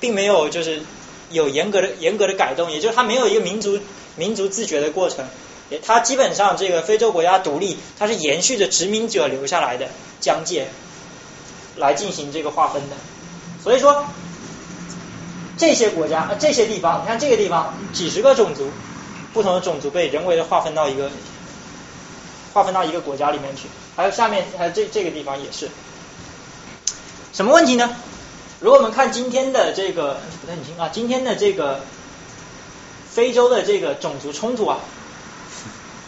并没有就是。有严格的严格的改动，也就是它没有一个民族民族自觉的过程，也它基本上这个非洲国家独立，它是延续着殖民者留下来的疆界来进行这个划分的。所以说这些国家这些地方，你看这个地方几十个种族，不同的种族被人为的划分到一个划分到一个国家里面去，还有下面还有这这个地方也是，什么问题呢？如果我们看今天的这个不太清啊，今天的这个非洲的这个种族冲突啊，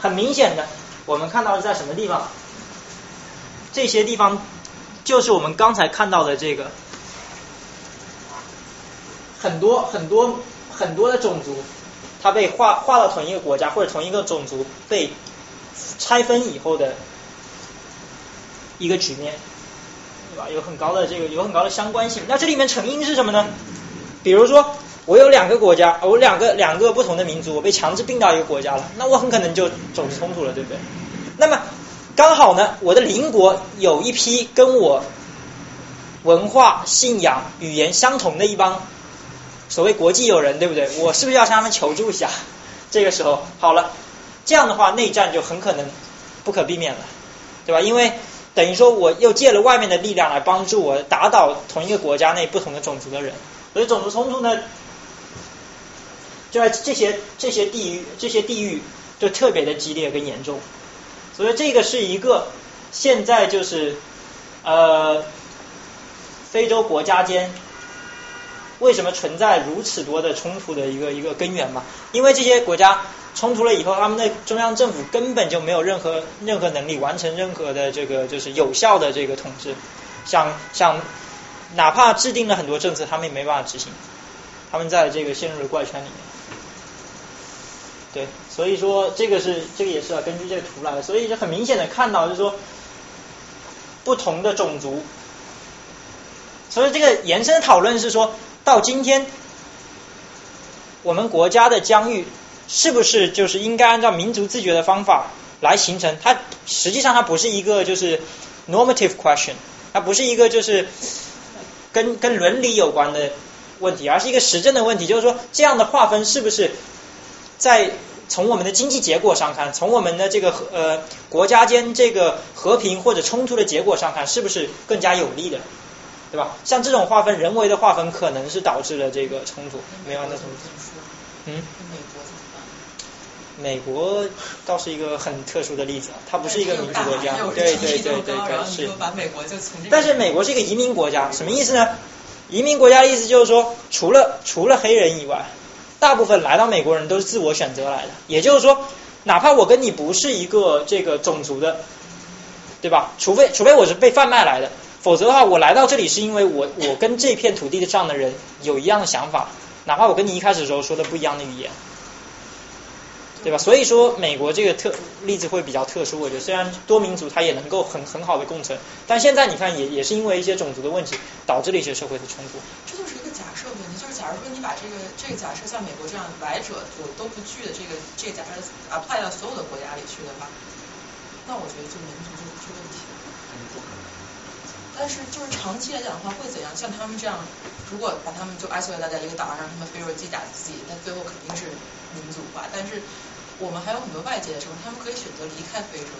很明显的，我们看到是在什么地方？这些地方就是我们刚才看到的这个很多很多很多的种族，它被划划到同一个国家或者同一个种族被拆分以后的一个局面。对吧？有很高的这个有很高的相关性。那这里面成因是什么呢？比如说，我有两个国家，我两个两个不同的民族，我被强制并到一个国家了，那我很可能就种族冲突了，对不对？那么刚好呢，我的邻国有一批跟我文化、信仰、语言相同的一帮所谓国际友人，对不对？我是不是要向他们求助一下？这个时候好了，这样的话内战就很可能不可避免了，对吧？因为等于说，我又借了外面的力量来帮助我打倒同一个国家内不同的种族的人，所以种族冲突呢，就在这些这些地域这些地域就特别的激烈跟严重，所以这个是一个现在就是呃非洲国家间为什么存在如此多的冲突的一个一个根源嘛，因为这些国家。冲突了以后，他们的中央政府根本就没有任何任何能力完成任何的这个就是有效的这个统治，像像哪怕制定了很多政策，他们也没办法执行，他们在这个陷入了怪圈里面。对，所以说这个是这个也是要根据这个图来的，所以就很明显的看到就是说不同的种族，所以这个延伸讨论是说到今天我们国家的疆域。是不是就是应该按照民族自觉的方法来形成？它实际上它不是一个就是 normative question，它不是一个就是跟跟伦理有关的问题，而是一个实证的问题。就是说，这样的划分是不是在从我们的经济结果上看，从我们的这个呃国家间这个和平或者冲突的结果上看，是不是更加有利的？对吧？像这种划分，人为的划分，可能是导致了这个冲突。没有那冲突。嗯。美国倒是一个很特殊的例子，它不是一个民主国家，对对对对对是。但是美国是一个移民国家，什么意思呢？移民国家的意思就是说，除了除了黑人以外，大部分来到美国人都是自我选择来的。也就是说，哪怕我跟你不是一个这个种族的，对吧？除非除非我是被贩卖来的，否则的话，我来到这里是因为我我跟这片土地上的人有一样的想法，哪怕我跟你一开始时候说的不一样的语言。对吧？所以说美国这个特例子会比较特殊，我觉得虽然多民族它也能够很很好的共存，但现在你看也也是因为一些种族的问题导致了一些社会的冲突。这就是一个假设问题，就是假如说你把这个这个假设像美国这样来者所都不惧的这个这个假设 apply 到所有的国家里去的话，那我觉得就民族就。但是就是长期来讲的话会怎样？像他们这样，如果把他们就 isolate 在一个岛上，让他们非洲自己打自己，那最后肯定是民族化。但是我们还有很多外界的时候，他们可以选择离开非洲。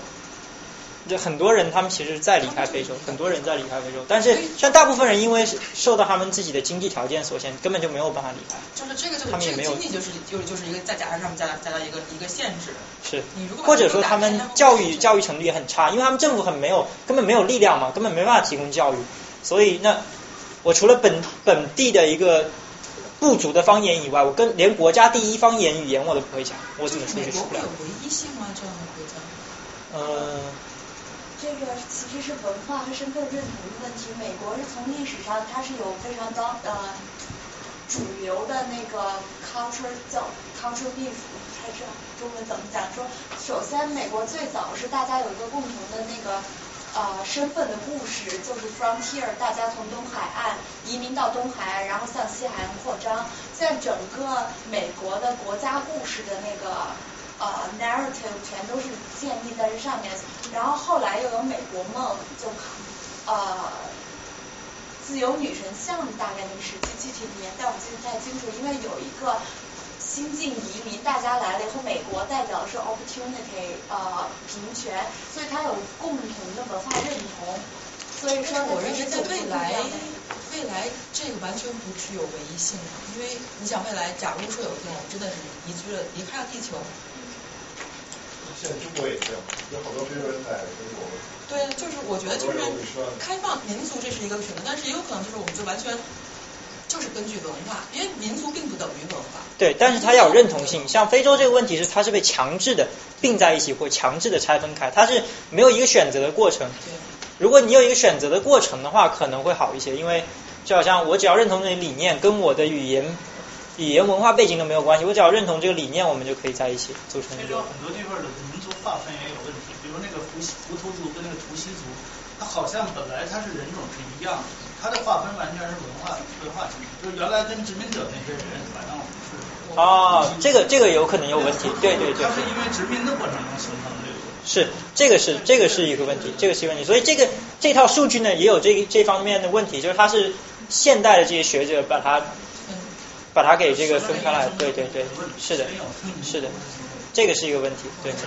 就很多人他们其实在离开非洲，很多人在离开非洲，但是像大部分人因为受到他们自己的经济条件所限，根本就没有办法离开。就是这个就是他们也没有经济就是就是就是一个在假设上面加加到一个一个限制。是你如果，或者说他们教育教育程度也很差，因为他们政府很没有根本没有力量嘛，根本没办法提供教育，所以那我除了本本地的一个部族的方言以外，我跟连国家第一方言语言我都不会讲，我怎么出去美国吃不了会有？唯一性吗？这样的国家？呃，这个其实是文化和身份认同的问题。美国是从历史上它是有非常高呃主流的那个 culture 叫 culture beef，我不知道中文怎么讲。说首先美国最早是大家有一个共同的那个呃身份的故事，就是 frontier，大家从东海岸移民到东海岸，然后向西海岸扩张。现在整个美国的国家故事的那个。呃，narrative 全都是建立在这上面，然后后来又有美国梦，就呃自由女神像大概那个时期，具体年代我记得不太清楚，因为有一个新晋移民，大家来了以后，美国代表的是 opportunity 呃平权，所以它有共同的文化认同，所以说我认为在未来未来这个完全不具有唯一性的，因为你想未来，假如说有一天我们真的是移居了，离开了地球，现在中国也这样，有好多非洲人在中国。对，就是我觉得就是开放民族这是一个选择，但是也有可能就是我们就完全就是根据文化，因为民族并不等于文化。对，但是它要有认同性。像非洲这个问题是它是被强制的并在一起或强制的拆分开，它是没有一个选择的过程。如果你有一个选择的过程的话，可能会好一些，因为就好像我只要认同这个理念，跟我的语言、语言文化背景都没有关系，我只要认同这个理念，我们就可以在一起组成一个。很多地方的民族划分也有问题，比如那个胡西胡图族跟那个图西族，它好像本来它是人种是一样的，它的划分完全是文化文化性，就是原来跟殖民者那些人，反正我们是。哦，这个这个有可能有问题，对对对它。是因为殖民的过程中形成的这个。是，这个是这个是一个问题，这个是一个问题。所以这个这套数据呢，也有这个这方面的问题，就是它是现代的这些学者把它把它给这个分开来，对对对，是的，是的，这个是一个问题，对。各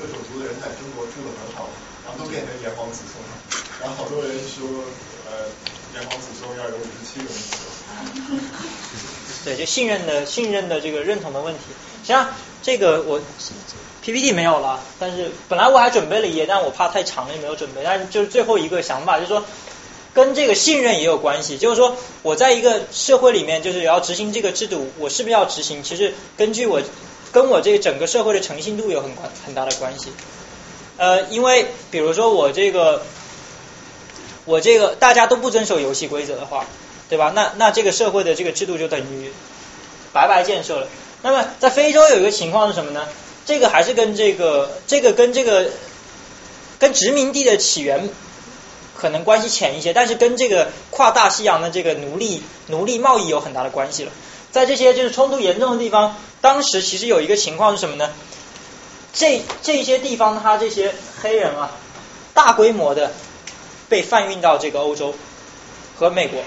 各种族的人在中国住的很好，然后都变成炎黄子孙了，然后好多人说，呃，炎黄子孙要有五十七个民族。对，就信任的信任的这个认同的问题。实际上，这个我 PPT 没有了，但是本来我还准备了一页，但我怕太长了，也没有准备。但是就是最后一个想法，就是说跟这个信任也有关系。就是说我在一个社会里面，就是要执行这个制度，我是不是要执行？其实根据我跟我这个整个社会的诚信度有很关很大的关系。呃，因为比如说我这个我这个大家都不遵守游戏规则的话，对吧？那那这个社会的这个制度就等于白白建设了。那么在非洲有一个情况是什么呢？这个还是跟这个这个跟这个跟殖民地的起源可能关系浅一些，但是跟这个跨大西洋的这个奴隶奴隶贸易有很大的关系了。在这些就是冲突严重的地方，当时其实有一个情况是什么呢？这这些地方，他这些黑人啊，大规模的被贩运到这个欧洲和美国。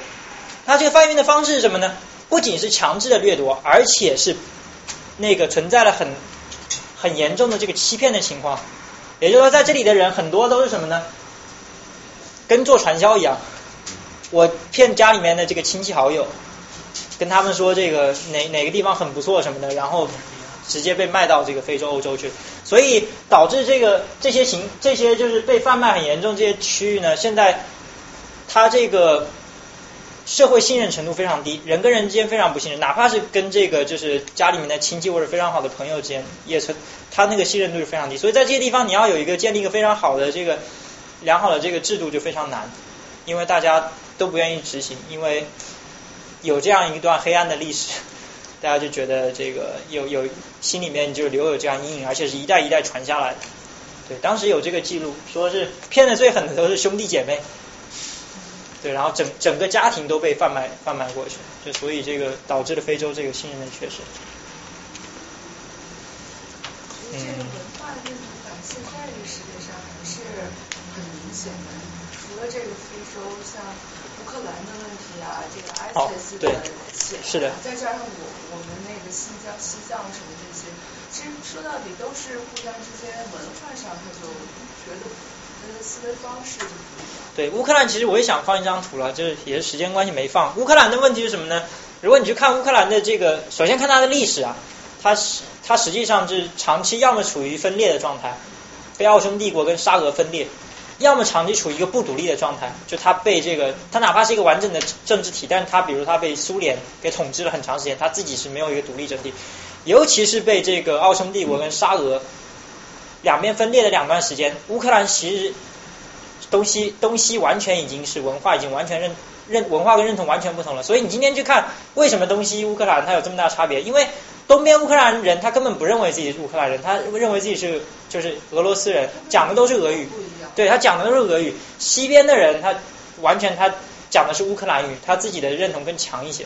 他这个贩运的方式是什么呢？不仅是强制的掠夺，而且是那个存在了很很严重的这个欺骗的情况。也就是说，在这里的人很多都是什么呢？跟做传销一样，我骗家里面的这个亲戚好友，跟他们说这个哪哪个地方很不错什么的，然后直接被卖到这个非洲、欧洲去，所以导致这个这些行这些就是被贩卖很严重这些区域呢，现在它这个社会信任程度非常低，人跟人之间非常不信任，哪怕是跟这个就是家里面的亲戚或者非常好的朋友之间，也存他那个信任度是非常低，所以在这些地方你要有一个建立一个非常好的这个良好的这个制度就非常难，因为大家都不愿意执行，因为有这样一段黑暗的历史。大家就觉得这个有有心里面就留有这样阴影，而且是一代一代传下来的。对，当时有这个记录，说是骗的最狠的都是兄弟姐妹。对，然后整整个家庭都被贩卖贩卖过去，就所以这个导致了非洲这个信任的缺失。嗯个文化认同感现在这个世界上还是很明显的。这个非洲，像乌克兰的问题啊，这个 ISIS 的起来，再加上我我们那个新疆、西藏什么这些，其实说到底都是互相之间文化上，他就觉得他的思维方式就不一样。对乌克兰，其实我也想放一张图了，就是也是时间关系没放。乌克兰的问题是什么呢？如果你去看乌克兰的这个，首先看它的历史啊，它是它实际上是长期要么处于分裂的状态，被奥匈帝国跟沙俄分裂，要么长期处于一个不独立的状态，就它被这个它哪怕是一个完整的政治体，但是它比如它被苏联给统治了很长时间，它自己是没有一个独立政体，尤其是被这个奥匈帝国跟沙俄两边分裂的两段时间，乌克兰其实。东西东西完全已经是文化已经完全认认文化跟认同完全不同了，所以你今天去看为什么东西乌克兰它有这么大差别？因为东边乌克兰人他根本不认为自己是乌克兰人，他认为自己是就是俄罗斯人，讲的都是俄语，对他讲的都是俄语。西边的人他完全他讲的是乌克兰语，他自己的认同更强一些，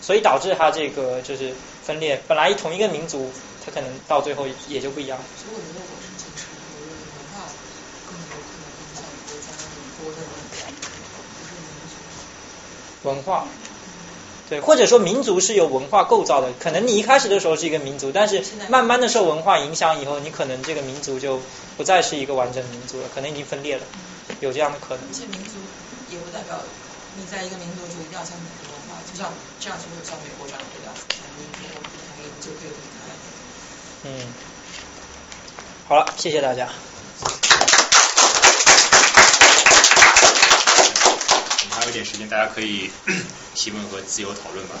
所以导致他这个就是分裂。本来同一个民族，他可能到最后也就不一样。文化，对，或者说民族是有文化构造的。可能你一开始的时候是一个民族，但是慢慢的受文化影响以后，你可能这个民族就不再是一个完整的民族了，可能已经分裂了，有这样的可能。这民族也不代表你在一个民族就一定要讲美国文化，就像这样就会像美国这样对吧？民族就可以离开。嗯，好了，谢谢大家。有点时间，大家可以 提问和自由讨论吧。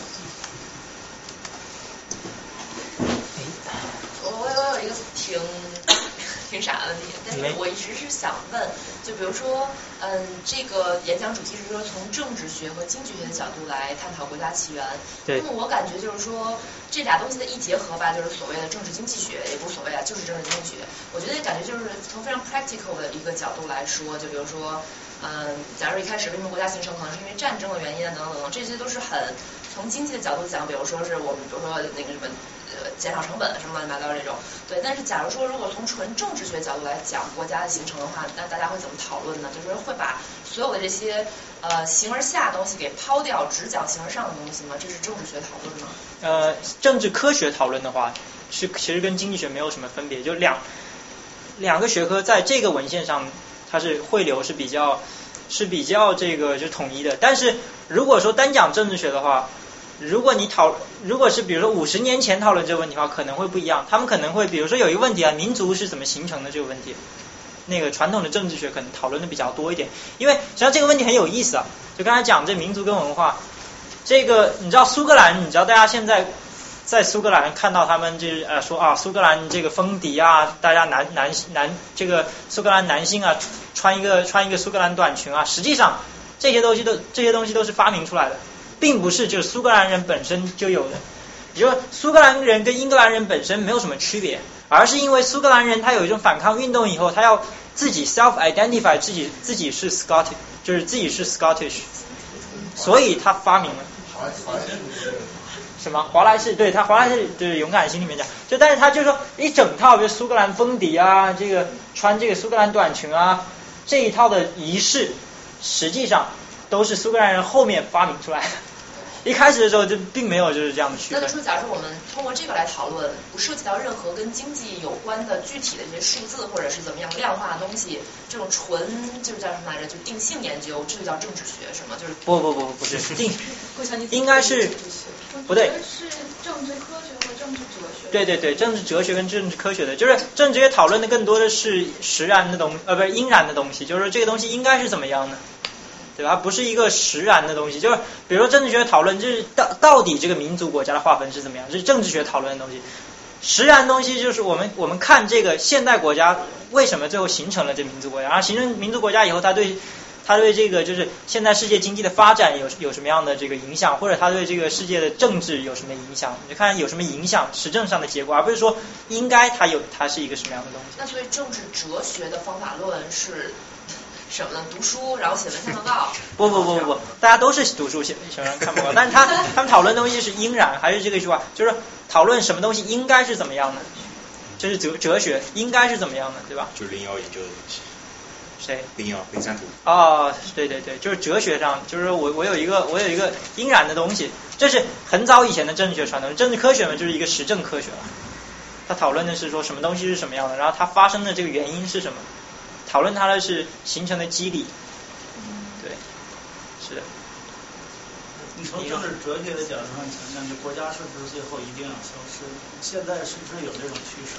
我我我有一个挺挺傻的问题，但是我一直是想问，就比如说，嗯，这个演讲主题是说从政治学和经济学的角度来探讨国家起源。对。那么我感觉就是说，这俩东西的一结合吧，就是所谓的政治经济学，也无所谓啊，就是政治经济学。我觉得感觉就是从非常 practical 的一个角度来说，就比如说。嗯，假如一开始为什么国家形成，可能是因为战争的原因啊，等等等等，这些都是很从经济的角度讲，比如说是我们，比如说那个什么呃减少成本什么乱七八糟这种，对。但是假如说如果从纯政治学角度来讲国家的形成的话，那大家会怎么讨论呢？就是会把所有的这些呃形而下东西给抛掉，只讲形而上的东西吗？这是政治学讨论吗？呃，政治科学讨论的话，是其实跟经济学没有什么分别，就两两个学科在这个文献上。它是汇流是比较是比较这个就统一的，但是如果说单讲政治学的话，如果你讨如果是比如说五十年前讨论这个问题的话，可能会不一样。他们可能会比如说有一个问题啊，民族是怎么形成的这个问题，那个传统的政治学可能讨论的比较多一点。因为实际上这个问题很有意思啊，就刚才讲这民族跟文化，这个你知道苏格兰，你知道大家现在。在苏格兰看到他们就是呃说啊苏格兰这个风笛啊，大家男男男这个苏格兰男性啊穿一个穿一个苏格兰短裙啊，实际上这些东西都这些东西都是发明出来的，并不是就是苏格兰人本身就有的。也就说苏格兰人跟英格兰人本身没有什么区别，而是因为苏格兰人他有一种反抗运动以后，他要自己 self identify 自己自己是 Scottish，就是自己是 Scottish，所以他发明了。什么华莱士？对他华莱士就是勇敢心里面讲，就但是他就说一整套，比如苏格兰风笛啊，这个穿这个苏格兰短裙啊，这一套的仪式，实际上都是苏格兰人后面发明出来的。一开始的时候就并没有就是这样的区分。那说，假如我们通过这个来讨论，不涉及到任何跟经济有关的具体的这些数字或者是怎么样量化的东西，这种纯就是叫什么来着？就定性研究，这就叫政治学，是吗？就是不不不不是 定，应该是不对。是政治科学和政治哲学。对对对，政治哲学跟政治科学的，就是政治学讨论的更多的是实然的东呃不是应然的东西，就是说这个东西应该是怎么样的。对吧？不是一个实然的东西，就是比如说政治学讨论，就是到到底这个民族国家的划分是怎么样，这是政治学讨论的东西。实然东西就是我们我们看这个现代国家为什么最后形成了这民族国家，然后形成民族国家以后，它对它对这个就是现在世界经济的发展有有什么样的这个影响，或者它对这个世界的政治有什么影响？你看有什么影响，实证上的结果，而不是说应该它有它是一个什么样的东西。那所以政治哲学的方法论是什么呢？读书，然后写文献报 告。不不不不不，大家都是读书写写文看报告，但是他他们讨论的东西是应然，还是这个句话，就是讨论什么东西应该是怎么样的，这是哲哲学应该是怎么样的，对吧？就是零幺研究的东西。谁？零幺零三图。哦，对对对，就是哲学上，就是我我有一个我有一个阴然的东西，这是很早以前的政治学传统，政治科学嘛就是一个实证科学了。他讨论的是说什么东西是什么样的，然后它发生的这个原因是什么，讨论它的是形成的机理。对，是的。你从政治哲学的角度上讲讲，这国家是不是最后一定要消失？现在是不是有这种趋势？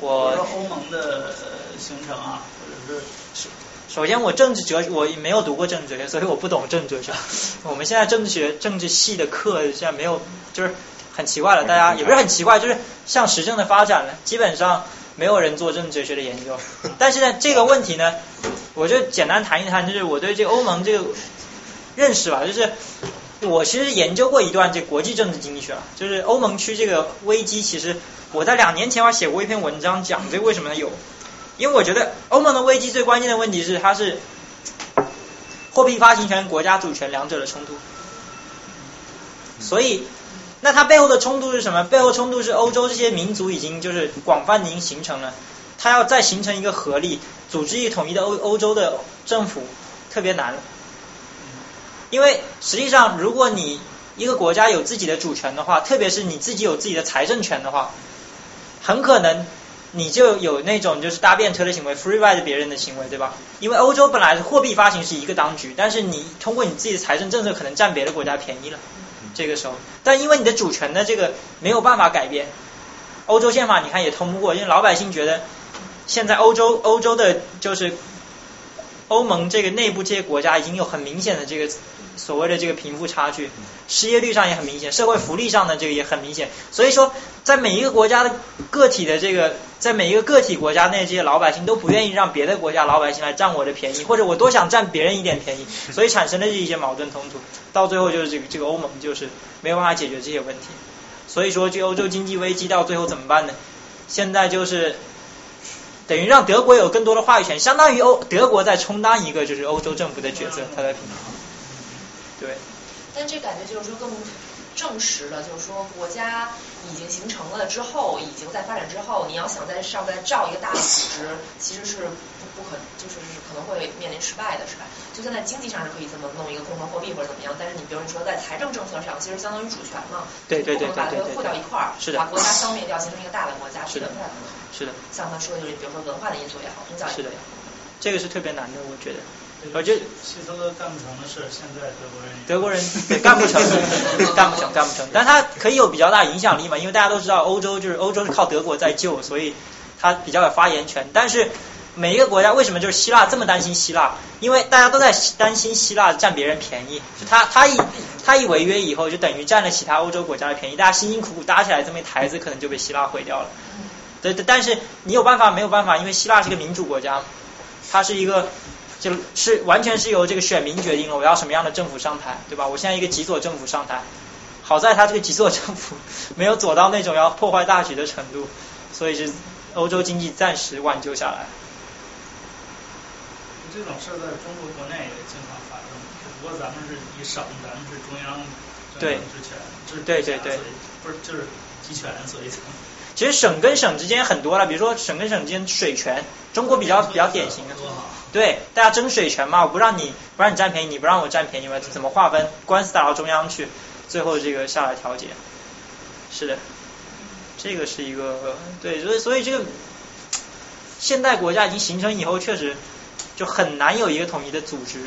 我说欧盟的形成啊，或者是首先我政治哲学我没有读过政治哲学，所以我不懂政治哲学。我们现在政治学政治系的课现在没有，就是很奇怪了，大家也不是很奇怪，就是像时政的发展呢，基本上没有人做政治哲学的研究。但是呢，这个问题呢，我就简单谈一谈，就是我对这个欧盟这个认识吧，就是。我其实研究过一段这国际政治经济学，就是欧盟区这个危机。其实我在两年前我写过一篇文章讲这个为什么有，因为我觉得欧盟的危机最关键的问题是它是货币发行权、国家主权两者的冲突。所以，那它背后的冲突是什么？背后冲突是欧洲这些民族已经就是广泛已经形成了，它要再形成一个合力、组织一统一的欧欧洲的政府，特别难。因为实际上，如果你一个国家有自己的主权的话，特别是你自己有自己的财政权的话，很可能你就有那种就是搭便车的行为，free ride 别人的行为，对吧？因为欧洲本来货币发行是一个当局，但是你通过你自己的财政政策，可能占别的国家便宜了。这个时候，但因为你的主权的这个没有办法改变，欧洲宪法你看也通不过，因为老百姓觉得现在欧洲欧洲的就是欧盟这个内部这些国家已经有很明显的这个。所谓的这个贫富差距，失业率上也很明显，社会福利上的这个也很明显。所以说，在每一个国家的个体的这个，在每一个个体国家内，这些老百姓都不愿意让别的国家老百姓来占我的便宜，或者我多想占别人一点便宜，所以产生的这一些矛盾冲突，到最后就是这个这个欧盟就是没有办法解决这些问题。所以说，这欧洲经济危机到最后怎么办呢？现在就是等于让德国有更多的话语权，相当于欧德国在充当一个就是欧洲政府的角色，他在平衡。对，但这感觉就是说更证实了，就是说国家已经形成了之后，已经在发展之后，你要想在上再造一个大的组织，其实是不不可，就是可能会面临失败的，是吧？就算在经济上是可以这么弄一个共同货币或者怎么样，但是你比如你说在财政政策上，其实相当于主权嘛，对对对对把它汇到一块儿，是的，把国家消灭掉，形成一个大的国家，是的，是的。像他说的就是，比如说文化的因素也好，宗教因素也好，这个是特别难的，我觉得。我觉得希特勒干不成的事，现在德国人德国人 干不成，干不成，干不成。但他可以有比较大影响力嘛？因为大家都知道，欧洲就是欧洲是靠德国在救，所以他比较有发言权。但是每一个国家为什么就是希腊这么担心希腊？因为大家都在担心希腊占别人便宜。他他一他一违约以后，就等于占了其他欧洲国家的便宜。大家辛辛苦苦搭起来这么一台子，可能就被希腊毁掉了。对，但是你有办法没有办法？因为希腊是个民主国家，它是一个。就是完全是由这个选民决定了我要什么样的政府上台，对吧？我现在一个极左政府上台，好在他这个极左政府没有左到那种要破坏大局的程度，所以是欧洲经济暂时挽救下来。这种事在中国国内也经常发生，只不过咱们是以省，咱们是中央对职权，制对对对，不是就是集权，所以。其实省跟省之间很多了，比如说省跟省之间水权，中国比较比较典型的。对，大家争水权嘛，我不让你不让你占便宜，你不让我占便宜嘛，怎么划分？官司打到中央去，最后这个下来调解。是的，这个是一个对，所以所以这个现代国家已经形成以后，确实就很难有一个统一的组织。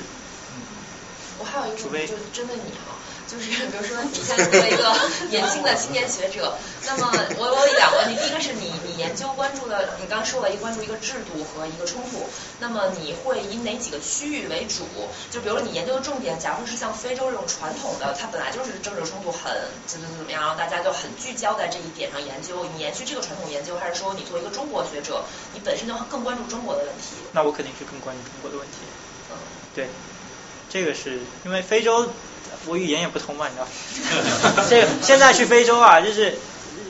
我还有一个问题，就是针对你哈。就是比如说，你现在作为一个 年轻的青年学者，那么我我有两个问题，第一个是你你研究关注的，你刚说了一个关注一个制度和一个冲突，那么你会以哪几个区域为主？就比如你研究的重点，假如是像非洲这种传统的，它本来就是政治冲突很怎么怎么样，然后大家就很聚焦在这一点上研究，你延续这个传统研究，还是说你作为一个中国学者，你本身就更关注中国的问题？那我肯定是更关注中国的问题。嗯对，这个是因为非洲我语言也不通嘛，你知道。这个现在去非洲啊，就是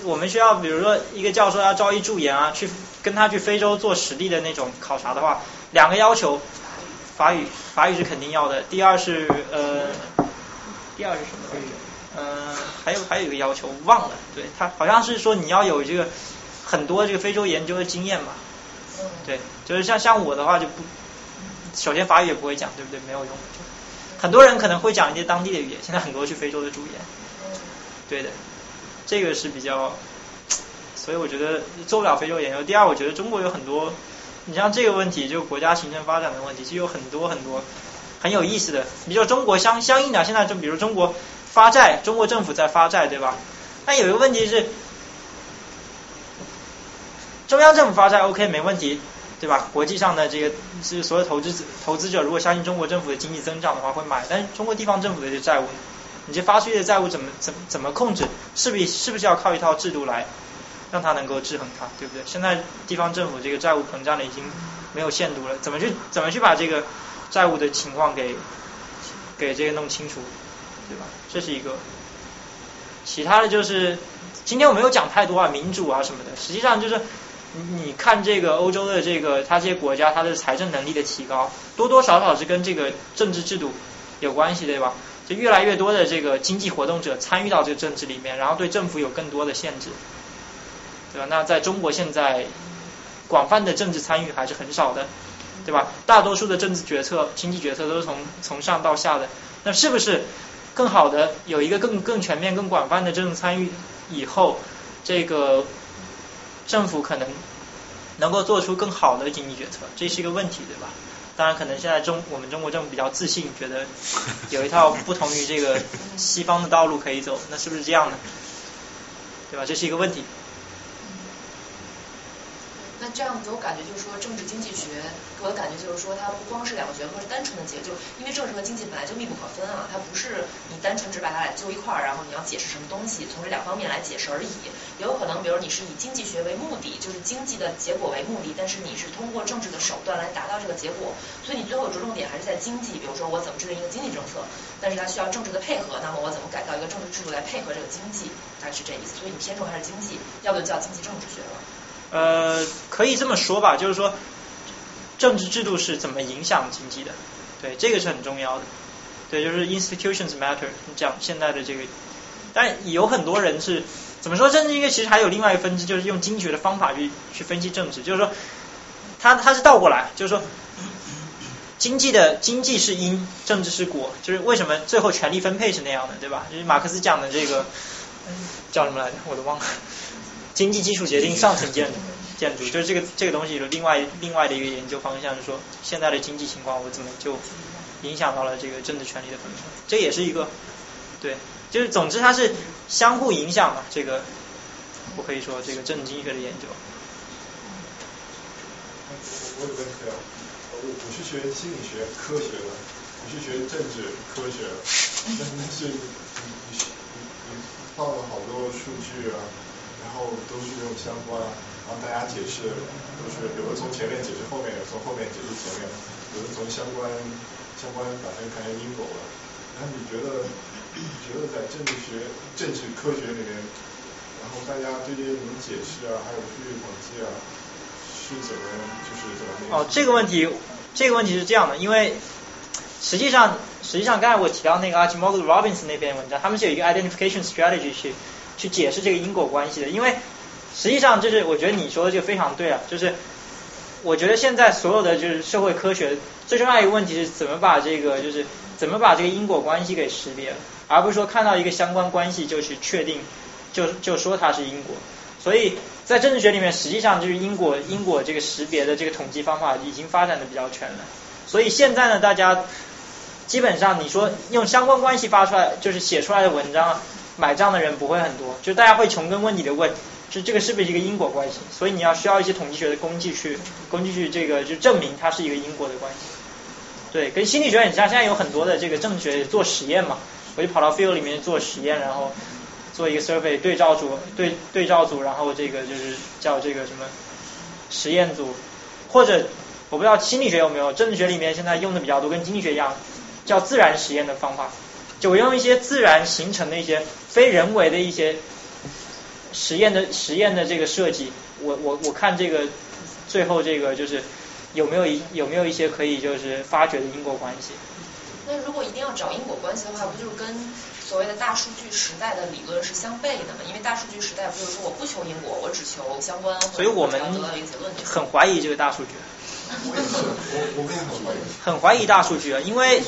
我们需要，比如说一个教授要招一助研啊，去跟他去非洲做实地的那种考察的话，两个要求，法语法语是肯定要的，第二是呃，第二是什么？嗯、还有还有一个要求忘了，对他好像是说你要有这个很多这个非洲研究的经验吧。对，就是像像我的话就不，首先法语也不会讲，对不对？没有用。很多人可能会讲一些当地的语言，现在很多去非洲的主演。对的，这个是比较，所以我觉得做不了非洲研究。第二，我觉得中国有很多，你像这个问题，就国家行政发展的问题，其实有很多很多很有意思的。比如中国相相应的，现在就比如中国发债，中国政府在发债，对吧？但有一个问题是，中央政府发债 OK 没问题，对吧？国际上的这个是所有投资投资者如果相信中国政府的经济增长的话会买，但是中国地方政府的这债务，你这发出去的债务怎么怎么怎么控制？是不是是不是要靠一套制度来让它能够制衡它，对不对？现在地方政府这个债务膨胀的已经没有限度了，怎么去怎么去把这个债务的情况给给这个弄清楚，对吧？这是一个。其他的就是今天我没有讲太多啊，民主啊什么的，实际上就是。你看这个欧洲的这个，它这些国家它的财政能力的提高，多多少少是跟这个政治制度有关系，对吧？就越来越多的这个经济活动者参与到这个政治里面，然后对政府有更多的限制，对吧？那在中国现在广泛的政治参与还是很少的，对吧？大多数的政治决策、经济决策都是从从上到下的，那是不是更好的有一个更更全面、更广泛的政治参与以后，这个？政府可能能够做出更好的经济决策，这是一个问题，对吧？当然，可能现在中我们中国政府比较自信，觉得有一套不同于这个西方的道路可以走，那是不是这样呢？对吧？这是一个问题。那这样子，我感觉就是说，政治经济学给我的感觉就是说，它不光是两个学科是单纯的解，就因为政治和经济本来就密不可分啊，它不是你单纯只把它俩揪一块儿，然后你要解释什么东西，从这两方面来解释而已。也有可能，比如你是以经济学为目的，就是经济的结果为目的，但是你是通过政治的手段来达到这个结果，所以你最后着重点还是在经济。比如说，我怎么制定一个经济政策，但是它需要政治的配合，那么我怎么改造一个政治制度来配合这个经济，大概是这意思。所以你偏重还是经济，要不就叫经济政治学了。呃，可以这么说吧，就是说，政治制度是怎么影响经济的？对，这个是很重要的。对，就是 institutions matter。你讲现在的这个，但有很多人是怎么说？政治经济其实还有另外一个分支，就是用经济学的方法去去分析政治。就是说，它它是倒过来，就是说，经济的经济是因，政治是果。就是为什么最后权力分配是那样的，对吧？就是马克思讲的这个叫什么来着？我都忘了。经济基础决定上层建筑，建筑就是这个这个东西的另外另外的一个研究方向，是说现在的经济情况我怎么就影响到了这个政治权利的分配，这也是一个对，就是总之它是相互影响的，这个我可以说这个政治经济学的研究。我有问题啊，我我是学心理学科学的，我是学政治科学的，但是你你你你放了好多数据啊。然后都是用相关，然后大家解释都是有的从前面解释后面，有从后面解释前面，有的从相关相关把它看成因果了。那你觉得觉得在政治学、政治科学里面，然后大家对这些怎么解释啊，还有数据统计啊，是怎么就是怎么？哦，这个问题这个问题是这样的，因为实际上实际上刚才我提到那个 Archimald Robinson 那篇文章，他们是有一个 identification strategy 去。去解释这个因果关系的，因为实际上就是我觉得你说的就非常对啊，就是我觉得现在所有的就是社会科学最重要一个问题是怎么把这个就是怎么把这个因果关系给识别，而不是说看到一个相关关系就去确定就就说它是因果。所以在政治学里面，实际上就是因果因果这个识别的这个统计方法已经发展的比较全了。所以现在呢，大家基本上你说用相关关系发出来就是写出来的文章。买账的人不会很多，就大家会穷根问底的问，就这个是不是一个因果关系？所以你要需要一些统计学的工具去工具去这个就证明它是一个因果的关系。对，跟心理学很像，现在有很多的这个政治学做实验嘛，我就跑到 field 里面做实验，然后做一个 survey 对照组对对照组，然后这个就是叫这个什么实验组，或者我不知道心理学有没有，政治学里面现在用的比较多，跟经济学一样，叫自然实验的方法。就我用一些自然形成的一些非人为的一些实验的实验的这个设计，我我我看这个最后这个就是有没有一有没有一些可以就是发掘的因果关系。那如果一定要找因果关系的话，不就是跟所谓的大数据时代的理论是相悖的吗？因为大数据时代不就是说我不求因果，我只求相关，所以我们很怀疑这个大数据。我也是，我我也很怀疑。很怀疑大数据啊，因为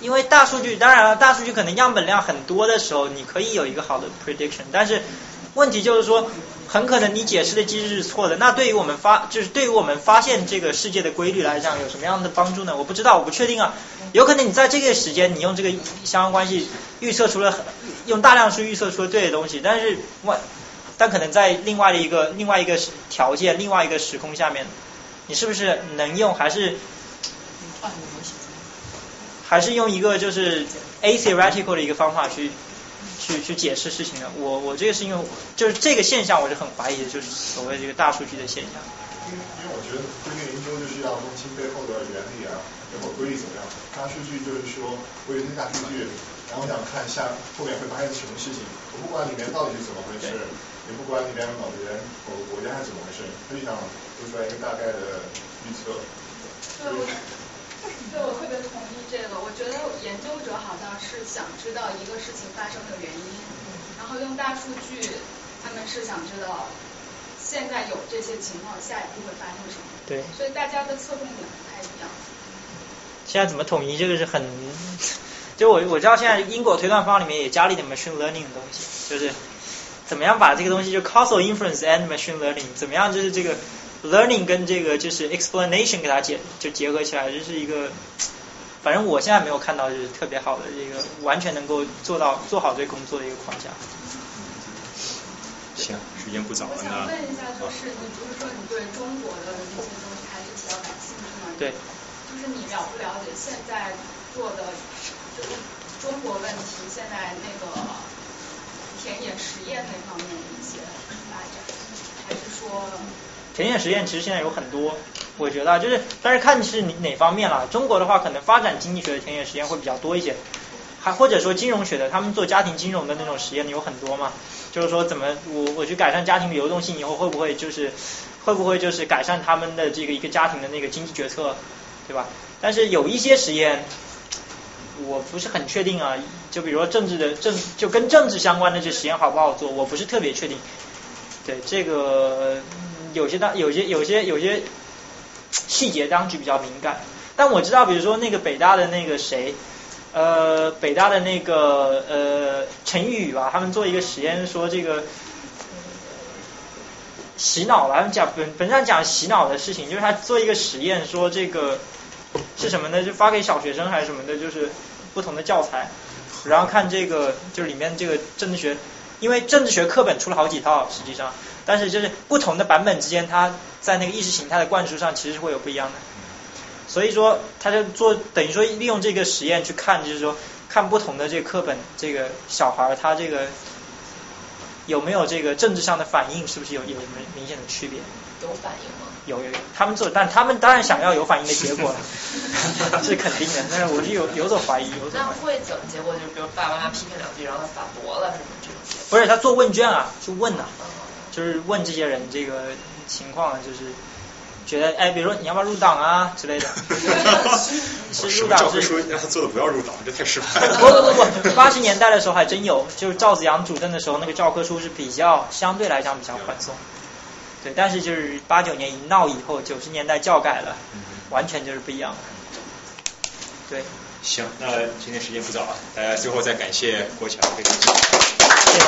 因为大数据，当然了，大数据可能样本量很多的时候，你可以有一个好的 prediction，但是问题就是说，很可能你解释的机制是错的。那对于我们发，就是对于我们发现这个世界的规律来讲，有什么样的帮助呢？我不知道，我不确定啊。有可能你在这个时间，你用这个相关关系预测出了用大量数预测出了对的东西，但是外，但可能在另外的一个另外一个条件、另外一个时空下面，你是不是能用还是？还是用一个就是 a theoretical 的一个方法去去去解释事情的。我我这个是因为就是这个现象，我是很怀疑的，就是所谓这个大数据的现象。因为因为我觉得这个研究就是要弄清背后的原理啊，然后规律怎么样。大数据就是说，我有一些大数据，然后我想看下后面会发生什么事情。我不管里面到底是怎么回事，也不管里面某个人某个国家是怎么回事，就想做出来一个大概的预测。对，我对我特别同意这个。我觉得研究者好像是想知道一个事情发生的原因，然后用大数据，他们是想知道现在有这些情况，下一步会发生什么。对。所以大家的侧重点不太一样。现在怎么统一这个是很，就我我知道现在因果推断方里面也加了一点 machine learning 的东西，就是怎么样把这个东西就 causal inference and machine learning 怎么样就是这个 learning 跟这个就是 explanation 给它结就结合起来，这是一个，反正我现在没有看到就是特别好的这个完全能够做到做好这个工作的一个框架。行，时间不早了我想问一下，就是你不是说你对中国的这些东西还是比较感兴趣吗？对。就是你了不了解现在做的就是中国问题，现在那个田野实验那方面的一些发展，还是说？田野实验其实现在有很多，我觉得就是，但是看是哪方面了。中国的话，可能发展经济学的田野实验会比较多一些，还或者说金融学的，他们做家庭金融的那种实验有很多嘛。就是说，怎么我我去改善家庭流动性以后，会不会就是会不会就是改善他们的这个一个家庭的那个经济决策？对吧？但是有一些实验，我不是很确定啊。就比如说政治的政，就跟政治相关的这实验好不好做，我不是特别确定。对这个有些当有些有些有些细节当局比较敏感。但我知道，比如说那个北大的那个谁，呃，北大的那个呃陈宇吧，他们做一个实验，说这个。洗脑了，讲本本上讲洗脑的事情，就是他做一个实验，说这个是什么呢？就发给小学生还是什么的，就是不同的教材，然后看这个就是里面这个政治学，因为政治学课本出了好几套，实际上，但是就是不同的版本之间，它在那个意识形态的灌输上其实会有不一样的，所以说他就做等于说利用这个实验去看，就是说看不同的这个课本，这个小孩他这个。有没有这个政治上的反应？是不是有有什么明显的区别？有反应吗？有有有，他们做，但他们当然想要有反应的结果了，是肯定的。但是我是有有所怀疑，有所。那会怎么结果？就比如爸爸妈妈批评两句，然后他反驳了，什么这种？不是，他做问卷啊，就问呐，就是问这些人这个情况，就是觉得哎，比如说你要不要入党啊之类的。是入党是说让他做的不要入党，这太失败了。不不不不，八十年代的时候还真有，就是赵子阳主政的时候，那个教科书是比较相对来讲比较宽松。对，但是就是八九年一闹以后，九十年代教改了，完全就是不一样了。对。行，那今天时间不早了，大家最后再感谢国强，非常谢谢。